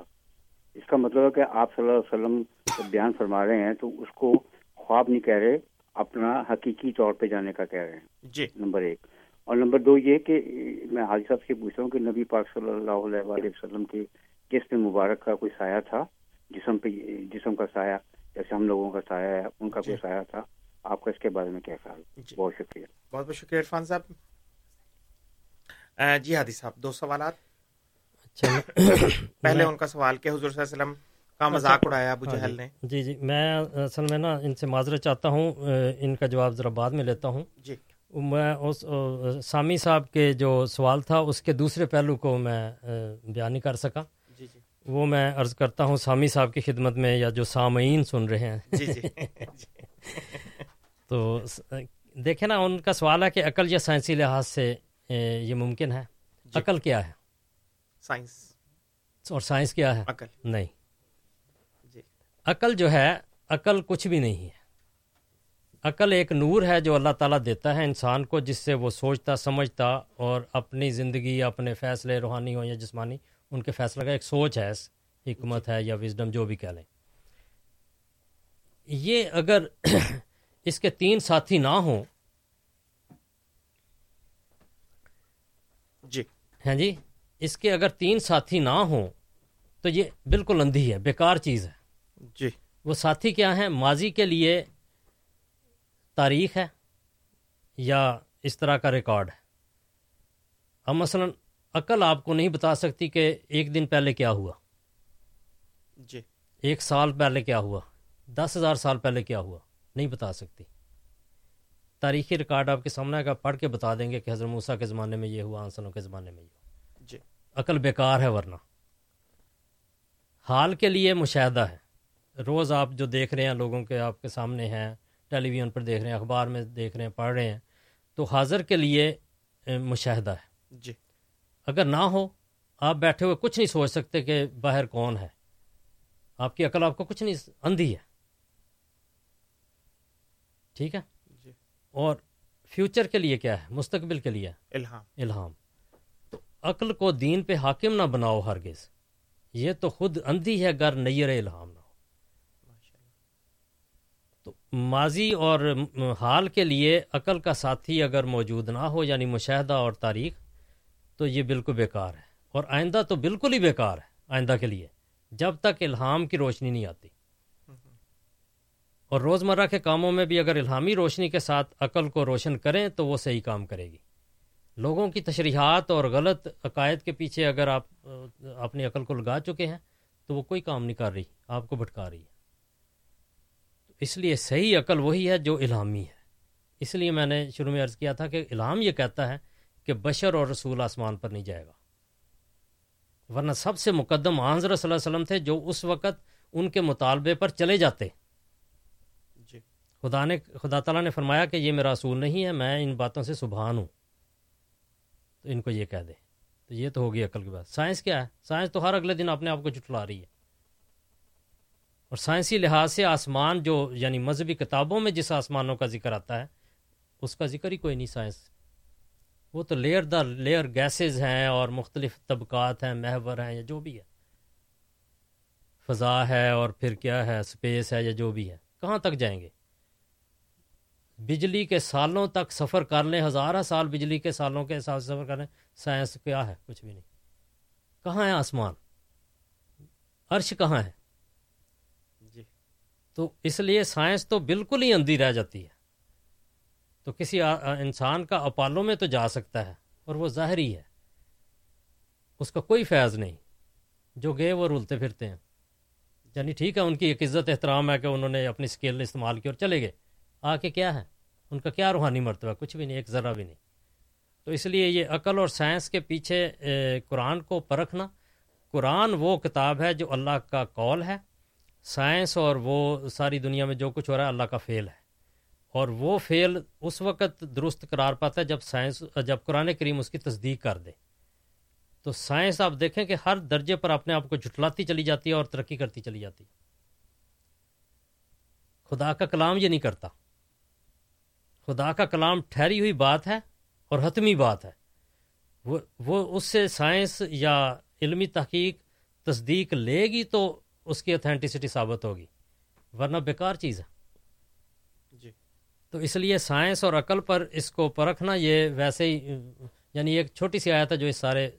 اس کا مطلب ہے کہ آپ صلی اللہ علیہ وسلم بیان فرما رہے ہیں تو اس کو خواب نہیں کہہ رہے اپنا حقیقی طور پہ جانے کا کہہ رہے ہیں۔ جی۔ نمبر ایک۔ اور نمبر دو یہ کہ میں حاجی صاحب سے پوچھ رہا ہوں کہ نبی پاک صلی اللہ علیہ وآلہ وسلم کے جسم مبارک کا کوئی سایہ تھا؟ جسم پہ جسم کا سایہ جیسے ہم لوگوں کا سایہ ہے ان کا کوئی جی۔ سایہ تھا؟ آپ کا اس کے بارے میں کیا خیال؟ جی۔ بہت شکریہ۔ بہت بہت شکریہ عرفان صاحب۔ جی ہادی صاحب دو سوالات۔ اچھا، پہلے ان کا سوال کہ حضور صلی اللہ علیہ وسلم کا اچھا۔ مذاق اڑایا ابو ہاں جہل جی۔ نے؟ جی جی۔ میں اصل میں نا ان سے معذرت چاہتا ہوں ان کا جواب ذرا بعد میں لیتا ہوں۔ جی۔ میں اس سامی صاحب کے جو سوال تھا اس کے دوسرے پہلو کو میں بیان نہیں کر سکا۔ جی جی۔ وہ میں عرض کرتا ہوں سامی صاحب کی خدمت میں یا جو سامعین سن رہے ہیں۔ جی جی۔ تو دیکھیں نا ان کا سوال ہے کہ عقل یا سائنسی لحاظ سے یہ ممکن ہے؟ عقل کیا ہے؟ سائنس۔ اور سائنس کیا ہے؟ عقل۔ نہیں۔ عقل جو ہے عقل کچھ بھی نہیں ہے۔ عقل ایک نور ہے جو اللہ تعالیٰ دیتا ہے انسان کو جس سے وہ سوچتا سمجھتا اور اپنی زندگی اپنے فیصلے روحانی ہوں یا جسمانی ان کے فیصلے کا ایک سوچ ہے حکمت ہے یا وزڈم جو بھی کہہ لیں۔ یہ اگر اس کے تین ساتھی نہ ہوں۔ جی۔ ہیں جی؟ اس کے اگر تین ساتھی نہ ہوں تو یہ بالکل اندھی ہے بیکار چیز ہے۔ جی۔ وہ ساتھی کیا ہیں؟ ماضی کے لیے تاریخ ہے یا اس طرح کا ریکارڈ ہے؟ اب مثلا عقل آپ کو نہیں بتا سکتی کہ ایک دن پہلے کیا ہوا۔ جی۔ ایک سال پہلے کیا ہوا۔ دس ہزار سال پہلے کیا ہوا۔ نہیں بتا سکتی۔ تاریخی ریکارڈ آپ کے سامنے کا پڑھ کے بتا دیں گے کہ حضرت موسیٰ کے زمانے میں یہ ہوا آنسلوں کے زمانے میں یہ ہوا۔ جی۔ عقل بیکار ہے ورنہ۔ حال کے لیے مشاہدہ ہے۔ روز آپ جو دیکھ رہے ہیں لوگوں کے آپ کے سامنے ہیں ٹیلی ویژن پر دیکھ رہے ہیں اخبار میں دیکھ رہے ہیں پڑھ رہے ہیں۔ تو حاضر کے لیے مشاہدہ ہے۔ جی۔ اگر نہ ہو آپ بیٹھے ہوئے کچھ نہیں سوچ سکتے کہ باہر کون ہے۔ آپ کی عقل آپ کو کچھ نہیں اندھی ہے۔ ٹھیک ہے؟ جی۔ اور فیوچر کے لیے کیا ہے؟ مستقبل کے لیے۔ الہام۔ الہام۔ تو عقل کو دین پہ حاکم نہ بناؤ ہرگز۔ یہ تو خود اندھی ہے گر نیر الہام ماضی اور حال کے لیے عقل کا ساتھی اگر موجود نہ ہو یعنی مشاہدہ اور تاریخ، تو یہ بالکل بیکار ہے۔ اور آئندہ تو بالکل ہی بیکار ہے، آئندہ کے لیے، جب تک الہام کی روشنی نہیں آتی۔ اور روزمرہ کے کاموں میں بھی اگر الہامی روشنی کے ساتھ عقل کو روشن کریں، تو وہ صحیح کام کرے گی۔ لوگوں کی تشریحات اور غلط عقائد کے پیچھے اگر آپ، اپنی عقل کو لگا چکے ہیں، تو وہ کوئی کام نہیں کر رہی، آپ کو بھٹکا رہی ہے۔ اس لیے صحیح عقل وہی ہے جو الہامی ہے۔ اس لیے میں نے شروع میں عرض کیا تھا کہ الہام یہ کہتا ہے کہ بشر اور رسول آسمان پر نہیں جائے گا۔ ورنہ سب سے مقدم آنظر صلی اللہ علیہ وسلم تھے جو اس وقت ان کے مطالبے پر چلے جاتے۔ جی۔ خدا نے خدا تعالیٰ نے فرمایا کہ یہ میرا اصول نہیں ہے میں ان باتوں سے سبحان ہوں۔ تو ان کو یہ کہہ دے۔ تو یہ تو ہوگی عقل کی بات۔ سائنس کیا ہے؟ سائنس تو ہر اگلے دن اپنے آپ کو جٹلا رہی ہے۔ اور سائنسی لحاظ سے آسمان جو یعنی مذہبی کتابوں میں جس آسمانوں کا ذکر آتا ہے، اس کا ذکر ہی کوئی نہیں سائنس۔ وہ تو لیئر در لیئر گیسز ہیں اور مختلف طبقات ہیں، محور ہیں یا جو بھی ہے۔ فضا ہے اور پھر کیا ہے اسپیس ہے یا جو بھی ہے۔ کہاں تک جائیں گے؟ بجلی کے سالوں تک سفر کر لیں، ہزارہ سال بجلی کے سالوں کے حساب سے سفر کر لیں۔ سائنس کیا ہے؟ کچھ بھی نہیں۔ کہاں ہے آسمان؟ عرش کہاں ہے؟ تو اس لیے سائنس تو بالکل ہی اندھی رہ جاتی ہے۔ تو کسی انسان کا اپالوں میں تو جا سکتا ہے اور وہ ظاہری ہے۔ اس کا کوئی فیض نہیں۔ جو گئے وہ رولتے پھرتے ہیں۔ یعنی ٹھیک ہے، ان کی ایک عزت، احترام ہے کہ انہوں نے اپنی اسکل استعمال کی اور چلے گئے۔ آ کے کیا ہے؟ ان کا کیا روحانی مرتبہ؟ کچھ بھی نہیں، ایک ذرا بھی نہیں۔ تو اس لیے یہ عقل اور سائنس کے پیچھے قرآن کو پرکھنا۔ قرآن وہ کتاب ہے جو اللہ کا کال ہے۔ سائنس اور وہ ساری دنیا میں جو کچھ ہو رہا ہے، اللہ کا فیل ہے۔ اور وہ فعل اس وقت درست قرار پاتا ہے جب سائنس، جب قرآن کریم اس کی تصدیق کر دے۔ تو سائنس آپ دیکھیں کہ ہر درجے پر اپنے آپ کو جھٹلاتی چلی جاتی ہے اور ترقی کرتی چلی جاتی ہے۔ خدا کا کلام یہ نہیں کرتا۔ خدا کا کلام ٹھہری ہوئی بات ہے اور حتمی بات ہے۔ وہ وہ اس سے سائنس یا علمی تحقیق تصدیق لے گی تو اس کی اتھینٹسٹی ثابت ہوگی۔ ورنہ بیکار چیز ہے۔ تو اس لیے سائنس اور عقل پر اس کو پرکھنا یہ ویسے ہی یعنی ایک چھوٹی سی آیت ہے جو اس سارے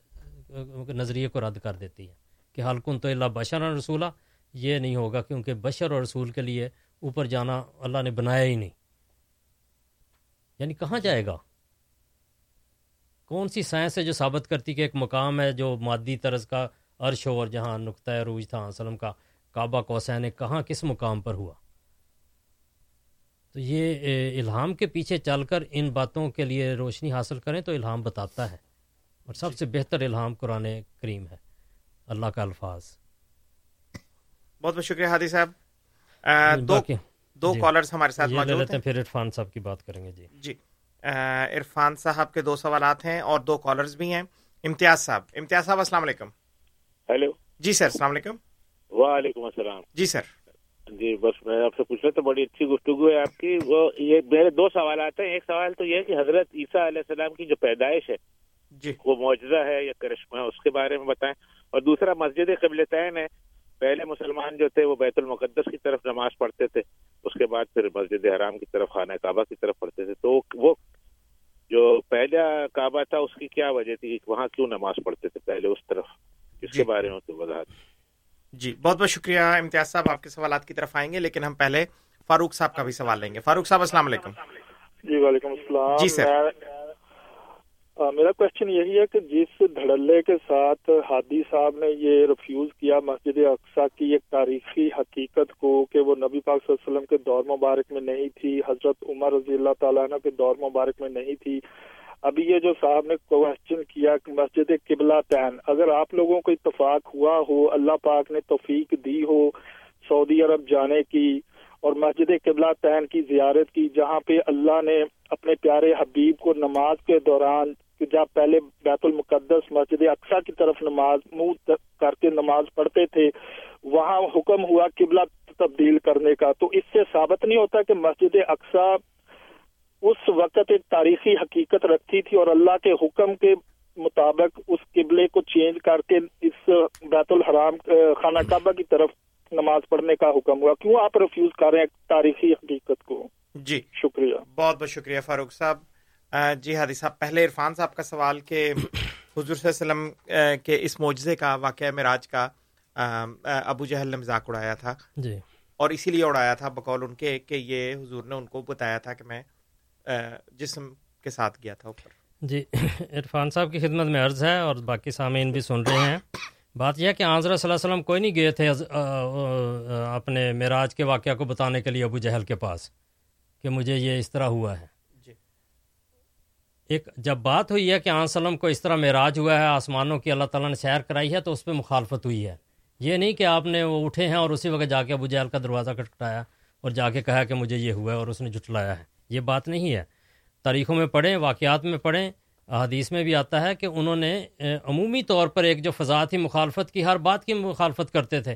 نظریے کو رد کر دیتی ہے کہ حلقن تو اللہ بشر اور رسولہ یہ نہیں ہوگا کیونکہ بشر اور رسول کے لیے اوپر جانا اللہ نے بنایا ہی نہیں۔ یعنی کہاں جائے گا؟ کون سی سائنس ہے جو ثابت کرتی کہ ایک مقام ہے جو مادی طرز کا عرش اور جہاں نقطۂ روج تھا وسلم کا۔ کعبہ کوسین کہاں کس مقام پر ہوا؟ تو یہ الہام کے پیچھے چل کر ان باتوں کے لیے روشنی حاصل کریں تو الہام بتاتا ہے۔ اور سب سے بہتر الہام قرآن کریم ہے۔ اللہ کا الفاظ۔ بہت بہت شکریہ ہادی صاحب۔ دو دو جی۔ کالرز ہمارے ساتھ موجود ہیں پھر عرفان صاحب کی بات کریں گے جی۔ جی۔ عرفان صاحب کے دو سوالات ہیں اور دو کالرز بھی ہیں۔ امتیاز صاحب امتیاز صاحب السلام علیکم۔ ہیلو جی سر السلام علیکم۔ وعلیکم السلام۔ جی سر۔ جی بس میں آپ سے پوچھ رہا تو بڑی اچھی گفتگو ہے آپ کی۔ وہ یہ میرے دو سوالات ہیں۔ ایک سوال تو یہ ہے کہ حضرت عیسیٰ علیہ السلام کی جو پیدائش ہے جی۔ وہ معجزہ ہے یا کرشمہ ہے اس کے بارے میں بتائیں۔ اور دوسرا مسجد قبل تعین ہے۔ پہلے مسلمان جو تھے وہ بیت المقدس کی طرف نماز پڑھتے تھے۔ اس کے بعد پھر مسجد حرام کی طرف خانہ کعبہ کی طرف پڑھتے تھے۔ تو وہ جو پہلا کعبہ تھا اس کی کیا وجہ تھی؟ وہاں کیوں نماز پڑھتے تھے پہلے اس طرف؟ اس کے بارے میں تو وضاحت۔ جی بہت بہت شکریہ امتیاز صاحب آپ کے سوالات کی طرف آئیں گے لیکن ہم پہلے فاروق صاحب کا بھی سوال لیں گے۔ فاروق صاحب السلام علیکم۔ جی وعلیکم السلام۔ جی سر۔ میرا کوشچن یہی ہے کہ جس دھڑلے کے ساتھ ہادی صاحب نے یہ ریفیوز کیا مسجد اقسا کی ایک تاریخی حقیقت کو کہ وہ نبی پاک صلی اللہ علیہ وسلم کے دور مبارک میں نہیں تھی حضرت عمر رضی اللہ تعالیٰ عنہ کے دور مبارک میں نہیں تھی ابھی یہ جو صاحب نے کوشچن کیا کہ مسجد قبلہ تین اگر آپ لوگوں کو اتفاق ہوا ہو، اللہ پاک نے توفیق دی ہو سعودی عرب جانے کی اور مسجد قبلہ تین کی زیارت کی، جہاں پہ اللہ نے اپنے پیارے حبیب کو نماز کے دوران کہ جب پہلے بیت المقدس مسجد اقسا کی طرف نماز، منہ کر کے نماز پڑھتے تھے، وہاں حکم ہوا قبلہ تبدیل کرنے کا۔ تو اس سے ثابت نہیں ہوتا کہ مسجد اقسا اس وقت ایک تاریخی حقیقت رکھتی تھی اور اللہ کے حکم کے مطابق اس قبلے کو چینج کر کے اس بیت الحرام خانہ کعبہ کی طرف نماز پڑھنے کا حکم ہوا۔ کیوں آپ ریفیوز کر رہے ہیں تاریخی حقیقت کو؟ جی۔ شکریہ۔ بہت بہت شکریہ فاروق صاحب۔ جی ہادی صاحب پہلے عرفان صاحب کا سوال کہ حضور صلی اللہ علیہ وسلم کے اس معجزے کا واقعہ معراج کا ابو جہل نے مذاق اڑایا تھا۔ جی۔ اور اسی لیے اڑایا تھا بقول ان کے کہ یہ حضور نے ان کو بتایا تھا کہ میں جسم کے ساتھ گیا تھا اوپر۔ جی عرفان صاحب کی خدمت میں عرض ہے اور باقی سامعین بھی سن رہے ہیں۔ بات یہ ہے کہ آنظر صلی اللہ علیہ وسلم کوئی نہیں گئے تھے اپنے معراج کے واقعہ کو بتانے کے لیے ابو جہل کے پاس کہ مجھے یہ اس طرح ہوا ہے۔ جی۔ ایک جب بات ہوئی ہے کہ آن وسلم کو اس طرح معراج ہوا ہے آسمانوں کی اللہ تعالیٰ نے سیر کرائی ہے تو اس پہ مخالفت ہوئی ہے۔ یہ نہیں کہ آپ نے وہ اٹھے ہیں اور اسی وقت جا کے ابو جہل کا دروازہ کٹکھٹایا اور جا کے کہا کہ مجھے یہ ہوا ہے اور اس نے جھٹلایا ہے۔ یہ بات نہیں ہے۔ تاریخوں میں پڑھیں، واقعات میں پڑھیں حدیث میں بھی آتا ہے کہ انہوں نے عمومی طور پر ایک جو فضا تھی مخالفت کی، ہر بات کی مخالفت کرتے تھے۔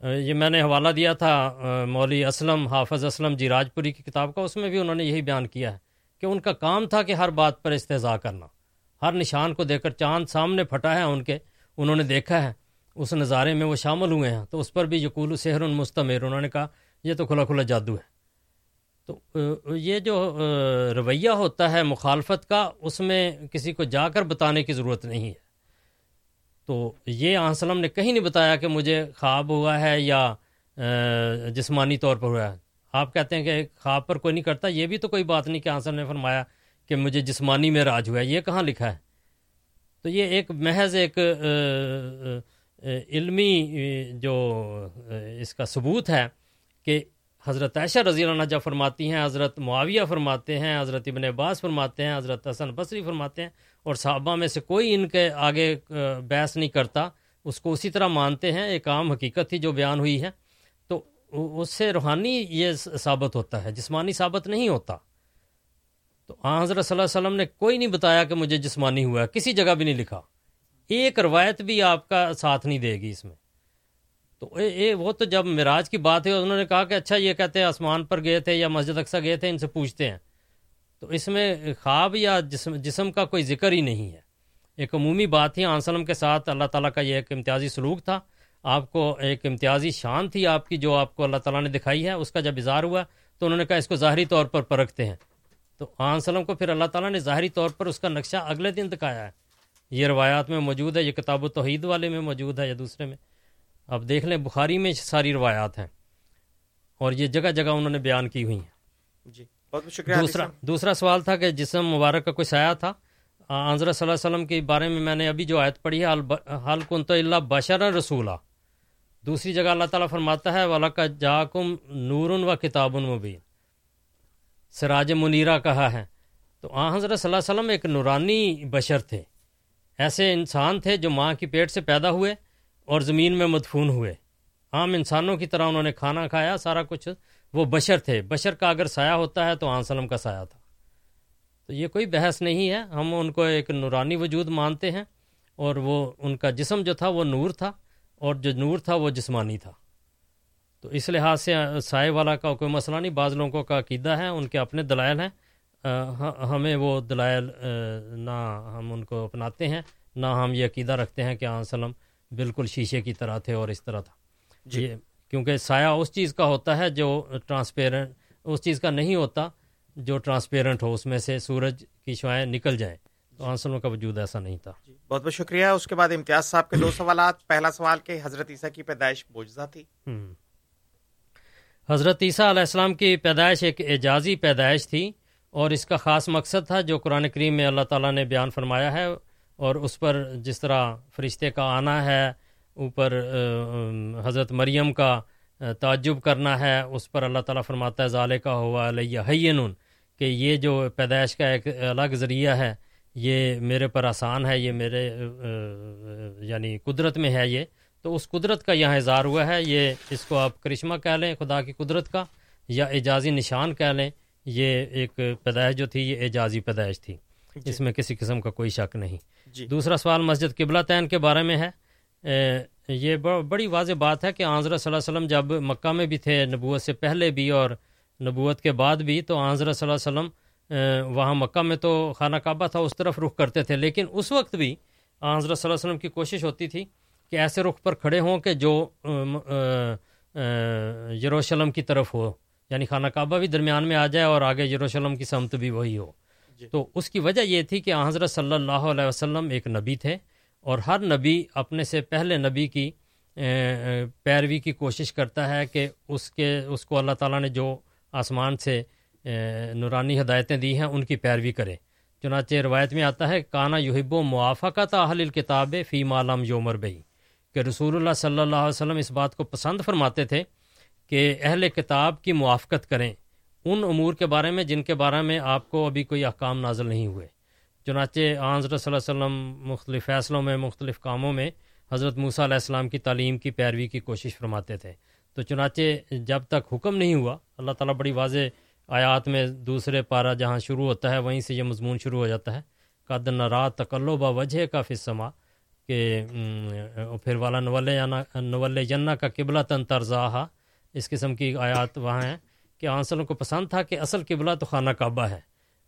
یہ میں نے حوالہ دیا تھا مولوی اسلم، حافظ اسلم جی راج پوری کی کتاب کا، اس میں بھی انہوں نے یہی بیان کیا ہے کہ ان کا کام تھا کہ ہر بات پر استضاء کرنا۔ ہر نشان کو دیکھ کر چاند سامنے پھٹا ہے ان کے، انہوں نے دیکھا ہے۔ اس نظارے میں وہ شامل ہوئے ہیں۔ تو اس پر بھی یقول و سحر المستمر انہوں نے کہا، یہ تو کھلا کھلا جادو ہے۔ تو یہ جو رویہ ہوتا ہے مخالفت کا، اس میں کسی کو جا کر بتانے کی ضرورت نہیں ہے۔ تو یہ آسلم نے کہیں نہیں بتایا کہ مجھے خواب ہوا ہے یا جسمانی طور پر ہوا ہے۔ آپ کہتے ہیں کہ خواب پر کوئی نہیں کرتا، یہ بھی تو کوئی بات نہیں کہ آنسر نے فرمایا کہ مجھے جسمانی میں راج ہوا ہے۔ یہ کہاں لکھا ہے؟ تو یہ ایک محض ایک علمی جو اس کا ثبوت ہے کہ حضرت عائشہ رضی اللہ عنہ جب فرماتی ہیں، حضرت معاویہ فرماتے ہیں، حضرت ابن عباس فرماتے ہیں، حضرت حسن بصری فرماتے ہیں، اور صحابہ میں سے کوئی ان کے آگے بحث نہیں کرتا، اس کو اسی طرح مانتے ہیں، ایک عام حقیقت تھی جو بیان ہوئی ہے۔ تو اس سے روحانی یہ ثابت ہوتا ہے، جسمانی ثابت نہیں ہوتا۔ تو حضرت صلی اللہ علیہ وسلم نے کوئی نہیں بتایا کہ مجھے جسمانی ہوا ہے، کسی جگہ بھی نہیں لکھا۔ ایک روایت بھی آپ کا ساتھ نہیں دے گی اس میں۔ تو اے اے وہ تو جب مراج کی بات ہے انہوں نے کہا کہ اچھا یہ کہتے ہیں آسمان پر گئے تھے یا مسجد اقسا گئے تھے، ان سے پوچھتے ہیں۔ تو اس میں خواب یا جسم جسم کا کوئی ذکر ہی نہیں ہے۔ ایک عمومی بات تھی آنسلم کے ساتھ اللہ تعالیٰ کا یہ ایک امتیازی سلوک تھا۔ آپ کو ایک امتیازی شان تھی آپ کی جو آپ کو اللہ تعالیٰ نے دکھائی ہے، اس کا جب اظہار ہوا تو انہوں نے کہا اس کو ظاہری طور پر پرکھتے ہیں۔ تو آنسلم کو پھر اللہ تعالیٰ نے ظاہری طور پر اس کا نقشہ اگلے دن دکھایا ہے۔ یہ روایات میں موجود ہے، یہ کتاب و توحید والے میں موجود ہے یا دوسرے میں۔ اب دیکھ لیں بخاری میں ساری روایات ہیں اور یہ جگہ جگہ انہوں نے بیان کی ہوئی ہیں۔ جی بہت شکریہ دوسرا دوسرا سوال تھا کہ جسم مبارک کا کوئی سایہ تھا؟ آنظر صلی اللہ علیہ وسلم کے بارے میں میں نے ابھی جو آیت پڑھی ہے حل کن تو اللہ بشر رسولہ دوسری جگہ اللہ تعالیٰ فرماتا ہے والا کا جاکم نور و کتاب مبین سراج منیرہ کہا ہے۔ تو آ حضرت صلی اللہ علیہ وسلم ایک نورانی بشر تھے۔ ایسے انسان تھے جو ماں کی پیٹ سے پیدا ہوئے اور زمین میں مدفون ہوئے۔ عام انسانوں کی طرح انہوں نے کھانا کھایا، سارا کچھ وہ بشر تھے۔ بشر کا اگر سایہ ہوتا ہے تو آن سلم کا سایہ تھا۔ تو یہ کوئی بحث نہیں ہے۔ ہم ان کو ایک نورانی وجود مانتے ہیں اور وہ ان کا جسم جو تھا وہ نور تھا اور جو نور تھا وہ جسمانی تھا۔ تو اس لحاظ سے سائے والا کا کوئی مسئلہ نہیں، بعض لوگوں کا عقیدہ ہے، ان کے اپنے دلائل ہیں۔ ہاں، ہمیں وہ دلائل نہ ہم ان کو اپناتے ہیں، نہ ہم یہ عقیدہ رکھتے ہیں کہ آن سلم بالکل شیشے کی طرح تھے اور اس طرح تھا۔ جی۔ کیونکہ سایہ اس چیز کا ہوتا ہے جو ٹرانسپیرنٹ اس چیز کا نہیں ہوتا جو ٹرانسپیرنٹ ہو اس میں سے سورج کی شوائیں نکل جائیں۔ تو آنسلوں کا وجود ایسا نہیں تھا۔ جی۔ بہت بہت شکریہ۔ اس کے بعد امتیاز صاحب کے دو سوالات۔ پہلا سوال کہ حضرت عیسیٰ کی پیدائش بوجھا تھی؟ حضرت عیسیٰ علیہ السلام کی پیدائش ایک اعجازی پیدائش تھی اور اس کا خاص مقصد تھا جو قرآن کریم میں اللہ تعالیٰ نے بیان فرمایا ہے۔ اور اس پر جس طرح فرشتے کا آنا ہے اوپر حضرت مریم کا تعجب کرنا ہے اس پر اللہ تعالیٰ فرماتا ہے ظال کا ہوا علیہ حین کہ یہ جو پیدائش کا ایک الگ ذریعہ ہے یہ میرے پر آسان ہے یہ میرے یعنی قدرت میں ہے یہ۔ تو اس قدرت کا یہاں اظہار ہوا ہے یہ اس کو آپ کرشمہ کہہ لیں خدا کی قدرت کا یا اعجازی نشان کہہ لیں یہ ایک پیدائش جو تھی یہ اعجازی پیدائش تھی۔ جی۔ اس میں کسی قسم کا کوئی شک نہیں۔ جی۔ دوسرا سوال، مسجد قبلہ تعین کے بارے میں ہے۔ یہ بڑی واضح بات ہے کہ آنظر صلی اللہ علیہ وسلم جب مکہ میں بھی تھے، نبوت سے پہلے بھی اور نبوت کے بعد بھی، تو آنظر صلی اللہ علیہ وسلم وہاں مکہ میں تو خانہ کعبہ تھا، اس طرف رخ کرتے تھے۔ لیکن اس وقت بھی آنظر صلی اللہ علیہ وسلم کی کوشش ہوتی تھی کہ ایسے رخ پر کھڑے ہوں کہ جو یروشلم کی طرف ہو یعنی خانہ کعبہ بھی درمیان میں آ جائے اور آگے یروشلم کی سمت بھی وہی ہو۔ جی۔ تو اس کی وجہ یہ تھی کہ حضرت صلی اللہ علیہ وسلم ایک نبی تھے اور ہر نبی اپنے سے پہلے نبی کی پیروی کی کوشش کرتا ہے کہ اس کے، اس کو اللہ تعالیٰ نے جو آسمان سے نورانی ہدایتیں دی ہیں، ان کی پیروی کرے۔ چنانچہ روایت میں آتا ہے، کانا یحب و موافقت اہل الکتاب فی مالم یومر بئی کہ رسول اللہ صلی اللہ علیہ وسلم اس بات کو پسند فرماتے تھے کہ اہل کتاب کی موافقت کریں۔ ان امور کے بارے میں جن کے بارے میں آپ کو ابھی کوئی احکام نازل نہیں ہوئے۔ چنانچہ آن صلی اللہ علیہ وسلم مختلف فیصلوں میں، مختلف کاموں میں حضرت موسیٰ علیہ السلام کی تعلیم کی، پیروی کی کوشش فرماتے تھے۔ تو چنانچہ جب تک حکم نہیں ہوا، اللہ تعالیٰ بڑی واضح آیات میں دوسرے پارہ جہاں شروع ہوتا ہے، وہیں سے یہ مضمون شروع ہو جاتا ہے۔ قد نرا تقلبہ وجہ کا فسما کہ پھر والا نول نول جنا کا قبلہ تن ترزاہا اس قسم کی آیات وہاں ہیں۔ کہ آنسلوں کو پسند تھا کہ اصل قبلہ تو خانہ کعبہ ہے۔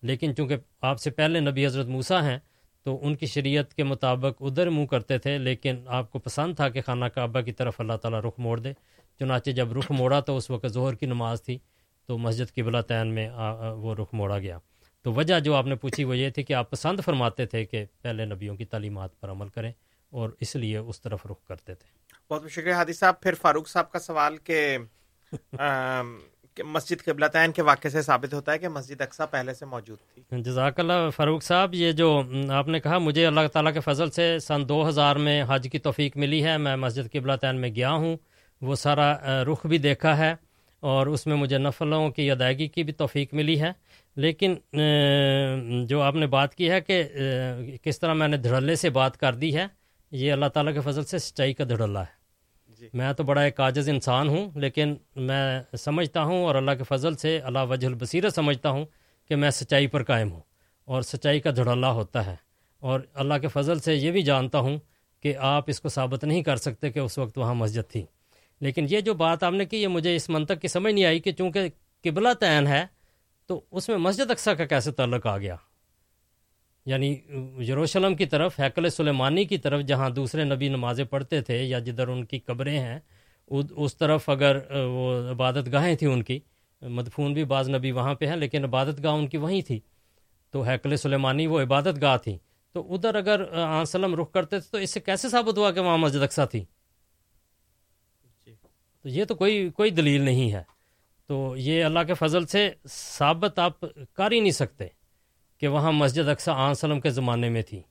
لیکن چونکہ آپ سے پہلے نبی حضرت موسیٰ ہیں، تو ان کی شریعت کے مطابق ادھر منہ کرتے تھے، لیکن آپ کو پسند تھا کہ خانہ کعبہ کی طرف اللہ تعالیٰ رخ موڑ دے۔ چنانچہ جب رخ موڑا تو اس وقت ظہر کی نماز تھی، تو مسجد قبلہ تعین میں آ- آ- وہ رخ موڑا گیا۔ تو وجہ جو آپ نے پوچھی وہ یہ تھی کہ آپ پسند فرماتے تھے کہ پہلے نبیوں کی تعلیمات پر عمل کریں اور اس لیے اس طرف رخ کرتے تھے۔ بہت بہت شکریہ ہادی صاحب پھر فاروق صاحب کا سوال کہ کہ مسجد قبلہ تعین کے واقعے سے ثابت ہوتا ہے کہ مسجد اقسا پہلے سے موجود تھی۔ جزاک اللہ فاروق صاحب، یہ جو آپ نے کہا، مجھے اللہ تعالیٰ کے فضل سے سن دو ہزار میں حج کی توفیق ملی ہے۔ میں مسجد قبلہ تعین میں گیا ہوں۔ وہ سارا رخ بھی دیکھا ہے اور اس میں مجھے نفلوں کی ادائیگی کی بھی توفیق ملی ہے۔ لیکن جو آپ نے بات کی ہے کہ کس طرح میں نے دھڑلے سے بات کر دی ہے، یہ اللہ تعالیٰ کے فضل سے سچائی کا دھڑلہ ہے۔ جی۔ میں تو بڑا ایک عاجز انسان ہوں، لیکن میں سمجھتا ہوں اور اللہ کے فضل سے اللہ وجہ البصیرت سمجھتا ہوں کہ میں سچائی پر قائم ہوں اور سچائی کا دھڑلہ ہوتا ہے۔ اور اللہ کے فضل سے یہ بھی جانتا ہوں کہ آپ اس کو ثابت نہیں کر سکتے کہ اس وقت وہاں مسجد تھی۔ لیکن یہ جو بات آپ نے کی، یہ مجھے اس منطق کی سمجھ نہیں آئی کہ چونکہ قبلہ تعین ہے، تو اس میں مسجد اقسا کا کیسے تعلق آ گیا؟ یعنی یروشلم کی طرف ہیکل سلیمانی کی طرف جہاں دوسرے نبی نمازیں پڑھتے تھے یا جدھر ان کی قبریں ہیں اس طرف اگر وہ عبادت گاہیں تھیں ان کی مدفون بھی بعض نبی وہاں پہ ہیں لیکن عبادت گاہ ان کی وہیں تھی۔ تو ہیکل سلیمانی وہ عبادت گاہ تھی۔ تو ادھر اگر آن سلم رخ کرتے تھے تو اس سے کیسے ثابت ہوا کہ وہاں مسجد اقسا تھی؟ تو یہ تو کوئی کوئی دلیل نہیں ہے۔ تو یہ اللہ کے فضل سے ثابت آپ کر ہی نہیں سکتے۔ کہ وہاں مسجد اقسا آن سلم کے زمانے میں تھی۔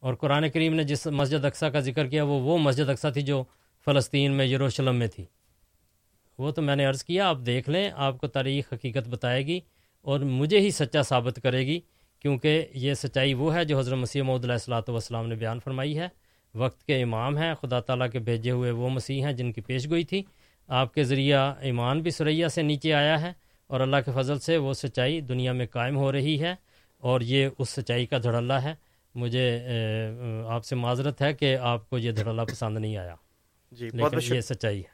اور قرآن کریم نے جس مسجد اقسا کا ذکر کیا، وہ وہ مسجد اقسا تھی جو فلسطین میں، یروشلم میں تھی۔ وہ تو میں نے عرض کیا، آپ دیکھ لیں، آپ کو تاریخ حقیقت بتائے گی اور مجھے ہی سچا ثابت کرے گی، کیونکہ یہ سچائی وہ ہے جو حضرت مسیح محدود علیہ السلاۃ والسلام نے بیان فرمائی ہے۔ وقت کے امام ہیں، خدا تعالیٰ کے بھیجے ہوئے وہ مسیح ہیں جن کی پیش گوئی تھی۔ آپ کے ذریعہ ایمان بھی سریا سے نیچے آیا ہے اور اللہ کے فضل سے وہ سچائی دنیا میں قائم ہو رہی ہے۔ اور یہ اس سچائی کا دھڑلہ ہے۔ مجھے آپ سے معذرت ہے کہ آپ کو یہ دھڑلہ پسند نہیں آیا۔ جی بہت بہت یہ سچائی ہے۔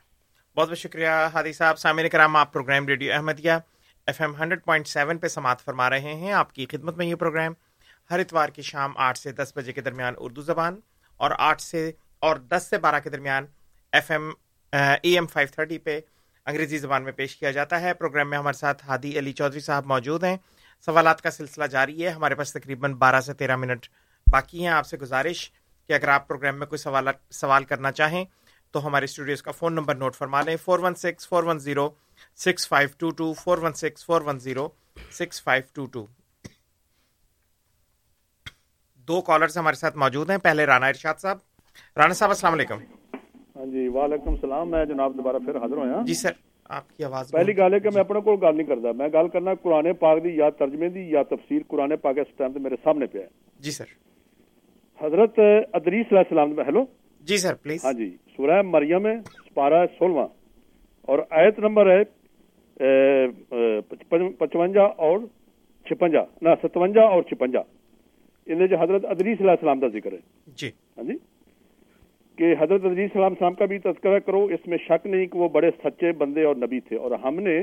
بہت بہت شکریہ ہادی صاحب۔ سامعین کرام آپ program radio Ahmadiyya F M hundred point seven پہ سماعت فرما رہے ہیں۔ آپ کی خدمت میں یہ پروگرام ہر اتوار کی شام آٹھ سے دس بجے کے درمیان اردو زبان اور آٹھ سے اور دس سے بارہ کے درمیان F M A M five thirty پہ انگریزی زبان میں پیش کیا جاتا ہے۔ پروگرام میں ہمارے ساتھ ہادی علی چودھری صاحب موجود ہیں۔ سوالات کا سلسلہ جاری ہے۔ ہمارے پاس تقریباً بارہ سے تیرہ منٹ باقی ہیں۔ آپ سے گزارش کہ اگر آپ پروگرام میں کوئی سوال سوال کرنا چاہیں تو ہمارے اسٹوڈیوز کا فون نمبر نوٹ فرما لیں۔ Four one six four one zero six five two two four one six four one zero six five two two. دو کالرز ہمارے ساتھ موجود ہیں۔ پہلے رانا ارشاد صاحب۔ رانا صاحب السلام علیکم۔ ہاں جی وعلیکم السلام۔ میں جناب دوبارہ پھر حاضر ہویا۔ جی سر۔ آپ کی آواز پہلی گل ہے کہ میں اپنے کو گل نہیں کرتا۔ میں گل کرنا قرآن پاک دی یا ترجمے دی یا تفسیر قرآن پاک اس ٹائم تے میرے سامنے پہ ہے۔ جی سر۔ حضرت ادریس علیہ السلام ہیلو؟ G sir please. ہاں جی سورہ مریم ہے سپارہ سولہواں۔ اور آیت نمبر ہے پچوجا اور چھپنجا۔ نہ ستوجا اور چھپنجا۔ ان جو حضرت ادریس علیہ السلام کا ذکر ہے۔ جی۔ ہاں جی؟ کہ حضرت عزیز السلام السلام کا بھی تذکرہ کرو، اس میں شک نہیں کہ وہ بڑے سچے بندے اور نبی تھے۔ اور ہم نے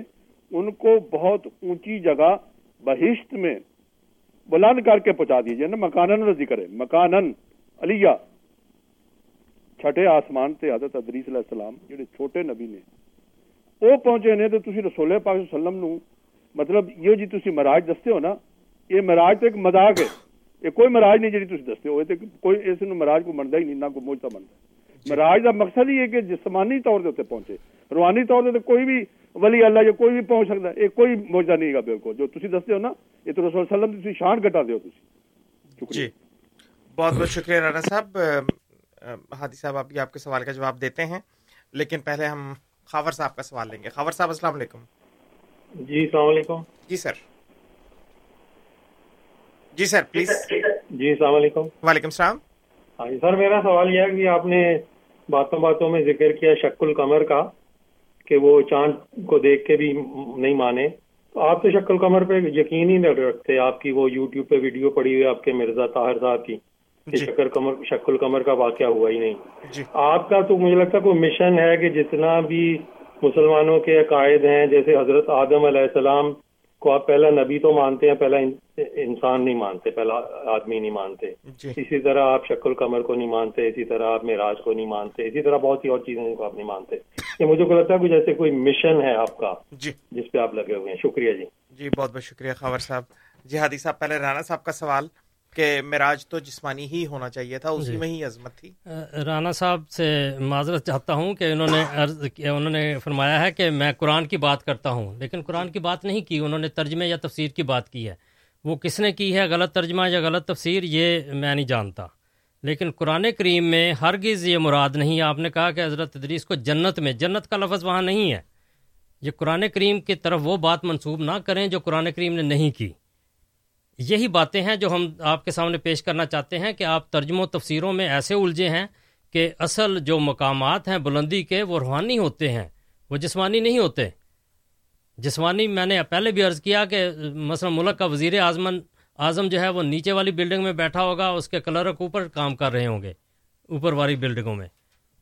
ان کو بہت اونچی جگہ بہشت میں بلند کر کے پہنچا دیجیے یعنی نا مکانن کا ذکر ہے مکانن، علیہ۔ چھٹے آسمان تے حضرت ادریس علیہ السلام، جڑے چھوٹے نبی نے۔ وہ پہنچے نے تو تسی رسول پاک صلی اللہ علیہ وسلم نو مطلب یہ جی تسی مراج دستے ہو نا، یہ مراج تو ایک مذاق ہے۔ یہ کوئی مراج نہیں جی تھی دستے ہو۔ کوئی اس مراج کو منتا ہی نہیں، نہ کوئی موجتا منتا مراج کا مقصد ہی ہے کہ جسمانی طور سے پہنچے۔ روحانی طور سے کوئی بھی ولی اللہ یا کوئی بھی پہنچ سکتا ہے یہ کوئی موجہ نہیں گا بالکل۔ جو تسی دستے ہو نا یہ تو رسول وسلم تسی شان کٹا دیو تسی۔ جی۔ بہت بہت شکریہ رانا صاحب۔ ہادی صاحب آپ آپ کے سوال کا جواب دیتے ہیں۔ لیکن پہلے ہم خاور صاحب کا سوال لیں گے۔ خاور صاحب السلام علیکم۔ جی السلام علیکم۔ جی سر۔ G sir please. جی السلام علیکم۔ وعلیکم السلام۔ ہاں جی سر میرا سوال یہ ہے کہ آپ نے باتوں باتوں میں ذکر کیا شک القمر کا کہ وہ چاند کو دیکھ کے بھی نہیں مانے۔ تو آپ تو شک القمر پہ یقین ہی نہیں رکھتے آپ کی وہ یوٹیوب پہ ویڈیو پڑی ہوئی آپ کے مرزا طاہر صاحب کی شکر کمر شک القمر کا واقعہ ہوا ہی نہیں۔ آپ کا تو مجھے لگتا ہے کوئی مشن ہے کہ جتنا بھی مسلمانوں کے عقائد ہیں جیسے حضرت آدم علیہ السلام کو آپ پہلا نبی تو مانتے ہیں پہلا انسان نہیں مانتے پہلا آدمی نہیں مانتے۔ جی۔ اسی طرح آپ شکل کمر کو نہیں مانتے اسی طرح آپ معراج کو نہیں مانتے اسی طرح بہت سی اور چیزیں کو آپ نہیں مانتے۔ یہ مجھے کو لگتا ہے جیسے کوئی مشن ہے آپ کا جی۔ جس پہ آپ لگے ہوئے ہیں۔ شکریہ جی۔ جی بہت بہت شکریہ خبر صاحب۔ جی ہادی صاحب پہلے رانا صاحب کا سوال۔ کہ معراج تو جسمانی ہی ہونا چاہیے تھا اسی جی. میں ہی عظمت تھی۔ رانا صاحب سے معذرت چاہتا ہوں کہ انہوں نے عرض انہوں نے فرمایا ہے کہ میں قرآن کی بات کرتا ہوں لیکن قرآن کی بات نہیں کی انہوں نے ترجمے یا تفسیر کی بات کی ہے۔ وہ کس نے کی ہے غلط ترجمہ یا غلط تفسیر یہ میں نہیں جانتا۔ لیکن قرآن کریم میں ہرگز یہ مراد نہیں آپ نے کہا کہ حضرت ادریس کو جنت میں جنت کا لفظ وہاں نہیں ہے۔ یہ قرآن کریم کی طرف وہ بات منسوب نہ کریں جو قرآن کریم نے نہیں کی۔ یہی باتیں ہیں جو ہم آپ کے سامنے پیش کرنا چاہتے ہیں کہ آپ ترجم و تفسیروں میں ایسے الجھے ہیں کہ اصل جو مقامات ہیں بلندی کے وہ روحانی ہوتے ہیں، وہ جسمانی نہیں ہوتے۔ جسمانی میں نے پہلے بھی عرض کیا کہ مثلا ملک کا وزیر اعظم اعظم جو ہے وہ نیچے والی بلڈنگ میں بیٹھا ہوگا، اس کے کلرک اوپر کام کر رہے ہوں گے، اوپر والی بلڈنگوں میں۔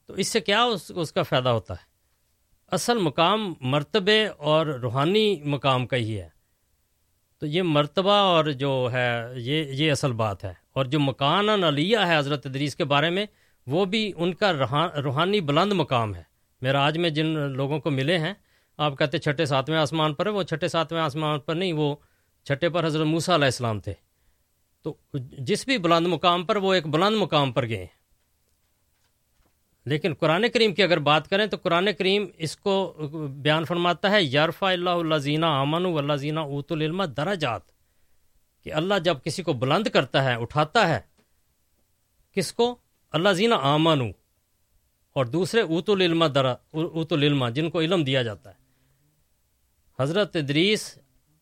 تو اس سے کیا اس اس کا فائدہ ہوتا ہے؟ اصل مقام مرتبے اور روحانی مقام کا ہی ہے۔ تو یہ مرتبہ اور جو ہے، یہ یہ اصل بات ہے۔ اور جو مکان علیہ ہے حضرت ادریس کے بارے میں، وہ بھی ان کا روحانی بلند مقام ہے۔ میرا آج میں جن لوگوں کو ملے ہیں، آپ کہتے چھٹے ساتویں آسمان پر ہے وہ چھٹے ساتویں آسمان پر نہیں، وہ چھٹے پر حضرت موسیٰ علیہ السلام تھے۔ تو جس بھی بلند مقام پر، وہ ایک بلند مقام پر گئے۔ لیکن قرآن کریم کی اگر بات کریں تو قرآن کریم اس کو بیان فرماتا ہے یارفا اللہ اللہ زینہ امن و اللہ زینہ اوت العلم درجات، کہ اللہ جب کسی کو بلند کرتا ہے، اٹھاتا ہے، کس کو؟ اللہ زینہ آمن اور دوسرے اوت العلم درا اوت العلم جن کو علم دیا جاتا ہے۔ حضرت ادریس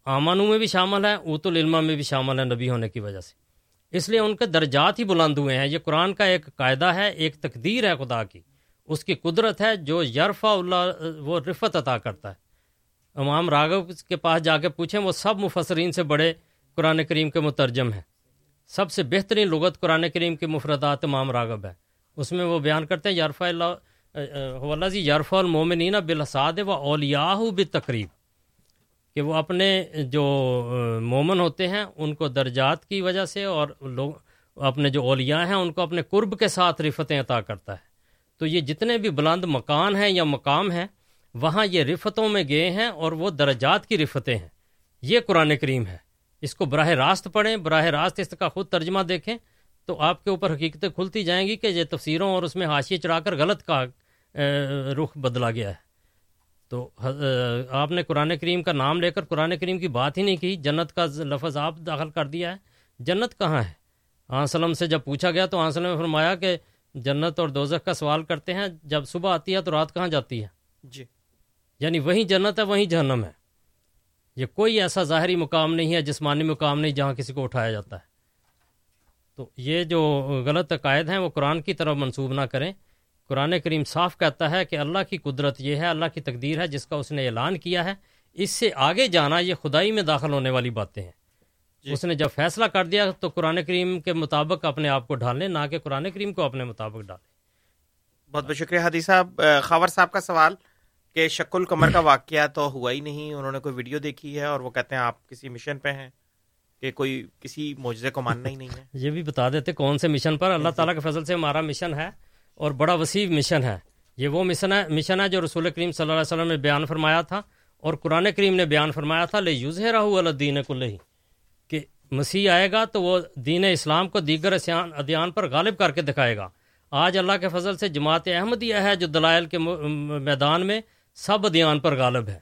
آمانو میں بھی شامل ہے اوت العلم میں بھی شامل ہے نبی ہونے کی وجہ سے۔ اس لیے ان کے درجات ہی بلند ہوئے ہیں۔ یہ قرآن کا ایک قاعدہ ہے، ایک تقدیر ہے خدا کی۔ اس کی قدرت ہے جو یرفا اللہ، وہ رفت عطا کرتا ہے۔ امام راغب کے پاس جا کے پوچھیں، وہ سب مفسرین سے بڑے قرآن کریم کے مترجم ہیں۔ سب سے بہترین لغت قرآن کریم کے مفردات امام راغب ہے اس میں وہ بیان کرتے ہیں یارفا اللہ جی یارفا المومنین بالحساد و اولیاء بتقریب کہ وہ اپنے جو مومن ہوتے ہیں، ان کو درجات کی وجہ سے اور لوگ، اپنے جو اولیاء ہیں، ان کو اپنے قرب کے ساتھ رفتیں عطا کرتا ہے۔ تو یہ جتنے بھی بلند مکان ہیں یا مقام ہیں، وہاں یہ رفتوں میں گئے ہیں اور وہ درجات کی رفتیں ہیں۔ یہ قرآن کریم ہے۔ اس کو براہ راست پڑھیں، براہ راست اس کا خود ترجمہ دیکھیں تو آپ کے اوپر حقیقتیں کھلتی جائیں گی کہ یہ تفسیروں اور اس میں حاشیے چڑھا کر غلط کا رخ بدلا گیا ہے۔ تو آپ نے قرآن کریم کا نام لے کر قرآن کریم کی بات ہی نہیں کی جنت کا لفظ آپ داخل کر دیا ہے۔ جنت کہاں ہے؟ آنسلم سے جب پوچھا گیا تو آنسلم نے فرمایا کہ جنت اور دوزخ کا سوال کرتے ہیں جب صبح آتی ہے تو رات کہاں جاتی ہے؟ جی۔ یعنی وہیں جنت ہے وہیں جہنم ہے۔ یہ کوئی ایسا ظاہری مقام نہیں ہے جسمانی مقام نہیں جہاں کسی کو اٹھایا جاتا ہے۔ تو یہ جو غلط عقائد ہیں وہ قرآن کی طرف منسوب نہ کریں۔ قرآن کریم صاف کہتا ہے کہ اللہ کی قدرت یہ ہے اللہ کی تقدیر ہے جس کا اس نے اعلان کیا ہے۔ اس سے آگے جانا یہ خدائی میں داخل ہونے والی باتیں ہیں۔ جی۔ اس نے جب فیصلہ کر دیا تو قرآن کریم کے مطابق اپنے آپ کو ڈالیں نہ کہ قرآن کریم کو اپنے مطابق ڈالیں بہت بہت شکریہ حدیث صاحب۔ خاور صاحب کا سوال کہ شک القمر کا واقعہ تو ہوا ہی نہیں انہوں نے کوئی ویڈیو دیکھی ہے اور وہ کہتے ہیں آپ کسی مشن پہ ہیں کہ کوئی کسی معجزے کو ماننا ہی نہیں ہے۔ یہ بھی بتا دیتے کون سے مشن پر؟ اللہ تعالیٰ کے فضل سے ہمارا مشن ہے۔ اور بڑا وسیع مشن ہے۔ یہ وہ مشن ہے مشن ہے جو رسول کریم صلی اللہ علیہ وسلم نے بیان فرمایا تھا اور قرآن کریم نے بیان فرمایا تھا لے یوز راہ الدین کل ہی کہ مسیح آئے گا تو وہ دین اسلام کو دیگر ادیان پر غالب کر کے دکھائے گا۔ آج اللہ کے فضل سے جماعت احمدیہ ہے جو دلائل کے میدان میں سب ادیان پر غالب ہے۔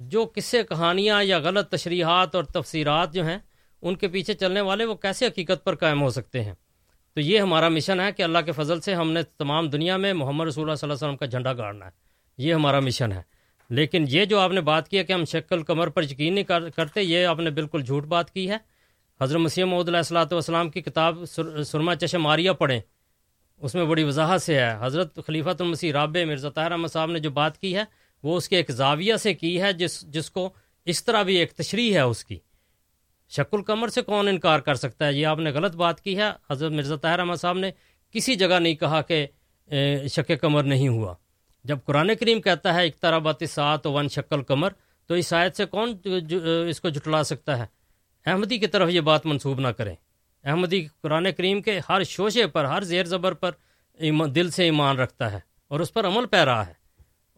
جو قصے، کہانیاں یا غلط تشریحات اور تفسیرات جو ہیں، ان کے پیچھے چلنے والے وہ کیسے حقیقت پر قائم ہو سکتے ہیں؟ تو یہ ہمارا مشن ہے کہ اللہ کے فضل سے ہم نے تمام دنیا میں محمد رسول اللہ صلی اللہ علیہ وسلم کا جھنڈا گاڑنا ہے۔ یہ ہمارا مشن ہے۔ لیکن یہ جو آپ نے بات کی ہے کہ ہم شکل کمر پر یقین نہیں کرتے، یہ آپ نے بالکل جھوٹ بات کی ہے۔ حضرت مسیح محدود علیہ السلاۃ والسلام کی کتاب سرما چشماریہ پڑھیں۔ اس میں بڑی وضاحت سے ہے۔ حضرت خلیفۃ المسیح رابع مرزا طاہر احمد صاحب نے جو بات کی ہے، وہ اس کے ایک زاویہ سے کی ہے جس جس کو اس طرح بھی ایک تشریح ہے اس کی۔ شک القمر سے کون انکار کر سکتا ہے؟ یہ آپ نے غلط بات کی ہے۔ حضرت مرزا طاہر احمد صاحب نے کسی جگہ نہیں کہا کہ شک کمر نہیں ہوا۔ جب قرآن کریم کہتا ہے ایک بات سات ون شکل کمر، تو اس آیت سے کون اس کو جھٹلا سکتا ہے؟ احمدی کی طرف یہ بات منسوب نہ کریں۔ احمدی قرآن کریم کے ہر شوشے پر، ہر زیر زبر پر دل سے ایمان رکھتا ہے اور اس پر عمل پہ رہا ہے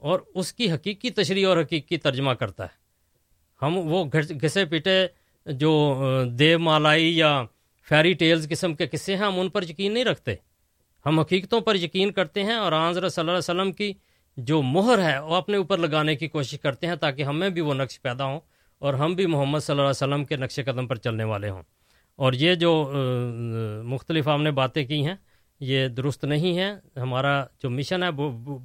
اور اس کی حقیقی تشریح اور حقیقی ترجمہ کرتا ہے۔ ہم وہ گھسے پیٹے جو دیو مالائی یا فیری ٹیلز قسم کے قصے ہیں، ہم ان پر یقین نہیں رکھتے۔ ہم حقیقتوں پر یقین کرتے ہیں اور آنظر صلی اللہ علیہ وسلم کی جو مہر ہے، وہ اپنے اوپر لگانے کی کوشش کرتے ہیں تاکہ ہمیں بھی وہ نقش پیدا ہوں اور ہم بھی محمد صلی اللہ علیہ وسلم کے نقش قدم پر چلنے والے ہوں۔ اور یہ جو مختلف ہم نے باتیں کی ہیں، یہ درست نہیں ہے۔ ہمارا جو مشن ہے،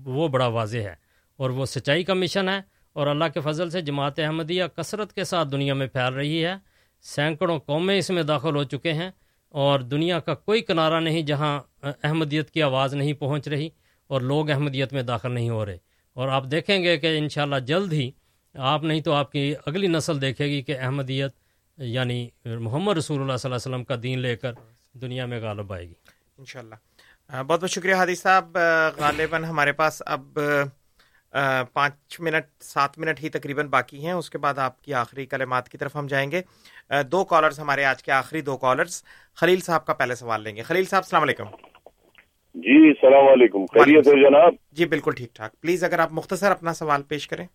وہ بڑا واضح ہے اور وہ سچائی کا مشن ہے اور اللہ کے فضل سے جماعت احمدیہ کثرت کے ساتھ دنیا میں پھیل رہی ہے۔ سینکڑوں قومیں اس میں داخل ہو چکے ہیں اور دنیا کا کوئی کنارہ نہیں جہاں احمدیت کی آواز نہیں پہنچ رہی اور لوگ احمدیت میں داخل نہیں ہو رہے۔ اور آپ دیکھیں گے کہ انشاءاللہ جلد ہی آپ نہیں تو آپ کی اگلی نسل دیکھے گی کہ احمدیت یعنی محمد رسول اللہ صلی اللہ علیہ وسلم کا دین لے کر دنیا میں غالب آئے گی۔ انشاءاللہ۔ بہت بہت شکریہ حادث صاحب غالباً ہمارے پاس اب پانچ منٹ سات منٹ ہی تقریباً باقی ہیں۔ اس کے بعد آپ کی آخری کلمات کی طرف ہم جائیں گے۔ دو کالرز ہمارے آج کے آخری دو کالرز خلیل صاحب کا پہلے سوال لیں گے۔ خلیل صاحب السلام علیکم۔ جی السلام علیکم۔ خیریت ہے جناب؟ جی بالکل ٹھیک ٹھاک۔ پلیز اگر آپ مختصر اپنا سوال پیش کریں۔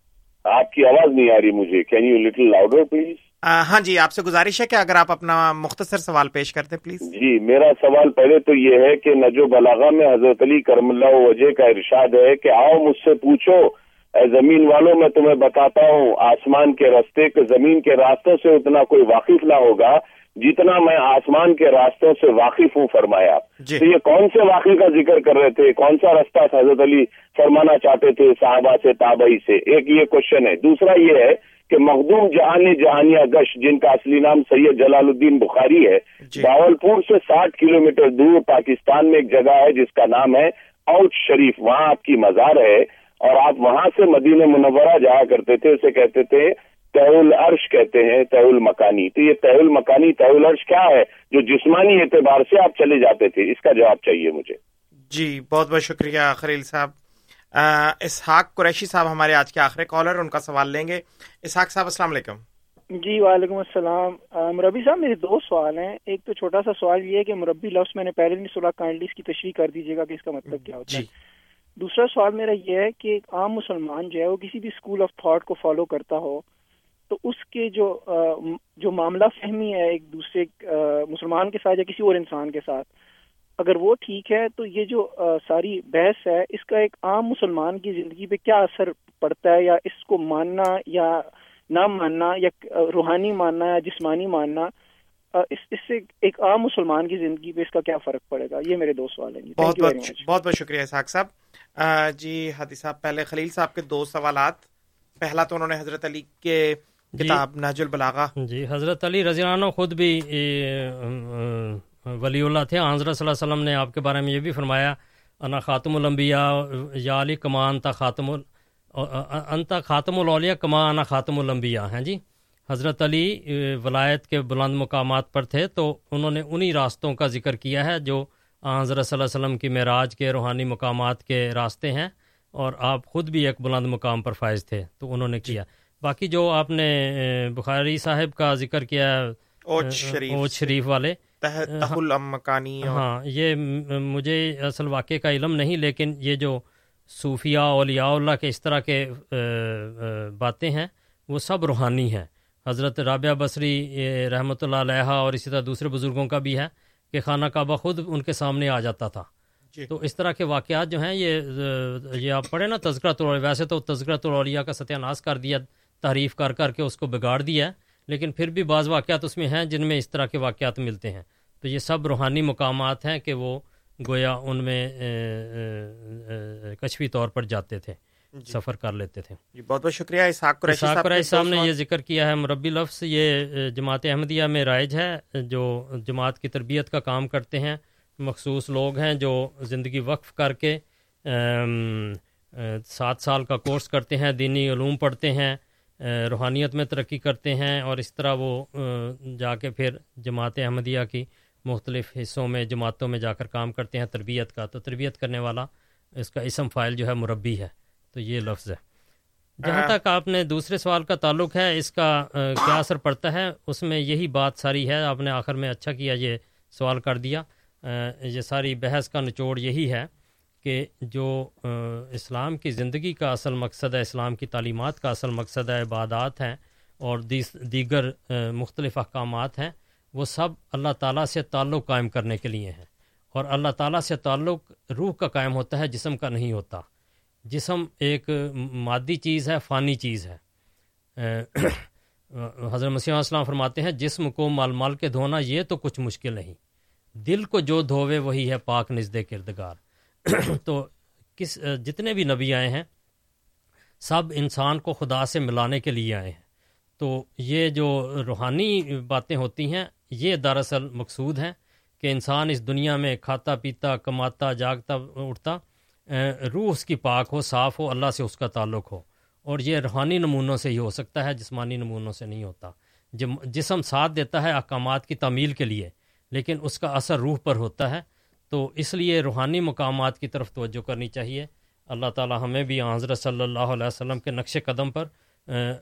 آپ کی آواز نہیں آ رہی مجھے۔ Can you little louder please ہاں جی آپ سے گزارش ہے کہ اگر آپ اپنا مختصر سوال پیش کرتے پلیز۔ جی میرا سوال پہلے تو یہ ہے کہ نجو بلاغا میں حضرت علی کرم اللہ وجہ کا ارشاد ہے کہ آؤ مجھ سے پوچھو اے زمین والوں میں تمہیں بتاتا ہوں آسمان کے راستے کے زمین کے راستوں سے اتنا کوئی واقف نہ ہوگا جتنا میں آسمان کے راستوں سے واقف ہوں فرمایا۔ جی۔ تو یہ کون سے واقعے کا ذکر کر رہے تھے؟ کون سا راستہ حضرت علی فرمانا چاہتے تھے صحابہ سے تابعی سے؟ ایک یہ کوشچن ہے۔ دوسرا یہ ہے کہ مخدوم جہانی جہانیہ گش جن کا اصلی نام سید جلال الدین بخاری ہے جی۔ باول پور سے ساٹھ کلو میٹر دور پاکستان میں ایک جگہ ہے جس کا نام ہے اوٹ شریف۔ وہاں آپ کی مزار ہے اور آپ وہاں سے مدینہ منورہ جایا کرتے تھے اسے کہتے تھے تہل عرش کہتے ہیں تہل مکانی۔ تو یہ تہل مکانی تہل عرش کیا ہے؟ جو جسمانی اعتبار سے آپ چلے جاتے تھے۔ اس کا جواب چاہیے مجھے۔ جی بہت بہت شکریہ خلیل صاحب۔ اسحاق قریشی صاحب ہمارے آج کے آخری کالر ان کا سوال لیں گے۔ اسحاق صاحب السلام علیکم۔ جی وعلیکم السلام۔ مربی صاحب میرے دو سوال ہیں۔ ایک تو چھوٹا سا سوال یہ ہے کہ مربی لفظ میں نے پہلے نہیں سنا کائنڈلی اس کی تشریح کر دیجیے گا کہ اس کا مطلب کیا ہوتا ہے۔ جی۔ دوسرا سوال میرا یہ ہے کہ ایک عام مسلمان جو ہے وہ کسی بھی اسکول آف تھاٹ کو فالو کرتا ہو تو اس کے جو جو معاملہ فہمی ہے ایک دوسرے مسلمان کے ساتھ یا کسی اور انسان کے ساتھ اگر وہ ٹھیک ہے تو یہ جو ساری بحث ہے اس کا ایک عام مسلمان کی زندگی پہ کیا اثر پڑتا ہے یا اس کو ماننا یا نہ ماننا یا روحانی ماننا یا جسمانی ماننا اس اس سے ایک عام مسلمان کی زندگی پہ اس کا کیا فرق پڑے گا؟ یہ میرے دو سوال ہیں بہت بہت بہت بہت شکریہ اسحاق صاحب۔ جی ہادی صاحب پہلے خلیل صاحب کے دو سوالات۔ پہلا تو انہوں نے حضرت علی کے کتاب ناج البلاغا جی حضرت علی رضی اللہ عنہ خود بھی ولی اللہ تھے حضرت صلی اللہ علیہ وسلم نے آپ کے بارے میں یہ بھی فرمایا انا خاتم الانبیاء یا علی کمان تا خاتم انتا خاتم الاولیاء کما انا خاتم الانبیاء ہیں جی؟ حضرت علی ولایت کے بلند مقامات پر تھے تو انہوں نے انہی راستوں کا ذکر کیا ہے جو حضرت صلی اللہ علیہ وسلم کی معراج کے روحانی مقامات کے راستے ہیں اور آپ خود بھی ایک بلند مقام پر فائز تھے تو انہوں نے کیا۔ باقی جو آپ نے بخاری صاحب کا ذکر کیا اوچ شریف, اوچ شریف والے مکانی ہاں یہ مجھے اصل واقعے کا علم نہیں لیکن یہ جو صوفیہ اولیاء اللہ کے اس طرح کے باتیں ہیں وہ سب روحانی ہیں۔ حضرت رابعہ بصری رحمۃ اللہ علیہ اور اسی طرح دوسرے بزرگوں کا بھی ہے کہ خانہ کعبہ خود ان کے سامنے آ جاتا تھا۔ جی۔ تو اس طرح کے واقعات جو ہیں یہ یہ آپ پڑھیں نا تذکرہ ویسے تو تذکرہ تولیہ کا ستیہ ناز کر دیا تعریف کر کر کے اس کو بگاڑ دیا لیکن پھر بھی بعض واقعات اس میں ہیں جن میں اس طرح کے واقعات ملتے ہیں۔ تو یہ سب روحانی مقامات ہیں کہ وہ گویا ان میں کشفی طور پر جاتے تھے جی۔ سفر کر لیتے تھے۔ جی بہت بہت شکریہ اسحاق قریشی صاحب نے یہ ذکر کیا ہے مربی لفظ یہ جماعت احمدیہ میں رائج ہے جو جماعت کی تربیت کا کام کرتے ہیں۔ مخصوص لوگ ہیں جو زندگی وقف کر کے سات سال کا کورس کرتے ہیں دینی علوم پڑھتے ہیں۔ روحانیت میں ترقی کرتے ہیں اور اس طرح وہ جا کے پھر جماعت احمدیہ کی مختلف حصوں میں جماعتوں میں جا کر کام کرتے ہیں تربیت کا۔ تو تربیت کرنے والا اس کا اسم فائل جو ہے مربی ہے۔ تو یہ لفظ ہے۔ جہاں تک آپ نے دوسرے سوال کا تعلق ہے اس کا کیا اثر پڑتا ہے؟ اس میں یہی بات ساری ہے۔ آپ نے آخر میں اچھا کیا یہ سوال کر دیا۔ یہ ساری بحث کا نچوڑ یہی ہے کہ جو اسلام کی زندگی کا اصل مقصد ہے، اسلام کی تعلیمات کا اصل مقصد ہے، عبادات ہیں اور دیگر مختلف احکامات ہیں، وہ سب اللہ تعالیٰ سے تعلق قائم کرنے کے لیے ہیں۔ اور اللہ تعالیٰ سے تعلق روح کا قائم ہوتا ہے، جسم کا نہیں ہوتا۔ جسم ایک مادی چیز ہے، فانی چیز ہے۔ حضرت مسیح السلام فرماتے ہیں، جسم کو مال مال کے دھونا یہ تو کچھ مشکل نہیں۔ دل کو جو دھوے وہی ہے، پاک نزد کردگار۔ تو کس، جتنے بھی نبی آئے ہیں، سب انسان کو خدا سے ملانے کے لیے آئے ہیں۔ تو یہ جو روحانی باتیں ہوتی ہیں، یہ دراصل مقصود ہیں کہ انسان اس دنیا میں کھاتا پیتا، کماتا، جاگتا، اٹھتا روح اس کی پاک ہو، صاف ہو، اللہ سے اس کا تعلق ہو۔ اور یہ روحانی نمونوں سے ہی ہو سکتا ہے، جسمانی نمونوں سے نہیں ہوتا۔ جسم ساتھ دیتا ہے احکامات کی تعمیل کے لیے، لیکن اس کا اثر روح پر ہوتا ہے۔ تو اس لیے روحانی مقامات کی طرف توجہ کرنی چاہیے۔ اللہ تعالی ہمیں بھی حضرت صلی اللہ علیہ وسلم کے نقش قدم پر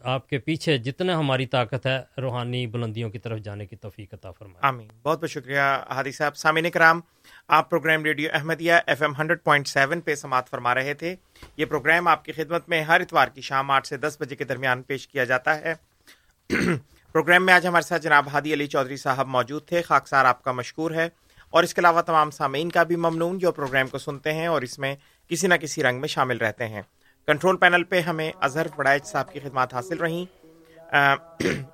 آپ کے پیچھے جتنا ہماری طاقت ہے، روحانی بلندیوں کی طرف جانے کی توفیق عطا فرمائے۔ آمین۔ بہت بہت شکریہ ہادی صاحب۔ سامعین کرام، آپ program radio Ahmadiyya F M hundred point seven پہ سماعت فرما رہے تھے۔ یہ پروگرام آپ کی خدمت میں ہر اتوار کی شام آٹھ سے دس بجے کے درمیان پیش کیا جاتا ہے۔ پروگرام میں آج ہمارے ساتھ جناب ہادی علی چودھری صاحب موجود تھے۔ خاکسار آپ کا مشکور ہے۔ اور اس کے علاوہ تمام سامعین کا بھی ممنون جو پروگرام کو سنتے ہیں اور اس میں کسی نہ کسی رنگ میں شامل رہتے ہیں۔ کنٹرول پینل پہ ہمیں اظہر فڑائج صاحب کی خدمات حاصل رہیں۔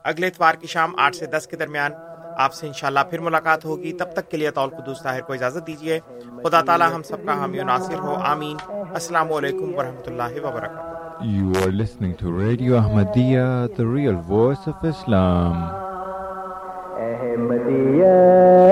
اگلے اتوار کی شام آٹھ سے دس کے درمیان آپ سے انشاءاللہ پھر ملاقات ہوگی۔ تب تک کے لیے طول قدوس طاہر کو اجازت دیجیے۔ خدا تعالی ہم سب کا حامی و ناصر ہو۔ آمین۔ السلام علیکم ورحمۃ اللہ وبرکاتہ۔ You are listening to Radio Ahmadiyya, the real voice of Islam.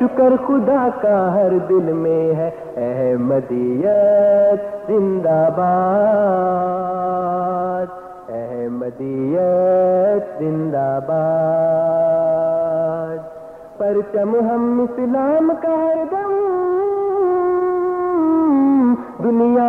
شکر خدا کا ہر دل میں ہے۔ احمدیت زندہ باد۔ احمدیت زندہ باد۔ پرچم ہم اسلام کا ہر دم۔ دنیا